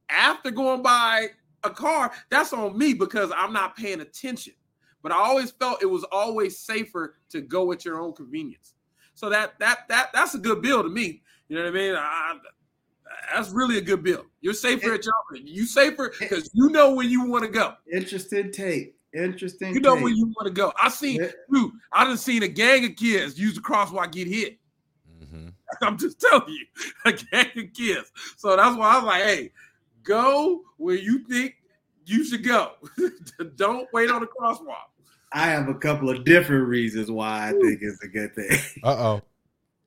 [SPEAKER 3] after going by a car, that's on me because I'm not paying attention. But I always felt it was always safer to go at your own convenience. So that that that that's a good bill to me. You know what I mean? I, that's really a good bill. You're safer at your you safer because you know where you want to go.
[SPEAKER 2] Interesting take. Interesting.
[SPEAKER 3] You know
[SPEAKER 2] take.
[SPEAKER 3] where you want to go. I seen yeah. dude, I done seen a gang of kids use the crosswalk get hit. Mm-hmm. I'm just telling you, a gang of kids. So that's why I was like, hey, go where you think you should go. Don't wait on the crosswalk.
[SPEAKER 2] I have a couple of different reasons why I think it's a good thing.
[SPEAKER 1] Uh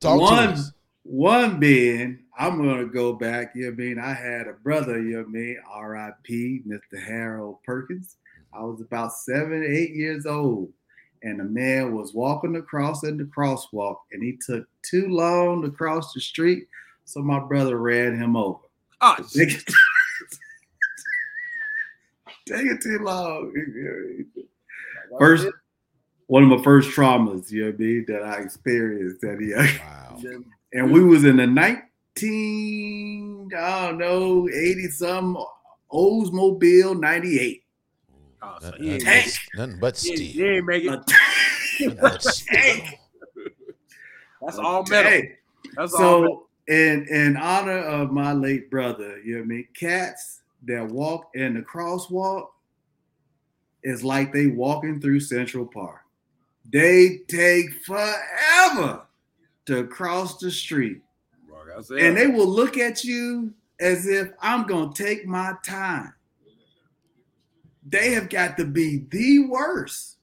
[SPEAKER 2] oh. one, one being, I'm gonna go back. You know what I mean? I had a brother. You know what I mean? R.I.P. Mr. Harold Perkins. I was about seven, eight years old, and a man was walking across in the crosswalk, and he took too long to cross the street, so my brother ran him over.
[SPEAKER 3] Oh,
[SPEAKER 2] take it, take it too long. First, one of my first traumas, you know what I mean, that I experienced that he wow. and we was in the 19, I don't know, 80 some Oldsmobile 98.
[SPEAKER 3] Oh, so
[SPEAKER 1] nothing, tank. nothing but steel.
[SPEAKER 3] He, ain't make it. tank. That's all metal. That's
[SPEAKER 2] so, all metal. in in honor of my late brother, you know what I mean? Cats that walk in the crosswalk is like they walking through Central Park. They take forever to cross the street. And they will look at you as if I'm going to take my time. They have got to be the worst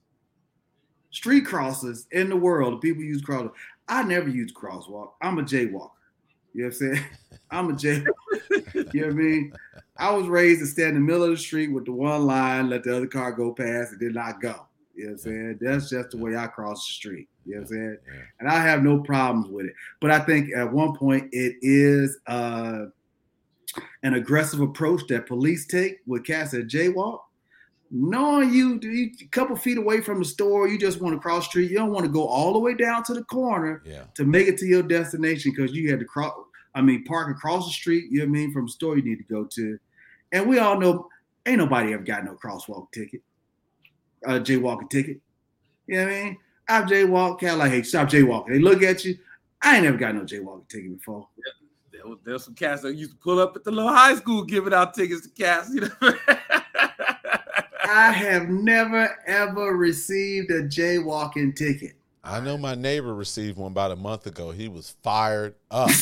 [SPEAKER 2] street crossers in the world. People use crosswalk. I never use crosswalk. I'm a jaywalker. You know what I'm saying? I'm a jaywalker. you know what I mean? I was raised to stand in the middle of the street with the one line, let the other car go past, and then not go. You know what I'm saying? That's just the way I cross the street. You know what I'm saying? And I have no problems with it. But I think at one point it is uh, an aggressive approach that police take with cats at jaywalk. Knowing you, you a couple feet away from the store, you just want to cross street. You don't want to go all the way down to the corner
[SPEAKER 1] Yeah.
[SPEAKER 2] to make it to your destination because you had to cross. I mean, park across the street. You know what I mean from the store you need to go to, and we all know ain't nobody ever got no crosswalk ticket, uh, jaywalking ticket. You know what I mean? I've jaywalked. Cat like, hey, stop jaywalking. They look at you. I ain't never got no jaywalking ticket before.
[SPEAKER 3] There was, there's some cats that used to pull up at the little high school giving out tickets to cats. You know.
[SPEAKER 2] I have never ever received a jaywalking ticket.
[SPEAKER 1] I know my neighbor received one about a month ago. He was fired up.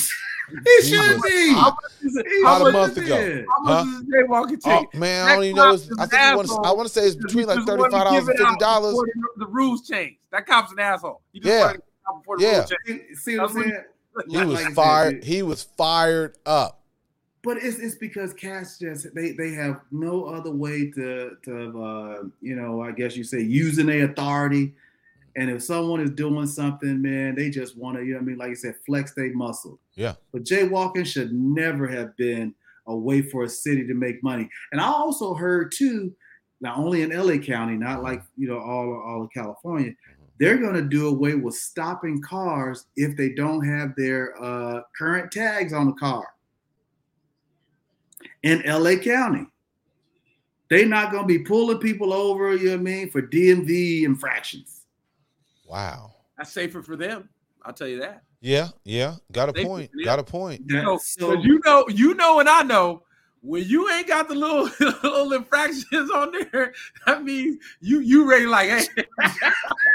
[SPEAKER 2] He should
[SPEAKER 1] was
[SPEAKER 2] be.
[SPEAKER 3] How much is it?
[SPEAKER 1] About a month ago.
[SPEAKER 2] be.
[SPEAKER 3] how much is a jaywalking
[SPEAKER 1] Oh
[SPEAKER 3] ticket?
[SPEAKER 1] man, I don't even know. It's, I think he wants, I want to say it's between like
[SPEAKER 3] Just
[SPEAKER 1] thirty-five dollars and
[SPEAKER 3] it
[SPEAKER 1] fifty
[SPEAKER 3] out
[SPEAKER 1] dollars.
[SPEAKER 3] The, the rules changed. That cop's an asshole. He just
[SPEAKER 1] Yeah.
[SPEAKER 3] wanted to get out before the
[SPEAKER 1] Yeah.
[SPEAKER 3] rules changed.
[SPEAKER 2] See what I'm saying?
[SPEAKER 1] He was
[SPEAKER 2] like I said,
[SPEAKER 1] fired. He was fired up.
[SPEAKER 2] But it's it's because cats just they they have no other way to to uh, you know I guess you say using their authority, and if someone is doing something, man, they just want to you know what I mean like you said flex their muscle.
[SPEAKER 1] Yeah.
[SPEAKER 2] But jaywalking should never have been a way for a city to make money. And I also heard too, not only in LA County, not like you know all all of California, they're going to do away with stopping cars if they don't have their uh, current tags on the car in LA County. They're not going to be pulling people over, you know what I mean, for DMV infractions.
[SPEAKER 1] Wow.
[SPEAKER 3] That's safer for them. I'll tell you that.
[SPEAKER 1] Yeah, yeah. Got a
[SPEAKER 3] They-
[SPEAKER 1] point. Got a point.
[SPEAKER 3] You know,
[SPEAKER 2] so-
[SPEAKER 3] you know, you know, and I know when you ain't got the little little infractions on there. That means you you ready like, hey,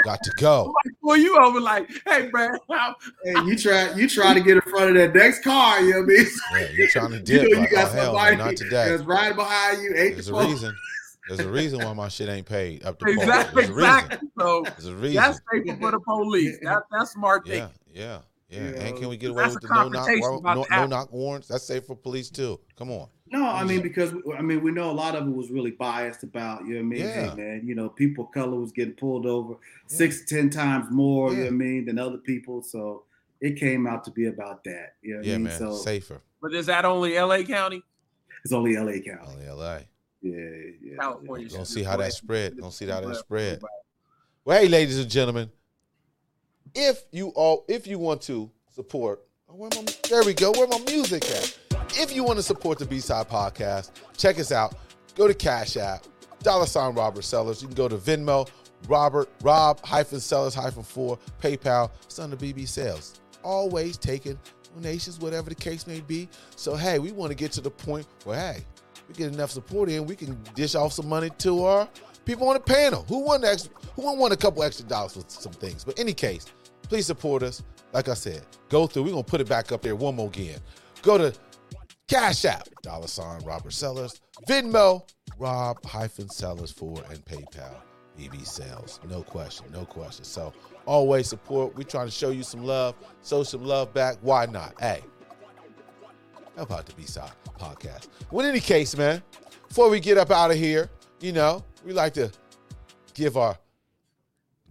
[SPEAKER 1] Got to go.
[SPEAKER 3] pull you over like, hey, bro, I'm-
[SPEAKER 2] Hey, you try you try to get in front of that next car, you know what I mean?
[SPEAKER 1] Yeah, you're trying to
[SPEAKER 2] You
[SPEAKER 1] dip.
[SPEAKER 2] know you
[SPEAKER 1] oh,
[SPEAKER 2] got
[SPEAKER 1] oh, hell,
[SPEAKER 2] somebody
[SPEAKER 1] no, not today.
[SPEAKER 2] that's right behind you. Ain't
[SPEAKER 1] There's a
[SPEAKER 2] supposed-
[SPEAKER 1] reason. There's a reason why my shit ain't paid up to par.
[SPEAKER 3] exactly,
[SPEAKER 1] There's a reason.
[SPEAKER 3] exactly. So
[SPEAKER 1] There's a reason.
[SPEAKER 3] that's safer for the police. That that's smart
[SPEAKER 1] Yeah,
[SPEAKER 3] thinking.
[SPEAKER 1] yeah, yeah.
[SPEAKER 2] You
[SPEAKER 1] And
[SPEAKER 2] know,
[SPEAKER 1] can we get away with the no knock, no, no,
[SPEAKER 3] to
[SPEAKER 1] no
[SPEAKER 3] happen.
[SPEAKER 1] knock warrants? That's safe for police too. Come on.
[SPEAKER 2] No, I mean because I mean we know a lot of it was really biased about you know what I mean.
[SPEAKER 1] Yeah.
[SPEAKER 2] Hey man, you know people of color was getting pulled over six ten times more you know
[SPEAKER 1] Yeah.
[SPEAKER 2] what I mean than other people, so it came out to be about that. You know what
[SPEAKER 1] Yeah,
[SPEAKER 2] I mean?
[SPEAKER 1] man.
[SPEAKER 2] So
[SPEAKER 1] Safer.
[SPEAKER 3] But is that only L.A. County?
[SPEAKER 2] it's only LA County.
[SPEAKER 1] Only LA.
[SPEAKER 2] Yeah, yeah.
[SPEAKER 3] California.
[SPEAKER 1] Gonna
[SPEAKER 3] should
[SPEAKER 1] see how that spread.
[SPEAKER 3] and
[SPEAKER 1] Gonna see how that
[SPEAKER 3] let
[SPEAKER 1] spread.
[SPEAKER 3] everybody-
[SPEAKER 1] Well, hey, ladies and gentlemen, if you all if you want to support, oh, where my, there we go, where my music at? If you want to support the B Side Podcast, check us out. Go to Cash App, dollar sign Robert Sellers. You can go to Venmo, Robert Rob hyphen Sellers hyphen four, PayPal, Son of BB Sales. Always taking donations, whatever the case may be. So hey, we want to get to the point where hey, we get enough support in, we can dish off some money to our people on the panel. Who won extra, who want a couple extra dollars for some things? But any case, please support us. Like I said, go through. We're gonna put it back up there one more again. Go to Cash App, dollar sign Robert Sellers, Venmo, Rob hyphen Sellers four, and PayPal, BB Sales. No question, no question. So always support. We trying to show you some love, show some love back. Why not? Hey, how about the B-Side podcast? Well, in any case, man, before we get up out of here, you know, we like to give our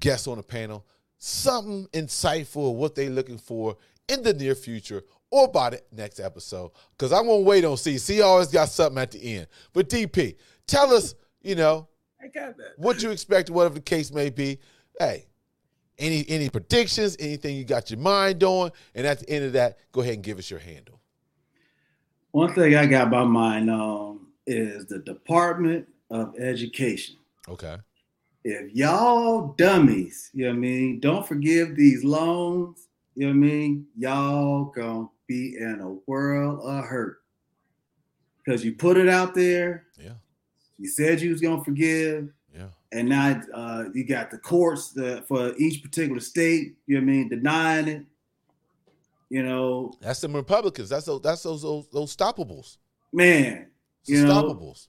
[SPEAKER 1] guests on the panel something insightful of what they're looking for in the near future or by the next episode. Because I won't wait on C. C always got something at the end. But DP, tell us, you know,
[SPEAKER 3] I got that.
[SPEAKER 1] what you expect, whatever the case may be. Hey, any any predictions, anything you got your mind on, and at the end of that, go ahead and give us your handle.
[SPEAKER 2] One thing I got my mind on is the Department of Education.
[SPEAKER 1] Okay.
[SPEAKER 2] If y'all dummies, you know what I mean, don't forgive these loans, you know what I mean, y'all gonna be in a world of hurt. Because you put it out there,
[SPEAKER 1] Yeah.
[SPEAKER 2] you said you was gonna forgive,
[SPEAKER 1] Yeah.
[SPEAKER 2] and now uh, you got the courts the, for each particular state, you know what I mean, denying it. You know,
[SPEAKER 1] That's them Republicans. That's those that's those those, those stoppables.
[SPEAKER 2] man, You know,
[SPEAKER 1] stoppables.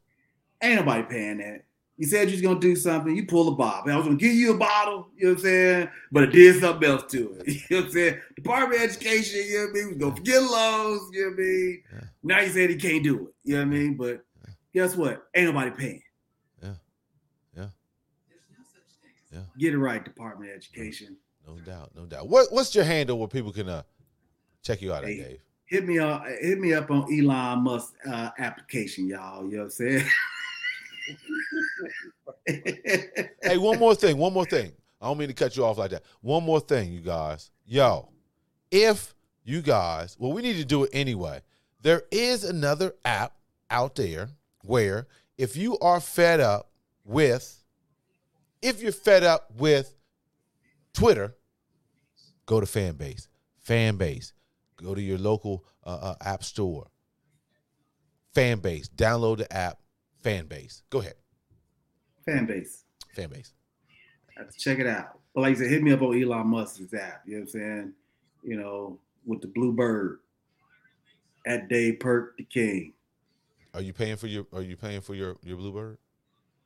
[SPEAKER 2] ain't nobody paying that. You said you was gonna do something, you pull a bob. I was gonna give you a bottle, you know what I'm saying? But it did something else to it. You know what I'm saying? Department of Education, you know what I mean? Was gonna forget loans, you know what I mean?
[SPEAKER 1] Yeah.
[SPEAKER 2] Now you said he can't do it, you know what I mean? But guess what? Ain't nobody paying.
[SPEAKER 1] Yeah. Yeah. Yeah.
[SPEAKER 2] Get it right, Department of Education.
[SPEAKER 1] No doubt, no doubt. What what's your handle where people can uh check you out at,
[SPEAKER 2] Hey.
[SPEAKER 1] Dave?
[SPEAKER 2] Hit me up, hit me up on Elon Musk uh, application, y'all. You know what I'm saying?
[SPEAKER 1] hey, one more thing. One more thing. I don't mean to cut you off like that. One more thing, you guys. Yo, if you guys, well, we need to do it anyway. There is another app out there where if you are fed up with, if you're fed up with Twitter, go to Fanbase. Fanbase. Go to your local uh, uh, app store. Fanbase. Download the app. Fanbase. Go ahead.
[SPEAKER 2] Fanbase.
[SPEAKER 1] Fanbase.
[SPEAKER 2] Check it out. But like I said, hit me up on Elon Musk's app. You know what I'm saying? You know, with the blue bird at Dave Perk the King.
[SPEAKER 1] Are you paying for your are you paying for your your bluebird?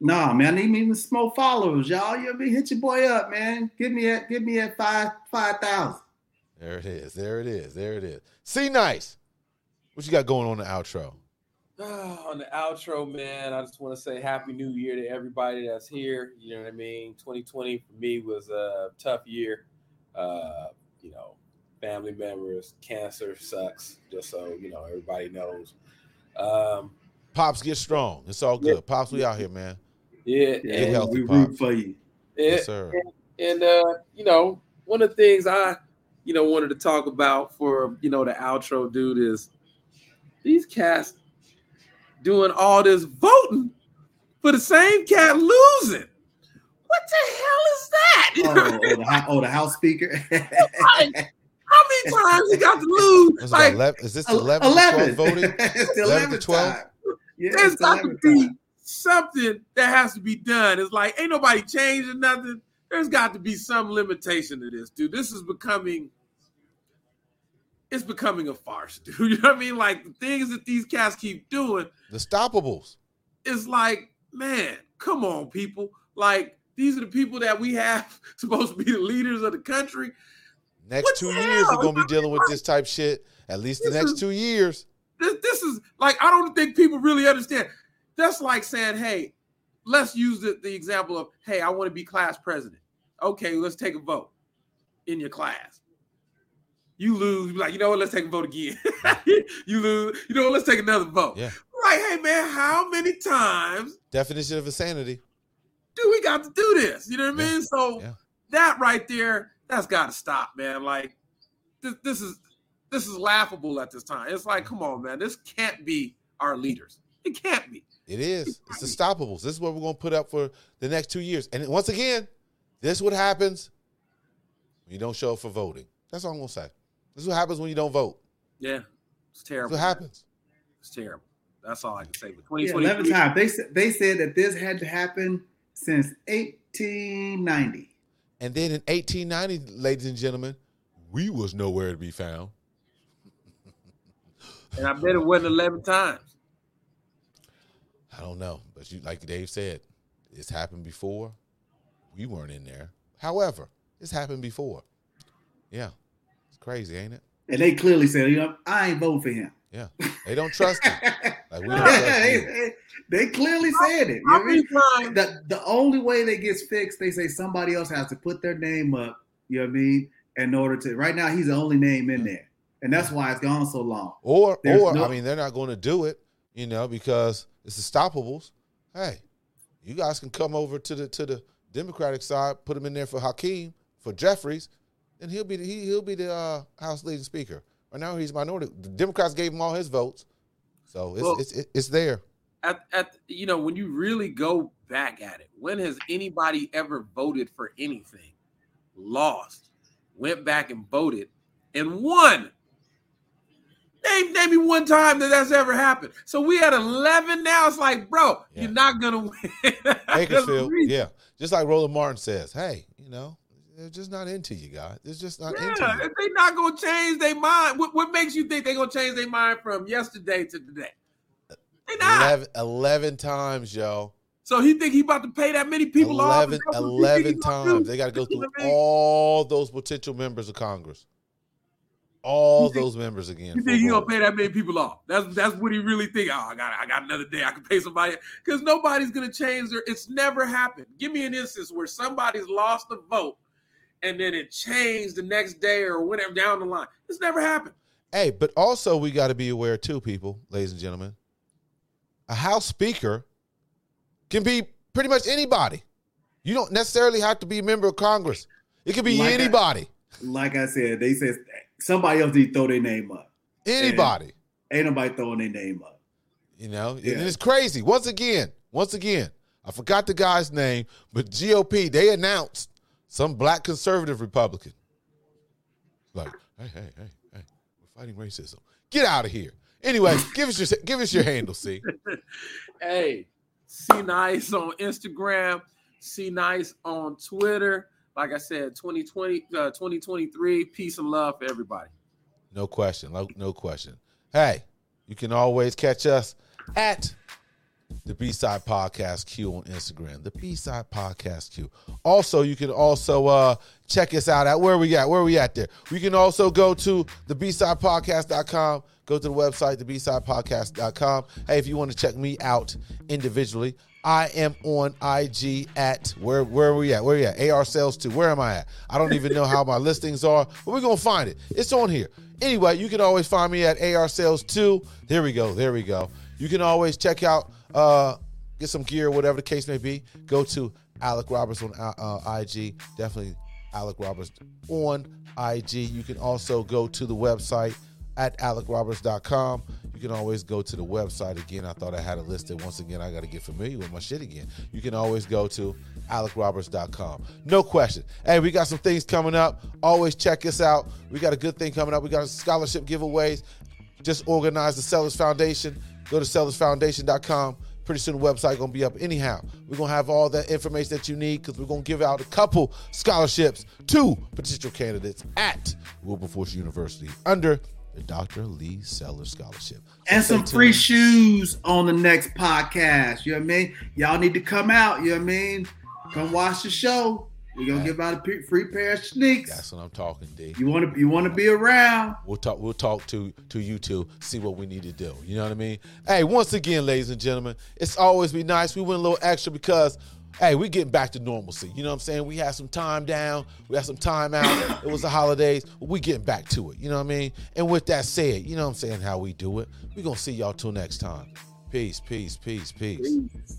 [SPEAKER 2] Nah, man, I need me some more followers, y'all. You know me hit your boy up, man. Give me at give me at five five thousand.
[SPEAKER 1] There it is. There it is. There it is. See nice. What you got going on the outro?
[SPEAKER 3] Oh, on the outro, man, I just want to say Happy New Year to everybody that's here. You know what I mean? 2020 for me was a tough year. Uh, you know, family members, cancer sucks, just so you know, everybody knows. Um,
[SPEAKER 1] Pops, get strong. It's all good. Yeah. Pops, we out here, man.
[SPEAKER 3] Yeah,
[SPEAKER 2] get and healthy, we Pops. root for you.
[SPEAKER 1] yes, sir.
[SPEAKER 3] And, and uh, you know, one of the things I, you know, wanted to talk about for you know the outro, dude, is these cats doing all this voting for the same cat losing. What the hell is that?
[SPEAKER 2] Oh, oh, the, oh the, House Speaker.
[SPEAKER 3] like, how many times he got to lose? Like,
[SPEAKER 1] 11, is this 11, 11. voting? 11 to 12?
[SPEAKER 3] Yeah, There's got to be something that has to be done. It's like, ain't nobody changing nothing. There's got to be some limitation to this, dude. This is becoming – it's becoming a farce, dude. You know what I mean? Like the things that these cats keep doing,
[SPEAKER 1] the stoppables.
[SPEAKER 3] It's like, man, come on, people. Like these are the people that we have supposed to be the leaders of the country.
[SPEAKER 1] Next what two years, we're gonna be dealing with this type shit. At least the next is, two years.
[SPEAKER 3] This, this is like I don't think people really understand. That's like saying, hey, let's use the, the example of, hey, I want to be class president. Okay, let's take a vote in your class you lose. Like, you know what? Let's take a vote again. you lose. You know what? Let's take another vote.
[SPEAKER 1] Yeah.
[SPEAKER 3] Like, hey man, how many times?
[SPEAKER 1] Definition of insanity.
[SPEAKER 3] Do we got to do this? You know what I mean? So yeah. that right there, that's got to stop, man. Like, this, this is this is laughable at this time. It's like, come on, man, this can't be our leaders. It can't be.
[SPEAKER 1] It is. It it's the stoppables. This is what we're going to put up for the next two years. And once again, this is what happens when you don't show up for voting. That's all I'm going to say. This is what happens when you don't vote.
[SPEAKER 3] Yeah, it's terrible.
[SPEAKER 1] what happens.
[SPEAKER 3] It's terrible. That's all I can say. But
[SPEAKER 2] 2020. Yeah, 11 times. They said they said that this had to happen since 1890.
[SPEAKER 1] And then in 1890, ladies and gentlemen, we was nowhere to be found.
[SPEAKER 3] and I bet it wasn't 11 times.
[SPEAKER 1] I don't know, but you like Dave said, it's happened before. We weren't in there. However, it's happened before. Yeah. Crazy, ain't it?
[SPEAKER 2] And they clearly said, you know, I ain't voting for him.
[SPEAKER 1] Yeah, they don't trust him. like we don't trust
[SPEAKER 2] they, they, clearly said it. You know the, the only way that gets fixed, they say somebody else has to put their name up. You know what I mean? In order to, right now, he's the only name in there, and that's why it's gone so long.
[SPEAKER 1] Or, There's or no, I mean, they're not going to do it, you know, because it's the stoppables. Hey, you guys can come over to the to the Democratic side, put him in there for Hakeem for Jeffries, and he'll be the, he, he'll be the uh, House leading speaker. Right now, he's minority. The Democrats gave him all his votes, so it's well, it's, it's there.
[SPEAKER 3] At, at you know when you really go back at it, when has anybody ever voted for anything, lost, went back and voted, and won? Name, name me one time that that's ever happened. So we had 11 now. It's like, bro, yeah. you're not going to win.
[SPEAKER 1] Bakersfield, yeah. Just like Roland Martin says, hey, you know, they're just not into you, guys. It's just not yeah, into you.
[SPEAKER 3] They're not gonna change their mind. What, what makes you think they're gonna change their mind from yesterday to today? They not.
[SPEAKER 1] 11, 11 times, yo.
[SPEAKER 3] So he think he about to pay that many people
[SPEAKER 1] 11, off? 11 times. They got to go through all those potential members of Congress. All think, those members again.
[SPEAKER 3] You think he gonna pay that many people off? That's that's what he really think. Oh, I got I got another day. I can pay somebody because nobody's gonna change their. It's never happened. Give me an instance where somebody's lost a vote and then it changed the next day or whatever down the line. It's never happened.
[SPEAKER 1] Hey, but also we got to be aware too, people, ladies and gentlemen. A House Speaker can be pretty much anybody. You don't necessarily have to be a member of Congress. It could be
[SPEAKER 2] Like I-
[SPEAKER 1] anybody.
[SPEAKER 2] Like I said, they said somebody else need to throw their name up.
[SPEAKER 1] Anybody.
[SPEAKER 2] Ain't nobody throwing their name up.
[SPEAKER 1] You know,
[SPEAKER 2] Yeah.
[SPEAKER 1] and it's crazy. Once again, once again, I forgot the guy's name, but GOP they announced some black conservative Republican. Like, hey, hey, hey, hey, we're fighting racism. Get out of here. Anyway, give us your give us your handle, see.
[SPEAKER 3] Hey, see nice on Instagram, see nice on Twitter. Like I said, 2020, uh, 2023, peace and love for everybody.
[SPEAKER 1] No question. No, no question. Hey, you can always catch us at the B Side Podcast Q on Instagram. The B Side Podcast Q. Also, you can also uh, check us out at where we at. Where we at there? We can also go to the B Side Podcast.com. Go to the website, the B Side Podcast.com. Hey, if you want to check me out individually, I am on IG at where where are we at? Where are we at? AR Sales 2. Where am I at? I don't even know how my listings are, but we're gonna find it. It's on here. Anyway, you can always find me at AR Sales 2. There we go. There we go. You can always check out uh get some gear, whatever the case may be. Go to Alek Roberts on uh, uh, IG. Definitely Alek Roberts on IG. You can also go to the website at alekroberts.com. You can always go to the website again. I thought I had it listed. Once again, I got to get familiar with my shit again. You can always go to alekroberts.com. No question. Hey, we got some things coming up. Always check us out. We got a good thing coming up. We got scholarship giveaways. Just organized the Sellers Foundation. Go to sellersfoundation.com. Pretty soon the website gonna be up. Anyhow, we're gonna have all that information that you need because we're gonna give out a couple scholarships to potential candidates at Wilberforce University under the Dr. Lee Sellers Scholarship. So
[SPEAKER 2] And some free shoes on the next podcast. You know what I mean? Y'all need to come out. You know what I mean? Come watch the show. We're gonna give out a free pair of sneaks.
[SPEAKER 1] That's what I'm talking, D.
[SPEAKER 2] You want to you want to be around?
[SPEAKER 1] We'll talk. We'll talk to to you two. See what we need to do. You know what I mean? Hey, once again, ladies and gentlemen, it's always be nice. We went a little extra because, hey, we're getting back to normalcy. You know what I'm saying? We had some time down. We had some time out. it was the holidays. We getting back to it. You know what I mean? And with that said, you know what I'm saying? How we do it. We're gonna see y'all till next time. Peace. Peace. Peace. Peace.
[SPEAKER 3] Peace.